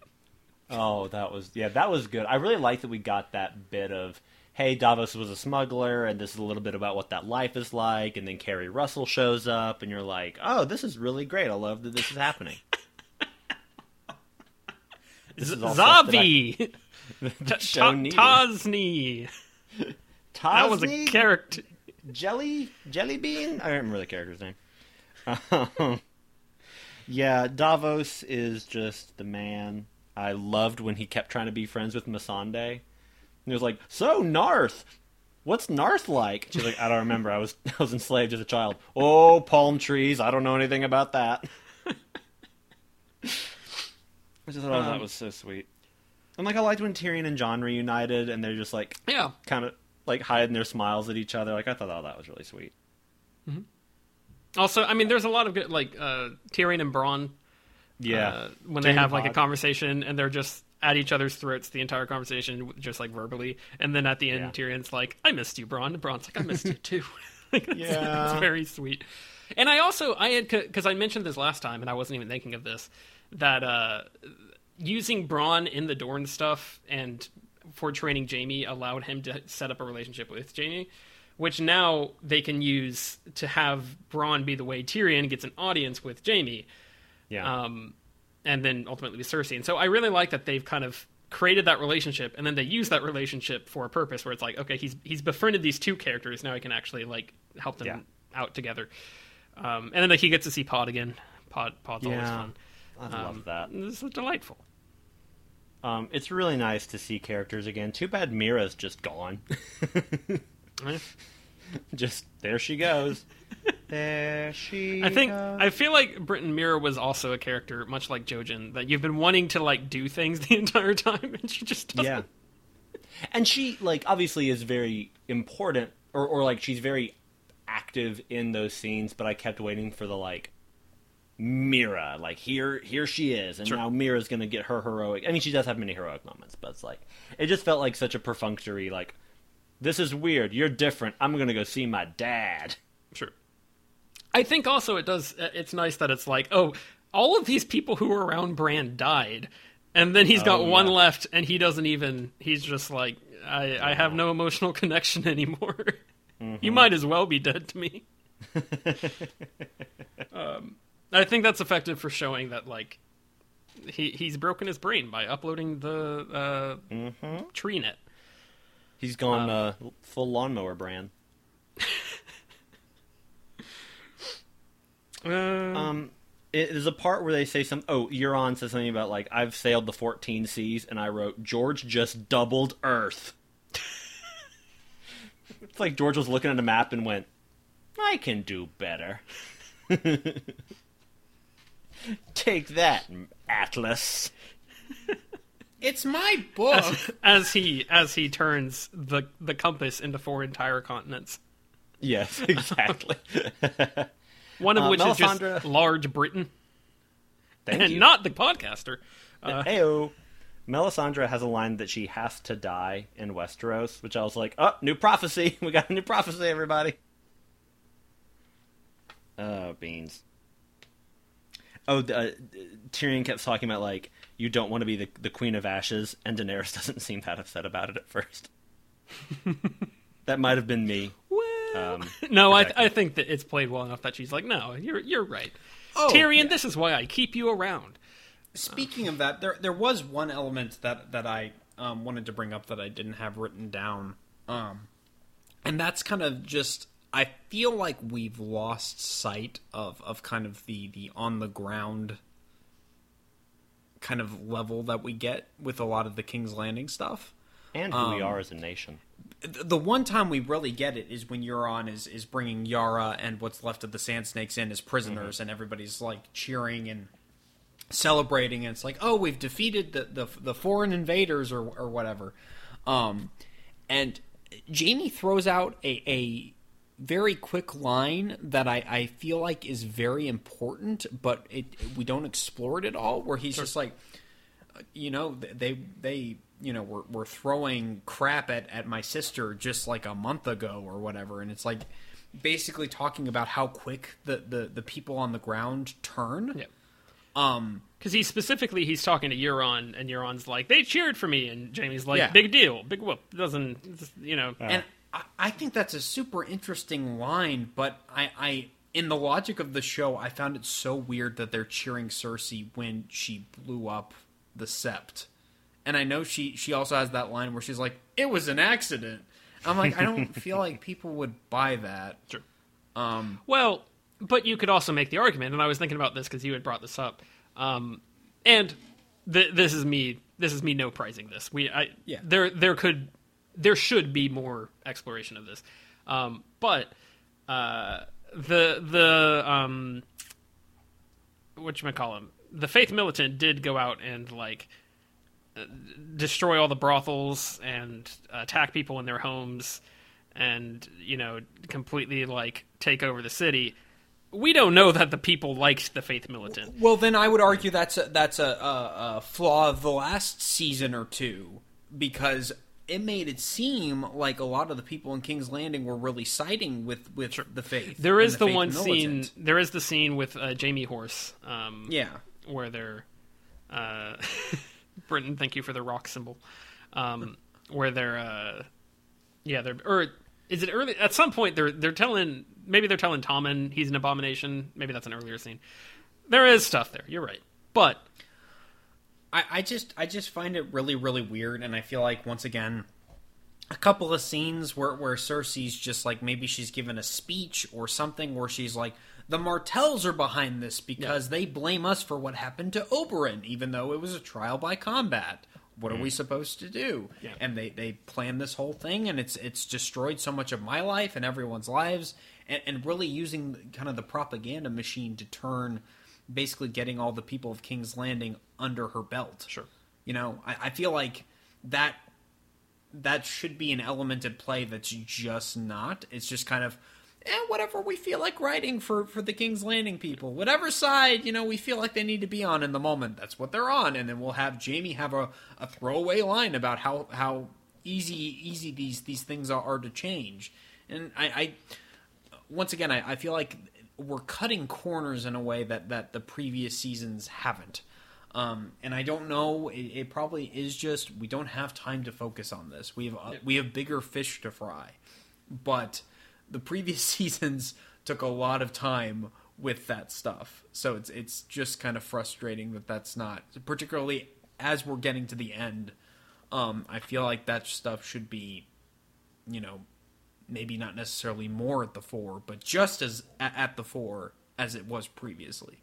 Oh, that was yeah, that was good. I really like that we got that bit of hey, Davos was a smuggler, and this is a little bit about what that life is like, and then Carrie Russell shows up, and you're like, oh, this is really great. I love that this is happening. This is all stuff that I- Zavi. Tasni. That was a character. Jelly Jelly Bean? I don't remember the character's name. Um, yeah, Davos is just the man. I loved when he kept trying to be friends with Missandei. And he was like, "So Naath, what's Naath like?" She's like, "I don't remember. I was I was enslaved as a child. Oh, palm trees. I don't know anything about that." I just thought oh, that Um, was so sweet. And like I liked when Tyrion and Jon reunited, and they're just like Yeah, kind of like hiding their smiles at each other. Like I thought, oh, that was really sweet. Also, I mean, there's a lot of good, like uh, Tyrion and Bronn. uh, when they have like a conversation and they're just at each other's throats the entire conversation, just like verbally, and then at the end, Yeah. Tyrion's like, "I missed you, Bronn." And Bronn's like, "I missed you too." like, Yeah. it's very sweet. And I also I had because I mentioned this last time, and I wasn't even thinking of this that uh, using Bronn in the Dorne stuff and for training Jaime allowed him to set up a relationship with Jaime, which now they can use to have Bronn be the way Tyrion gets an audience with Jaime Yeah. um, and then ultimately with Cersei. And so I really like that they've kind of created that relationship, and then they use that relationship for a purpose where it's like, okay, he's he's befriended these two characters. Now he can actually like help them Yeah. out together. Um, and then like he gets to see Pod again. Pod Pod's always fun. I Um, love that. This is delightful. Um, it's really nice to see characters again. Too bad Meera's just gone. Just there she goes. There she. I think goes. I feel like Britton Meera was also a character, much like Jojen, that you've been wanting to like do things the entire time, and she just doesn't. yeah. And she like obviously is very important, or or like she's very active in those scenes. But I kept waiting for the like Meera, like here here she is, and Sure. now Meera's gonna get her heroic. I mean, she does have many heroic moments, but it's like it just felt like such a perfunctory like. This is weird. You're different. I'm gonna go see my dad. I think also it does. uh, It's nice that it's like, oh, all of these people who were around Bran died, and then he's got Oh, one yeah. left, and he doesn't even. He's just like, I, I have no emotional connection anymore. Mm-hmm. You might as well be dead to me. um, I think that's effective for showing that like he he's broken his brain by uploading the uh, Mm-hmm. tree net. He's gone uh, full lawnmower Bran. Uh, Um, it, there's a part where they say some. Oh, Euron says something about like I've sailed the 14 seas, and I wrote George just doubled Earth. it's like George was looking at a map and went, "I can do better." Take that, Atlas. It's my book. as he as he turns the the compass into four entire continents. Yes, exactly. One of Uh, which is just large Britain, Thank and you. not the podcaster. Uh, Heyo. Melisandre has a line that she has to die in Westeros, which I was like, oh, new prophecy. We got a new prophecy, everybody. Oh, beans. Oh, uh, Tyrion kept talking about, like, you don't want to be the, the Queen of Ashes, and Daenerys doesn't seem that upset about it at first. that might have been me. well, Um, no, I protecting. I think that it's played well enough that she's like, no, you're you're right, Oh, Tyrion. yeah. This is why I keep you around. Speaking of that, there there was one element that that I um, wanted to bring up that I didn't have written down, um, and that's kind of just I feel like we've lost sight of of kind of the the on the ground kind of level that we get with a lot of the King's Landing stuff. And who we Um, are as a nation. The one time we really get it is when Euron is is bringing Yara and what's left of the Sand Snakes in as prisoners, and everybody's like cheering and celebrating, and it's like, oh, we've defeated the the, the foreign invaders or or whatever. Um, and Jaime throws out a a very quick line that I, I feel like is very important, but it we don't explore it at all. Where he's just like, you know, they they you know were were throwing crap at at my sister just like a month ago or whatever, and it's like basically talking about how quick the the, the people on the ground turn. Yeah. Um, Because he specifically he's talking to Euron, and Euron's like, "They cheered for me," and Jaime's like, Yeah. "Big deal, big whoop." Doesn't just, you know? and I, I think that's a super interesting line, but I, I in the logic of the show, I found it so weird that they're cheering Cersei when she blew up the sept. And I know she she also has that line where she's like, "It was an accident." I'm like, I don't feel like people would buy that. Sure. Um, Well, but you could also make the argument, and I was thinking about this because you had brought this up, um, and th- this is me. This is me no pricing this. We, I, Yeah. there, there could, there should be more exploration of this, um, but uh, the the um, what you might call him, the faith militant did go out and like destroy all the brothels and attack people in their homes and you know completely like take over the city we don't know that the people liked the faith militant well, then I would argue that's a, that's a, a, a flaw of the last season or two because it made it seem like a lot of the people in King's Landing were really siding with with the faith. There is the, faith one scene. There is the scene with uh, Jaime Horse. Um, Yeah. where they're uh Britton, thank you for the rock symbol. Um where they're uh yeah, they're or is it early at some point they're they're telling maybe they're telling Tommen he's an abomination. Maybe that's an earlier scene. There is stuff there, you're right. But I, I just I just find it really really weird, and I feel like once again, a couple of scenes where where Cersei's just like maybe she's given a speech or something where she's like. The Martells are behind this because they blame us for what happened to Oberyn, even though it was a trial by combat. What are we mm. supposed to do? Yeah. And they, they plan this whole thing, and it's it's destroyed so much of my life and everyone's lives, and, and really using kind of the propaganda machine to turn, basically getting all the people of King's Landing under her belt. Sure. You know, I, I feel like that that should be an element at play that's just not. It's just kind of eh, whatever we feel like writing for for the King's Landing people, whatever side you know we feel like they need to be on in the moment. That's what they're on, and then we'll have Jaime have a, a throwaway line about how how easy easy these these things are, are to change. And I, I once again I, I feel like we're cutting corners in a way that that the previous seasons haven't. Um, and I don't know. It, it probably is just we don't have time to focus on this. We have uh, we have bigger fish to fry. But the previous seasons took a lot of time with that stuff, so it's it's just kind of frustrating that that's not particularly as we're getting to the end. Um, I feel like that stuff should be, you know, maybe not necessarily more at the four, but just as at, at the four as it was previously.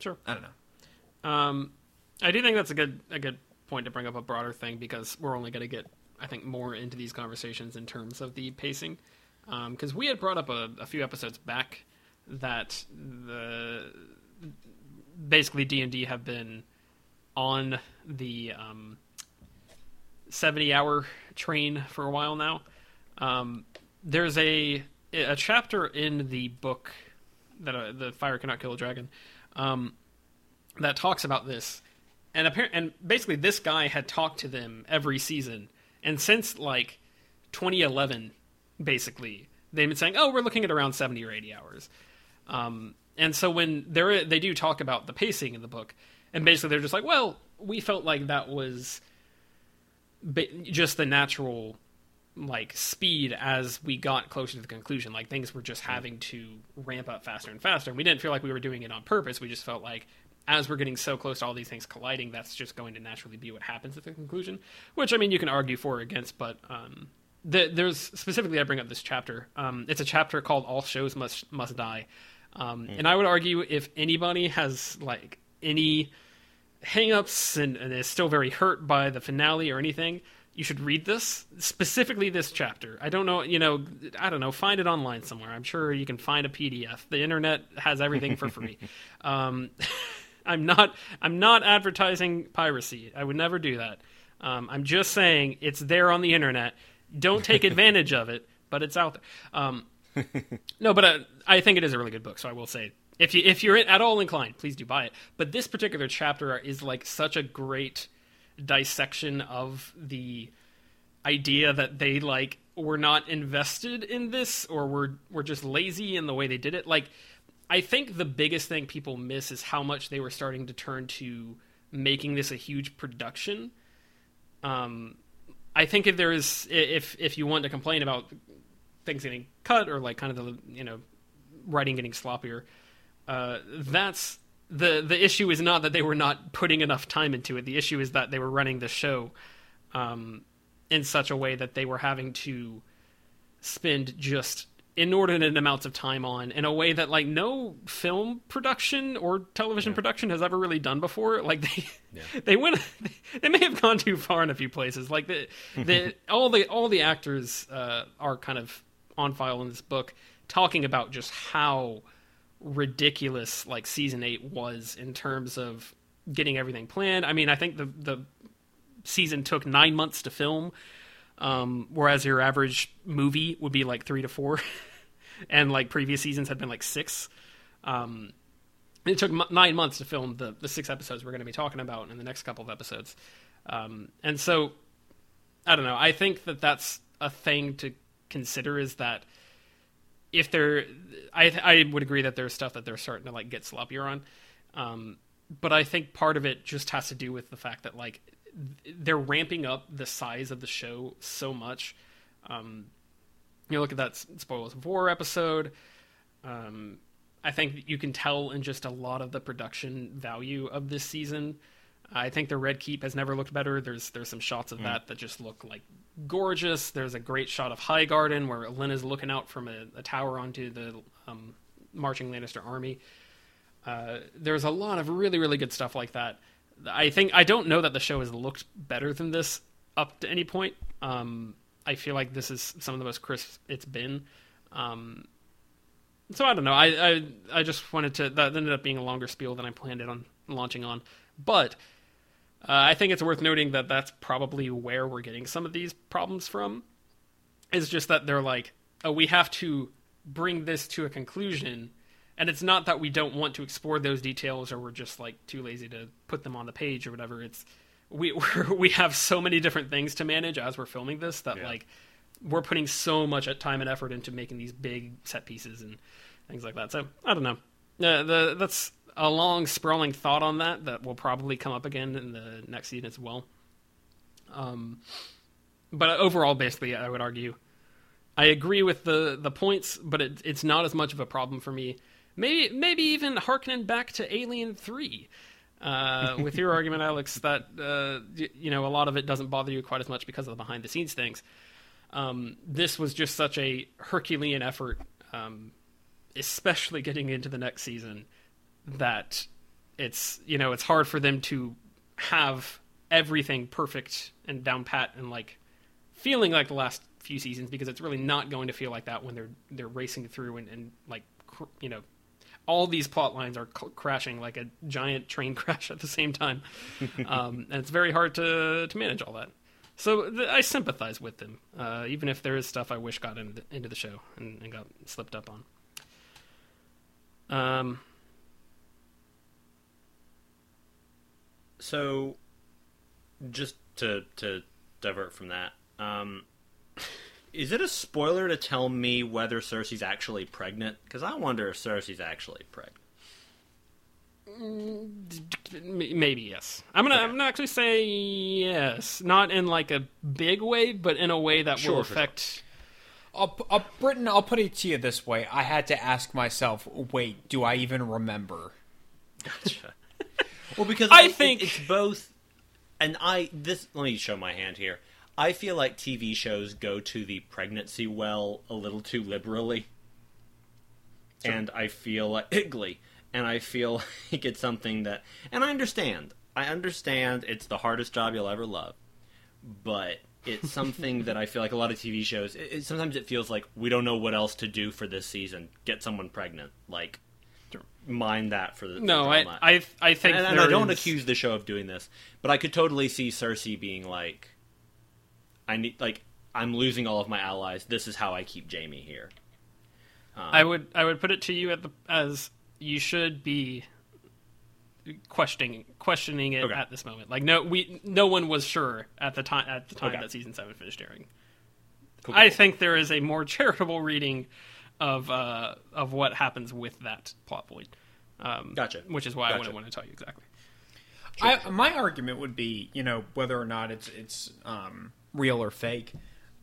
sure. I don't know. Um, I do think that's a good a good point to bring up a broader thing because we're only going to get I think more into these conversations in terms of the pacing because we had brought up a, a few episodes back that the basically D and D have been on the um, seventy hour train for a while now. Um, there's a a chapter in the book that uh, the fire cannot kill a dragon. Um, that talks about this, and appar- and basically this guy had talked to them every season, and since like 2011, basically they've been saying, "Oh, we're looking at around 70 or 80 hours," um, and so when they they do talk about the pacing in the book, and basically they're just like, "Well, we felt like that was just the natural." like speed as we got closer to the conclusion. Like things were just having to ramp up faster and faster. And we didn't feel like we were doing it on purpose. We just felt like as we're getting so close to all these things colliding that's just going to naturally be what happens at the conclusion which i mean you can argue for or against but um the, there's specifically i bring up this chapter um it's a chapter called all shows must must die um and i would argue if anybody has like any hangups and, and is still very hurt by the finale or anything, you should read this specifically this chapter. I don't know, you know, I don't know, find it online somewhere. I'm sure you can find a PDF. The internet has everything for free. um, I'm not I'm not advertising piracy. I would never do that. Um, I'm just saying it's there on the internet. Don't take advantage of it, but it's out there. Um, no, but uh, I think it is a really good book. So I will say, if you if you're at all inclined, please do buy it. But this particular chapter is like such a great dissection of the idea that they like were not invested in this or were were just lazy in the way they did it. Like, I think the biggest thing people miss is how much they were starting to turn to making this a huge production. Um, I think if there is if if you want to complain about things getting cut or like kind of the you know writing getting sloppier, uh, that's the the issue is not that they were not putting enough time into it. The issue is that they were running the show um, in such a way that they were having to spend just inordinate amounts of time on in a way that like no film production or television production has ever really done before. Like they they went they may have gone too far in a few places. Like the the all the all the actors uh, are kind of on file in this book talking about just how ridiculous like season 8 was in terms of getting everything planned. I mean i think the the season took 9 months to film um, whereas your average movie would be like three to four, and like previous seasons had been like six. Um, it took m- nine months to film the the six episodes we're going to be talking about in the next couple of episodes, um, and so I don't know. I think that that's a thing to consider. Is that if they're, I I would agree that there's stuff that they're starting to like get sloppier on, um, but I think part of it just has to do with the fact that like they're ramping up the size of the show so much. Um, you look at that spoilers of war episode. Um, I think you can tell in just a lot of the production value of this season. I think the Red Keep has never looked better. There's there's some shots of mm. that that just look like gorgeous. There's a great shot of Highgarden where Highgarden where is looking out from a, a tower onto the um, marching Lannister army. Uh, there's a lot of really really good stuff like that. I think I don't know that the show has looked better than this up to any point. Um, I feel like this is some of the most crisp it's been. Um, so I don't know. I, I I just wanted to. That ended up being a longer spiel than I planned it on launching on, but uh, I think it's worth noting that that's probably where we're getting some of these problems from. Is just that they're like, oh, we have to bring this to a conclusion, and it's not that we don't want to explore those details or we're just like too lazy to put them on the page or whatever. It's we we have so many different things to manage as we're filming this that yeah. like we're putting so much time and effort into making these big set pieces and things like that. So I don't know. Uh, the that's a long sprawling thought on that that will probably come up again in the next season as well. Um, but overall, basically, I would argue I agree with the the points, but it, it's not as much of a problem for me. Maybe maybe even harkening back to Alien Three. Uh, with your argument, Alex, that uh, you know a lot of it doesn't bother you quite as much because of the behind the scenes things. Um, this was just such a Herculean effort, um, especially getting into the next season, that it's you know it's hard for them to have everything perfect and down pat and like feeling like the last few seasons because it's really not going to feel like that when they're they're racing through and, and like cr- you know all these plot lines are c- crashing like a giant train crash at the same time um, and it's very hard to to manage all that so th- I sympathize with them, uh, even if there is stuff I wish got into the, into the show and, and, got slipped up on. Um. So, just to to divert from that, um, is it a spoiler to tell me whether Cersei's actually pregnant? Because I wonder if Cersei's actually pregnant. Mm, maybe yes. I'm gonna. Okay. I'm gonna actually say yes, not in like a big way, but in a way that sure, will affect. Sure. I'll, I'll, Britton, I'll put it to you this way: I had to ask myself, "Wait, do I even remember?" Gotcha. well, because I, I think it, it's both, and I this. Let me show my hand here. I feel like TV shows go to the pregnancy well a little too liberally, sure. and I feel like Igley and I feel like it's something that, and I understand, I understand it's the hardest job you'll ever love, but it's something that I feel like a lot of TV shows. It, it, sometimes it feels like we don't know what else to do for this season. Get someone pregnant, like mind that for the no. For I, I I think, and, and I don't is... accuse the show of doing this, but I could totally see Cersei being like, I need like I'm losing all of my allies. This is how I keep Jaime here. Um, I would I would put it to you at the as you should be questioning questioning it okay. at this moment. Like no we no one was sure at the time at the time okay. that season 7 finished airing. Cool, cool. I think there is a more charitable reading of uh, of what happens with that plot point. Um, gotcha. Which is why gotcha. I wouldn't want to tell you exactly. Sure. I, my argument would be, you know, whether or not it's it's um, real or fake.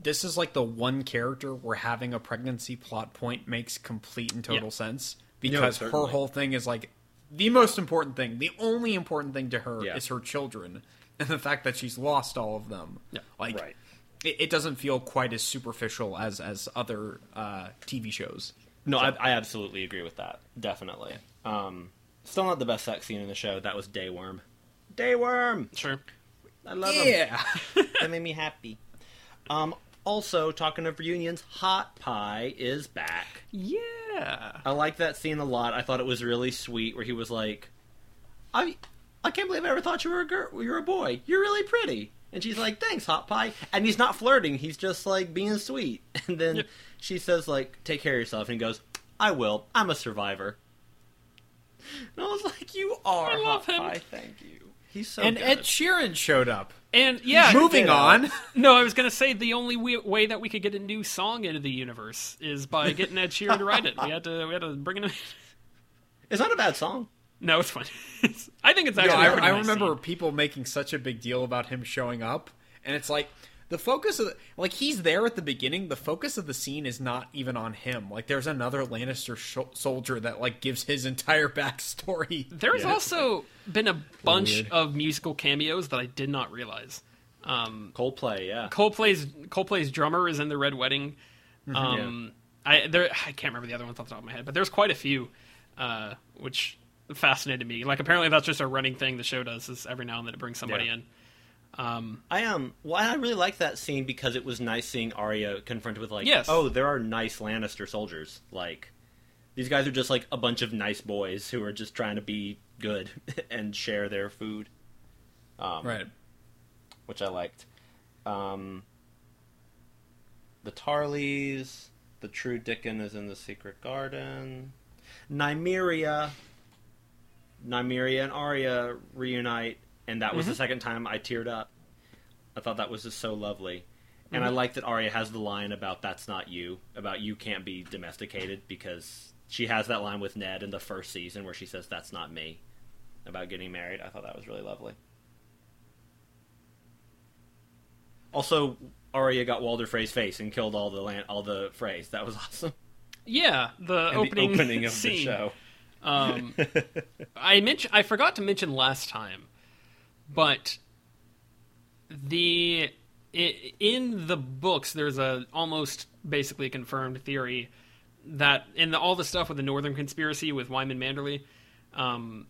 This is like the one character where having a pregnancy plot point makes complete and total yeah. sense because her whole thing is like the most important thing, the only important thing to her yeah. is her children and the fact that she's lost all of them. Yeah. Like right. it, it, doesn't feel quite as superficial as as other uh, TV shows. No, so. I, I, absolutely agree with that. Definitely. Um, still not the best sex scene in the show. That was Dayworm. Dayworm. Sure. I love him. yeah. him. that made me happy. Um, also, talking of reunions, Hot Pie is back. Yeah. I like that scene a lot. I thought it was really sweet where he was like, I I can't believe I ever thought you were a girl. You're a boy. You're really pretty. And she's like, "Thanks, hot pie." And he's not flirting. He's just like being sweet. And then yep. she says, "Like, take care of yourself." And he goes, "I will. I'm a survivor." And I was like, "You are I hot him. pie. Thank you." He's so and good. Ed Sheeran showed up. And yeah, Moving on. No, I was gonna say the only we- way that we could get a new song into the universe is by getting Ed Sheeran to write it. We had to we had to bring it in. it's not a bad song. No, it's fine. I think it's actually. I, a pretty I nice remember scene. people making such a big deal about him showing up, and it's like the focus of the, like he's there at the beginning. The focus of the scene is not even on him. Like there's another Lannister sh- soldier that like gives his entire backstory. There's also been a bunch weird. of musical cameos that I did not realize. Um, Coldplay, yeah. Coldplay's Coldplay's drummer is in the Red Wedding. Mm-hmm. Um, I there I can't remember the other ones off the top of my head, but there's quite a few, uh, which fascinated me. Like apparently that's just a running thing the show does is every now and then it brings somebody Yeah. in. Um, I um, well, I really liked that scene because it was nice seeing Arya confronted with like, Yes. oh, there are nice Lannister soldiers. Like, these guys are just like a bunch of nice boys who are just trying to be good and share their food. Um, Right. which I liked. Um, the Tarleys, the true Dickon is in the secret garden. Nymeria, Nymeria and Arya reunite, and that was the second time I teared up. I thought that was just so lovely. And I like that Arya has the line about "That's not you," about you can't be domesticated because she has that line with Ned in the first season where she says "That's not me" about getting married. I thought that was really lovely. Also, Arya got Walder Frey's face and killed all the land, all the Freys. That was awesome. yeah, the opening, the opening of scene. the show. Um, I mentioned I forgot to mention last time, but the in the books there's a almost basically confirmed theory that in the, all the stuff with the Northern Conspiracy with Wyman Manderley, um,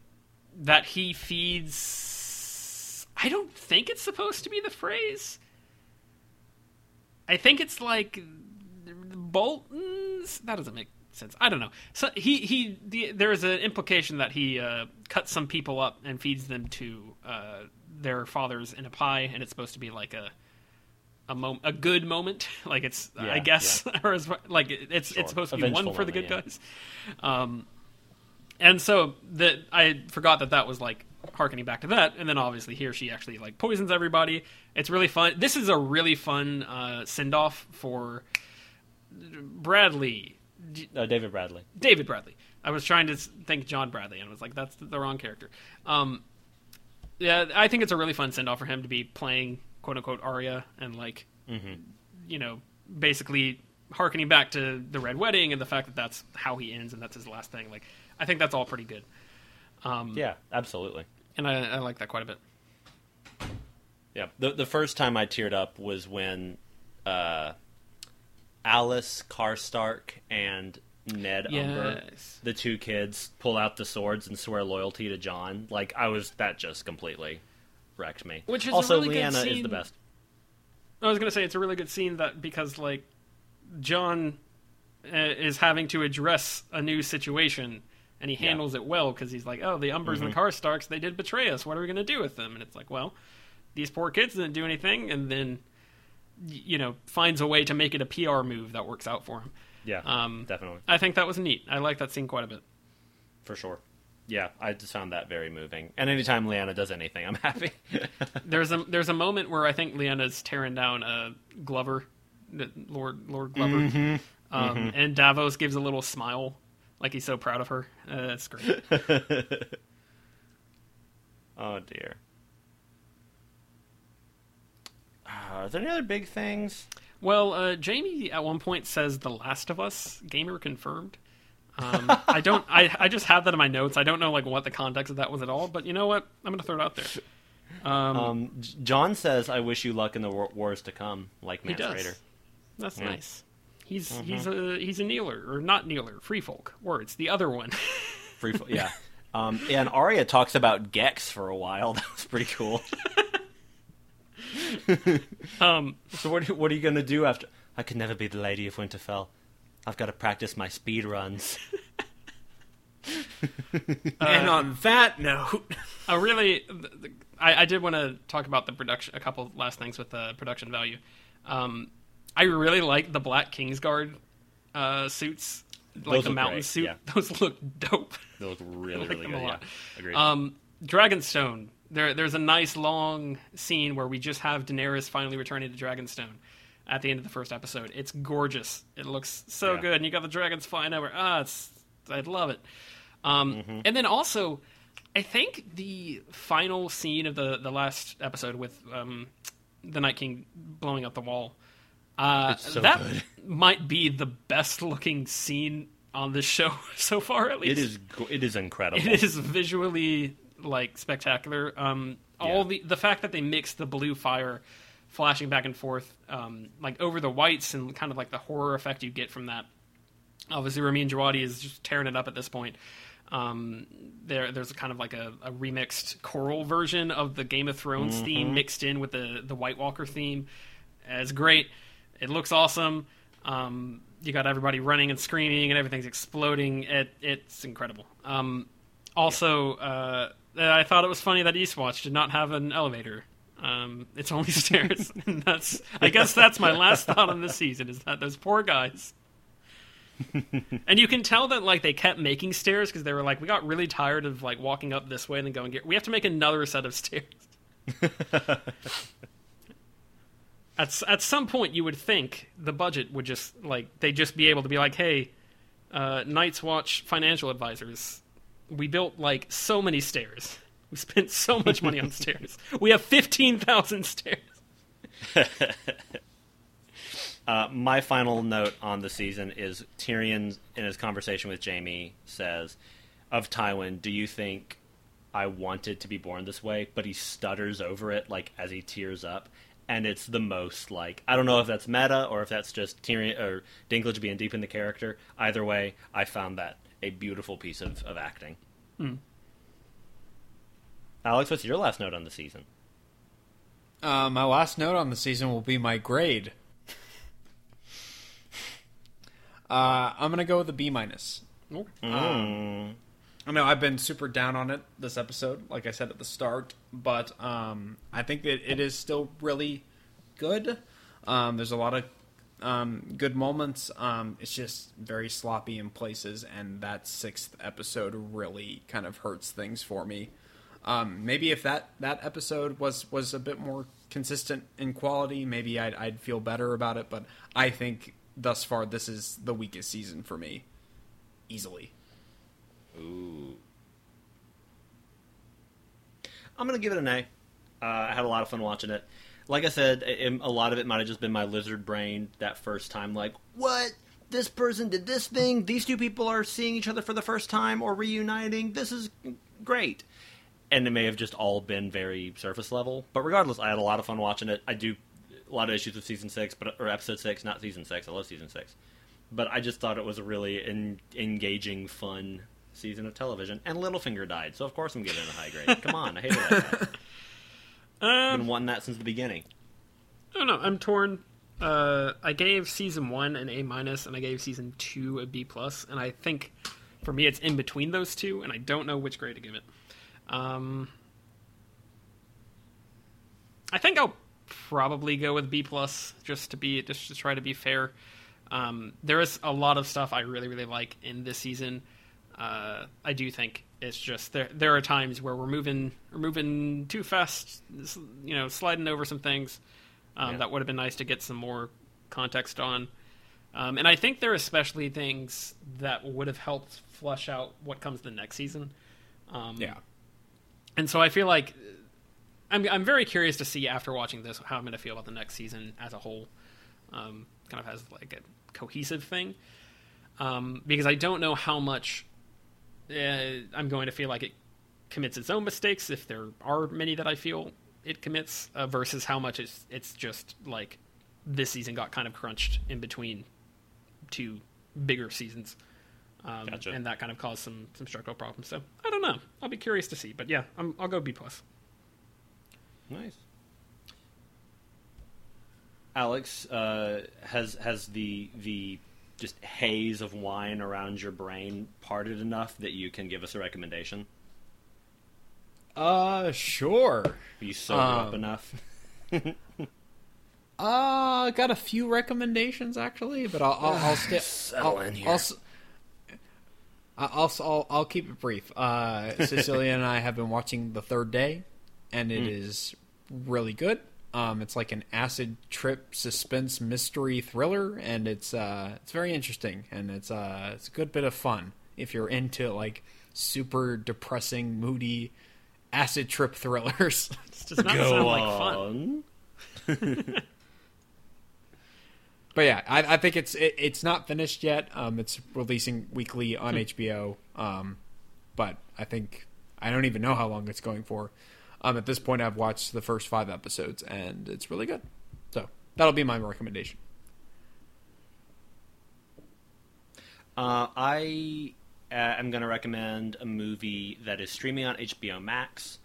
that he feeds. I don't think it's supposed to be the phrase. I think it's like Bolton's. That doesn't make sense. I don't know. So he he the, there is an implication that he uh, cuts some people up and feeds them to uh, their fathers in a pie, and it's supposed to be like a a mom- a good moment, like it's I Yeah, guess, or as, like it's Sure. it's supposed to be Eventual one for the good yeah. guys. Um, and so that I forgot that that was like harkening back to that, and then obviously here she actually like poisons everybody. It's really fun. This is a really fun uh, send off for Bradley, Uh, David Bradley. David Bradley. I was trying to think John Bradley, and I was like, that's the wrong character. Um, yeah, I think it's a really fun send off for him to be playing quote unquote Arya and like, you know, basically harkening back to the Red Wedding and the fact that that's how he ends and that's his last thing. Like, I think that's all pretty good, Yeah, absolutely. and I, I like that quite a bit. Yeah. The the first time I teared up was when uh, Alys Karstark and Ned Umber, the two kids, pull out the swords and swear loyalty to Jon. Like I was that just completely wrecked me. Which is also really Lyanna is the best. I was gonna say it's a really good scene that because like Jon uh, is having to address a new situation and he Yeah. handles it well because he's like, oh, the Umbers and the Karstarks they did betray us. What are we gonna do with them? And it's like, well, these poor kids didn't do anything, and then you know finds a way to make it a PR move that works out for him. Yeah, Um, definitely I think that was neat. I like that scene quite a bit. for sure. Yeah, I just found that very moving. And anytime Lyanna does anything, I'm happy. There's a there's a moment where I think Lyanna's tearing down a Glover, Lord Lord Glover, Mm-hmm. Um, and Davos gives a little smile, like he's so proud of her. Uh, that's great. oh dear. Uh, are there any other big things? well, uh, Jaime at one point says "The Last of Us" gamer confirmed. Um, I don't. I I just have that in my notes. I don't know like what the context of that was at all. But you know what? I'm gonna throw it out there. Um, Um, Jon says, "I wish you luck in the war- wars to come." Like Mance. Rayder. That's Yeah. nice. He's he's a he's a kneeler or not kneeler. Free folk words. The other one. Free, fo- yeah. Um, and Arya talks about Gex for a while. That was pretty cool. um, so what? What are you going to do after? I could never be the Lady of Winterfell. I've got to practice my speed runs. and on that note, I really, th- th- I, I did want to talk about the production. A couple last things with the production value. Um, I really like the Black Kingsguard uh, suits, like Those the mountain great, suit. yeah. Those look dope. They look really, like really them good. a Yeah, lot. agreed. Um, Dragonstone, There, there's a nice long scene where we just have Daenerys finally returning to Dragonstone at the end of the first episode. It's gorgeous. It looks so Yeah. good, and you got the dragons flying over. Ah, it's I love it. Um, And then also, I think the final scene of the the last episode with um, the Night King blowing up the wall. Uh, so that good. might be the best looking scene on this show so far. At least it is. It is incredible. it is visually like spectacular. Um, all Yeah. the the fact that they mix the blue fire flashing back and forth, um, like over the whites, and kind of like the horror effect you get from that. Obviously, Ramin Djawadi is just tearing it up at this point. Um, there, there's a kind of like a, a remixed choral version of the Game of Thrones theme mixed in with the the White Walker theme. It's great. It looks awesome. Um, you got everybody running and screaming, and everything's exploding. It, it's incredible. Um, also, uh, I thought it was funny that Eastwatch did not have an elevator. Um, it's only stairs. and that's, I guess, that's my last thought on this season is that those poor guys. and you can tell that like they kept making stairs because they were like, we got really tired of like walking up this way and then going. We have to make another set of stairs. at at some point you would think the budget would just like they'd just be able to be like, hey, uh, Night's Watch financial advisors, we built like so many stairs. We spent so much money on stairs. We have fifteen thousand stairs. Uh, my final note on the season is Tyrion, in his conversation with Jaime, says, "Of Tywin, do you think I wanted to be born this way?" But he stutters over it, like as he tears up, and it's the most like I don't know if that's meta or if that's just Tyrion or Dinklage being deep in the character. Either way, I found that a beautiful piece of, of acting. Alex, what's your last note on the season? Uh, my last note on the season will be my grade. Uh, I'm gonna go with a B minus. Um, I know I've been super down on it this episode, like I said at the start, but um, I think that it is still really good. Um, there's a lot of um, good moments. Um, it's just very sloppy in places, and that sixth episode really kind of hurts things for me. Um, maybe if that, that episode was, was a bit more consistent in quality, maybe I'd, I'd feel better about it. But I think thus far this is the weakest season for me, easily. Ooh. I'm gonna give it an A. Uh, I had a lot of fun watching it. Like I said, a lot of it might have just been my lizard brain that first time. Like, what? This person did this thing. These two people are seeing each other for the first time or reuniting. This is great. And it may have just all been very surface level. But regardless, I had a lot of fun watching it. I do a lot of issues with season six, but or episode six, not season six. I love season six but I just thought it was a really en- engaging, fun season of television. And Littlefinger died, so of course I'm giving it a high grade. Come on, I that. I've Um, been wanting that since the beginning. I don't know. I'm torn. Uh, I gave season one an A minus, and I gave season two a B plus, and I think for me it's in between those two, and I don't know which grade to give it. Um, I think I'll probably go with B plus just to be just to try to be fair. Um, there is a lot of stuff I really really like in this season. Uh, I do think it's just there. There are times where we're moving we're moving too fast, you know, sliding over some things um, Yeah. that would have been nice to get some more context on. Um, and I think there are especially things that would have helped flush out what comes the next season. Um, Yeah. and so I feel like I'm I'm very curious to see after watching this how I'm going to feel about the next season as a whole, um, kind of as like a cohesive thing, um, because I don't know how much uh, I'm going to feel like it commits its own mistakes if there are many that I feel it commits uh, versus how much it's it's just like this season got kind of crunched in between two bigger seasons. Um, Gotcha. And that kind of caused some some structural problems. So I don't know. I'll be curious to see. But yeah, I'm, I'll go B plus. Nice. Alex, uh, has has the the just haze of wine around your brain parted enough that you can give us a recommendation? Uh, sure. Are you sober up Um, enough? Uh, got a few recommendations actually, but I'll I'll, I'll stay. Settle I'll, in here. I'll, I'll, I'll, I'll keep it brief. Uh, Cecilia and I have been watching The Third Day, and it is really good. Um, it's like an acid trip suspense mystery thriller, and it's uh, it's very interesting, and it's uh, it's a good bit of fun if you're into like super depressing, moody acid trip thrillers. This does not sound like fun. but yeah, I, I think it's it, it's not finished yet. Um, it's releasing weekly on HBO. Um, but I think I don't even know how long it's going for. Um, at this point, I've watched the first five episodes, and it's really good. So that'll be my recommendation. Uh, I uh, am going to recommend a movie that is streaming on HBO Max.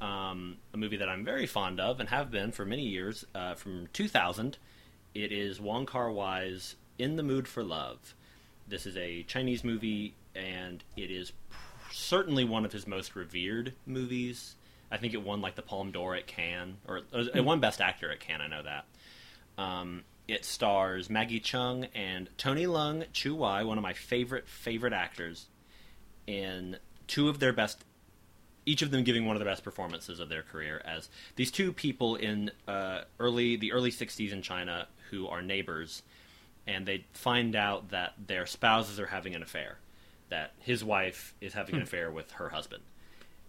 Um, a movie that I'm very fond of and have been for many years, uh, from 2000. It is Wong Kar Wai's In the Mood for Love. This is a Chinese movie, and it is certainly one of his most revered movies. I think it won like the Palme d'Or at Cannes, or it won Best Actor at Cannes. I know that. Um, it stars Maggie Cheung and Tony Leung Chiu Wai, one of my favorite favorite actors, in two of their best, each of them giving one of the best performances of their career as these two people in uh, early the early '60s in China who are neighbors, and they find out that their spouses are having an affair, that his wife is having an affair with her husband,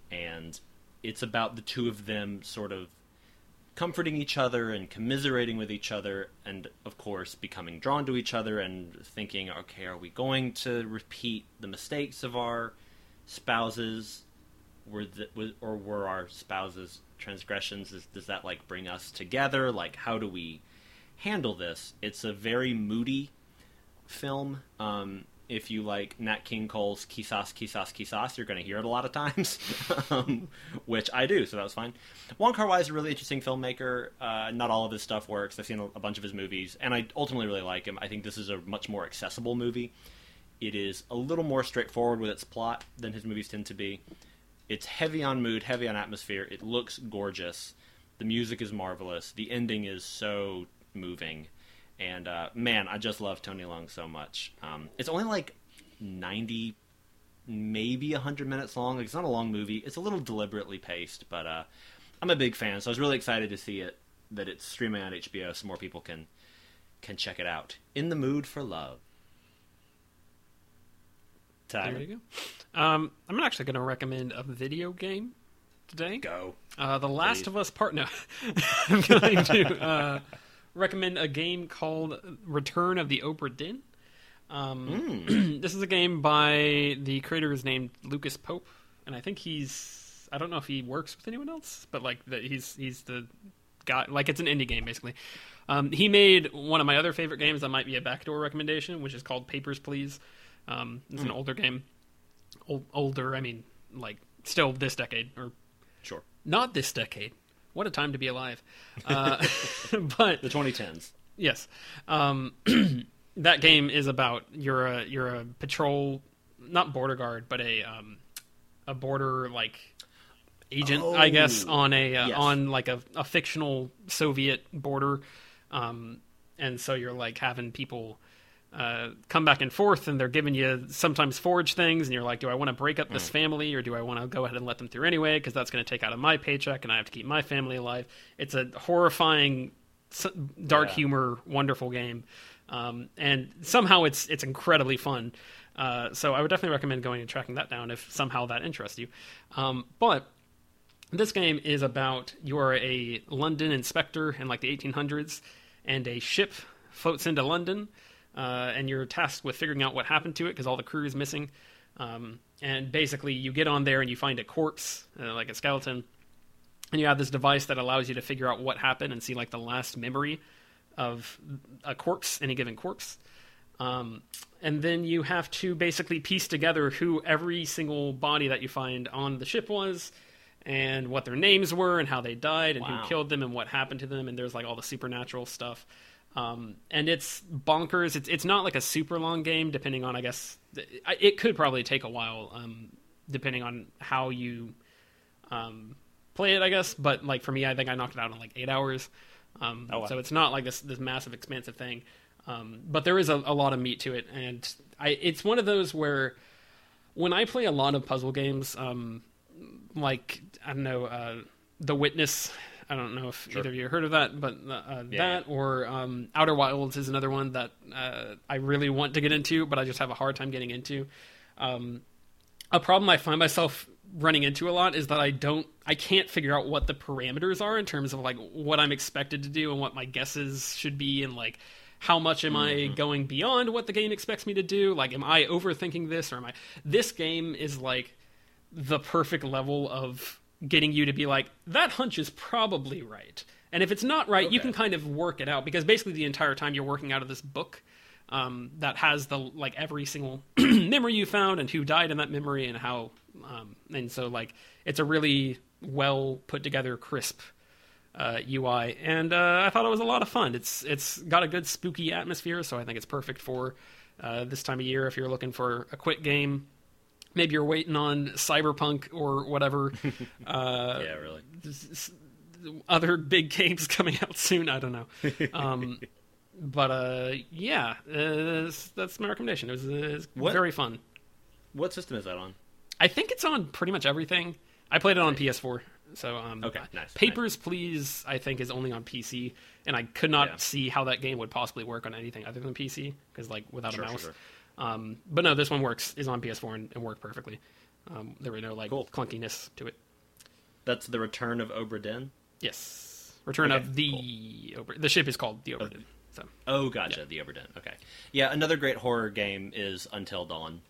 and it's about the two of them sort of comforting each other and commiserating with each other, and of course becoming drawn to each other and thinking, okay, are we going to repeat the mistakes of our spouses? Were the, or were our spouses transgressions? Is, does that like bring us together? Like, how do we handle this? It's a very moody film. Um, if you like Nat King Cole's Quizás, Quizás, Quizás, you're going to hear it a lot of times, um, which I do, so that was fine. Wong Kar Wai is a really interesting filmmaker. Uh, not all of his stuff works. I've seen a, bunch of his movies, and I ultimately really like him. I think this is a much more accessible movie. It is a little more straightforward with its plot than his movies tend to be. It's heavy on mood, heavy on atmosphere. It looks gorgeous. The music is marvelous. The ending is so moving and uh, man, I just love Tony Leung so much. Um, it's only like ninety, maybe hundred minutes long. Like, it's not a long movie. It's a little deliberately paced, but uh, I'm a big fan, so I was really excited to see it that it's streaming on HBO, so more people can can check it out. In the mood for love. Tiger. There you go. Um, I'm actually going to recommend a video game today. Go. Uh, the Last Please. of Us Part. No, I'm going to. Uh, recommend a game called Return of the Obra Dinn. Um, mm. this is a game by the creator is named Lucas Pope, and I think he's I don't know if he works with anyone else, but like the, he's he's the guy. Like it's an indie game basically. Um, he made one of my other favorite games that might be a backdoor recommendation, which is called Papers Please. Um, it's mm. an older game, older. I mean, like still this decade or sure not this decade. What a time to be alive. Uh, but the 2010s. Yes. Um, that game is about you're a you're a patrol, not border guard, but a um, a border like agent, oh, I guess, on a uh, yes. on like a, a fictional Soviet border, um, and so you're like having people uh, come back and forth, and they're giving you sometimes forge things, and you're like, do I want to break up this mm. family, or do I want to go ahead and let them through anyway? Because that's going to take out of my paycheck, and I have to keep my family alive. It's a horrifying, dark yeah. humor, wonderful game, um, and somehow it's it's incredibly fun. Uh, so I would definitely recommend going and tracking that down if somehow that interests you. Um, but this game is about you are a London inspector in like the 1800s, and a ship floats into London uh, and you're tasked with figuring out what happened to it because all the crew is missing. Um, and basically, you get on there and you find a corpse, uh, like a skeleton, and you have this device that allows you to figure out what happened and see like the last memory of a corpse, any given corpse. Um, and then you have to basically piece together who every single body that you find on the ship was, and what their names were, and how they died, and wow. who killed them, and what happened to them. And there's like all the supernatural stuff. Um, and it's bonkers. It's it's not like a super long game, depending on I guess it could probably take a while, um, depending on how you um, play it. I guess, but like for me, I think I knocked it out in like eight hours. Um, oh, wow. So it's not like this this massive expansive thing, um, but there is a, a, lot of meat to it, and I it's one of those where when I play a lot of puzzle games, um, like I don't know. Uh, The Witness. I don't know if either of you heard of that, but uh, that or um, Outer Wilds is another one that uh, I really want to get into, but I just have a hard time getting into. Um, a problem I find myself running into a lot is that I don't, I can't figure out what the parameters are in terms of like what I'm expected to do and what my guesses should be, and like how much am I going beyond what the game expects me to do? Like, am I overthinking this, or am I? This game is like the perfect level of getting you to be like that hunch is probably right and if it's not right you can kind of work it out because basically the entire time you're working out of this book um, that has the like every single memory you found and who died in that memory and how um, and so like it's a really well put together crisp uh, UI, and uh, I thought it was a lot of fun. It's it's got a good spooky atmosphere, so I think it's perfect for uh, this time of year if you're looking for a quick game. Maybe you're waiting on Cyberpunk or whatever. uh, yeah, really. other big games coming out soon. I don't know. Um, but uh, yeah, uh, that's- that's my recommendation. It was, it was What- very fun. What system is that on? I think it's on pretty much everything. I played it on PS4. So um, Okay, nice, Papers, Please, I think is only on PC, and I could not Yeah. see how that game would possibly work on anything other than PC because like without Sure, a sure, mouse. sure. Um, but no, this one works is on PS4 and, and worked perfectly. Um, there were no like Cool. clunkiness to it. That's the Return of Obra Dinn. Yes, Return Okay, of the Ober- the ship is called the Obra Dinn. So Oh, gotcha. The Obra Dinn. Okay. Yeah, another great horror game is Until Dawn.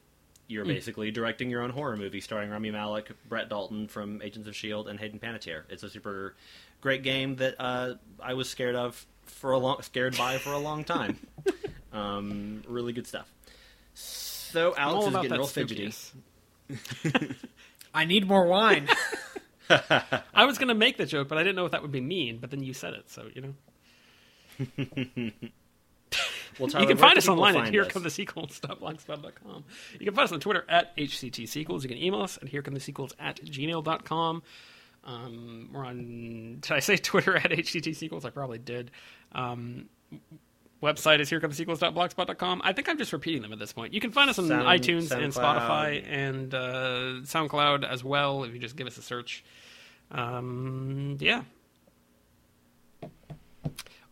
You're Hmm. basically directing your own horror movie starring Rami Malek, Brett Dalton from Agents of S.H.I.E.L.D., and Hayden Panettiere. It's a super great game that uh, I was scared of for a long, scared by for a long time. um, really good stuff. So I'm Alex all is getting that real fidgety. I need more wine. I was gonna make the joke, but I didn't know if that would be mean. But then you said it, so you know. Well, you can find us people online at find here us? come the sequels.blogspot.com. You can find us on Twitter at HCT Sequels. You can email us at here come the sequels at gmail.com. Um, we're on, did I say Twitter at HCT Sequels? I probably did. Um, website is herecomesequels.blogspot.com. I think I'm just repeating them at this point. You can find us on Sound- iTunes and Spotify and uh, SoundCloud as well if you just give us a search. Um, yeah.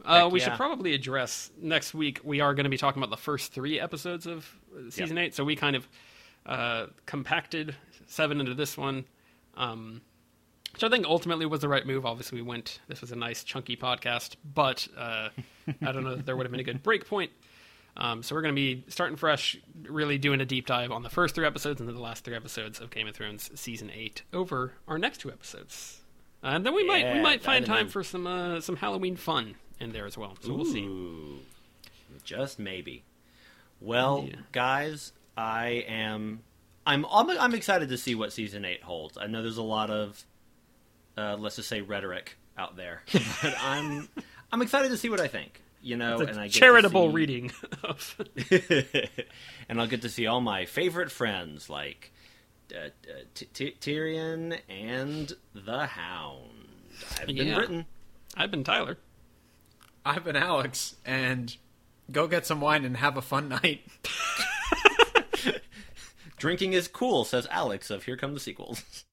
Uh, we yeah. should probably address next week. We are going to be talking about the first three episodes of season eight. So we kind of uh, compacted seven into this one, um, which I think ultimately was the right move. Obviously, we went. This was a nice chunky podcast, but uh, I don't know if there would have been a good break point. Um, so we're going to be starting fresh, really doing a deep dive on the first three episodes and then the last three episodes of Game of Thrones season eight over our next two episodes. And then we might we might find time for some uh, some Halloween fun in there as well. So we'll see. Just maybe. Well, Yeah. guys, I am. I'm, I'm. I'm excited to see what season eight holds. I know there's a lot of, uh, let's just say, rhetoric out there, but I'm. I'm excited to see what I think. You know, It's and I get to charitable see- reading of and I'll get to see all my favorite friends like uh, uh, T- T- Tyrion and the Hound. I've been Yeah. Britton. I've been Tyler. I've been Alex, and go get some wine and have a fun night. Drinking is cool, says Alex of Here Come the Sequels.